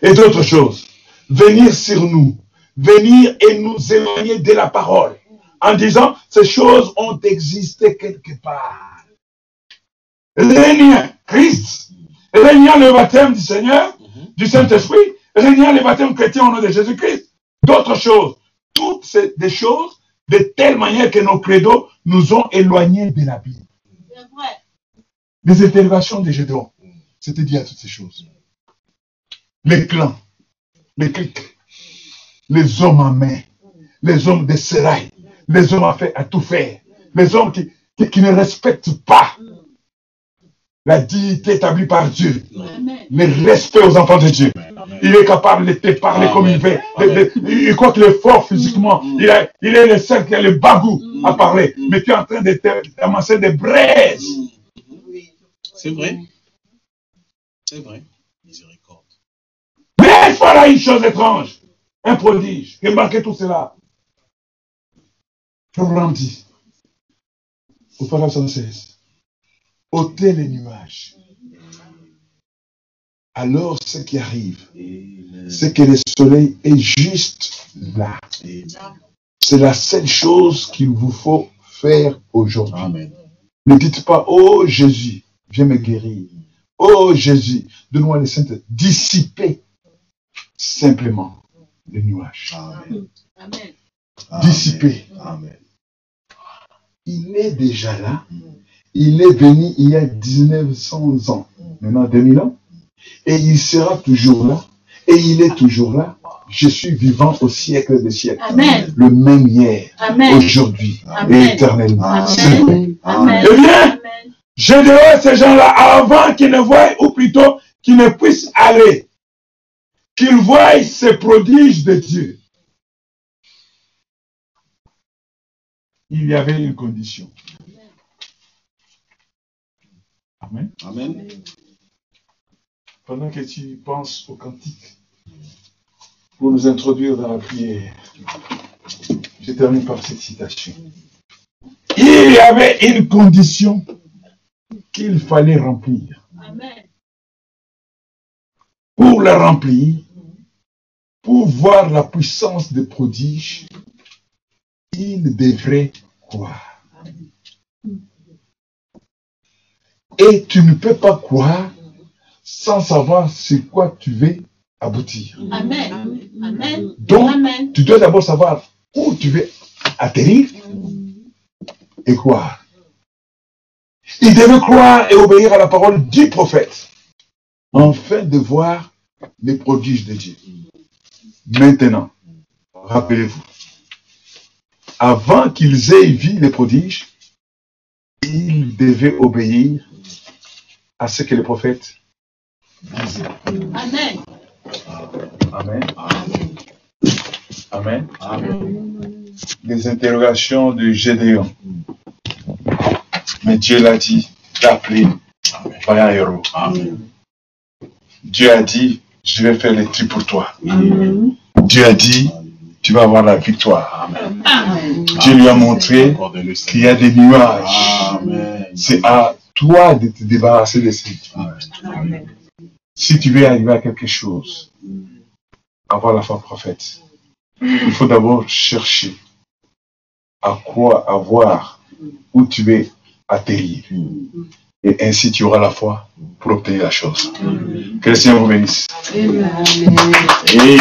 Speaker 1: et d'autres choses. Venir sur nous, venir et nous éloigner de la parole en disant ces choses ont existé quelque part. Régnant Christ, régnant le baptême du Seigneur, du Saint-Esprit, régnant le baptême chrétien au nom de Jésus-Christ, d'autres choses. Toutes ces choses de telle manière que nos credos nous ont éloignés de la Bible.
Speaker 3: Vrai.
Speaker 1: Les interrogations de Gédéon, c'était dit à toutes ces choses. Les clans, les clics, les hommes en main, les hommes de sérail, les hommes à, faire, à tout faire, les hommes qui, qui, qui ne respectent pas la dignité établie par Dieu, le respect aux enfants de Dieu. Il est capable de te parler comme il veut. Il croit qu'il est fort physiquement. Il, est- il est le seul qui a le bagou à parler.
Speaker 4: Mm.
Speaker 1: Mais tu es en train de te- d'amasser des braises.
Speaker 4: C'est vrai. C'est vrai. Miséricorde.
Speaker 1: Mais voilà une chose étrange, un prodige. Remarquez tout cela. Abraham dit au paragraphe 116, ôtez les nuages. Alors ce qui arrive, c'est que le soleil est juste là. C'est la seule chose qu'il vous faut faire aujourd'hui. Ne dites pas, oh Jésus, viens me guérir. Oh Jésus, donne-moi les saintes. Dissipez simplement les nuages.
Speaker 4: Amen.
Speaker 3: Amen.
Speaker 1: Dissipé.
Speaker 4: Amen.
Speaker 1: Il est déjà là. Il est venu il y a 1900 ans, maintenant 2000 ans. Et il sera toujours là. Et il est toujours là. Je suis vivant au siècle des siècles.
Speaker 3: Amen.
Speaker 1: Le même hier,
Speaker 3: Amen.
Speaker 1: aujourd'hui et éternellement.
Speaker 3: Amen. Amen.
Speaker 1: Eh bien. Je dirais ces gens-là avant qu'ils ne voient, ou plutôt qu'ils ne puissent aller. Qu'ils voient ces prodiges de Dieu, il y avait une condition. Amen.
Speaker 4: Amen.
Speaker 1: Pendant que tu penses au cantique, pour nous introduire dans la prière, je termine par cette citation. Il y avait une condition qu'il fallait remplir.
Speaker 3: Amen.
Speaker 1: Pour la remplir, pour voir la puissance des prodiges, il devrait croire. Et tu ne peux pas croire sans savoir c'est quoi tu veux aboutir.
Speaker 3: Amen. Amen.
Speaker 1: Donc,
Speaker 3: Amen.
Speaker 1: tu dois d'abord savoir où tu veux atterrir et croire. Il devait croire et obéir à la parole du prophète, afin de voir les prodiges de Dieu. Maintenant, rappelez-vous, avant qu'ils aient vu les prodiges, ils devaient obéir à ce que le prophète disait.
Speaker 3: Amen.
Speaker 1: Amen. Amen. Les interrogations de Gédéon. Mais Dieu l'a dit, appelé vaillant héros. Dieu a dit, je vais faire les tri pour toi. Dieu a dit, tu vas avoir la victoire. Dieu lui a montré qu'il y a des nuages.
Speaker 4: Amen.
Speaker 1: C'est à toi de te débarrasser de ces nuages. Si tu veux arriver à quelque chose, avoir la foi prophète, il faut d'abord chercher à quoi avoir où tu veux atterrir. Et ainsi tu auras la foi pour obtenir la chose. Que le Seigneur vous bénisse.
Speaker 5: Amen.
Speaker 1: Et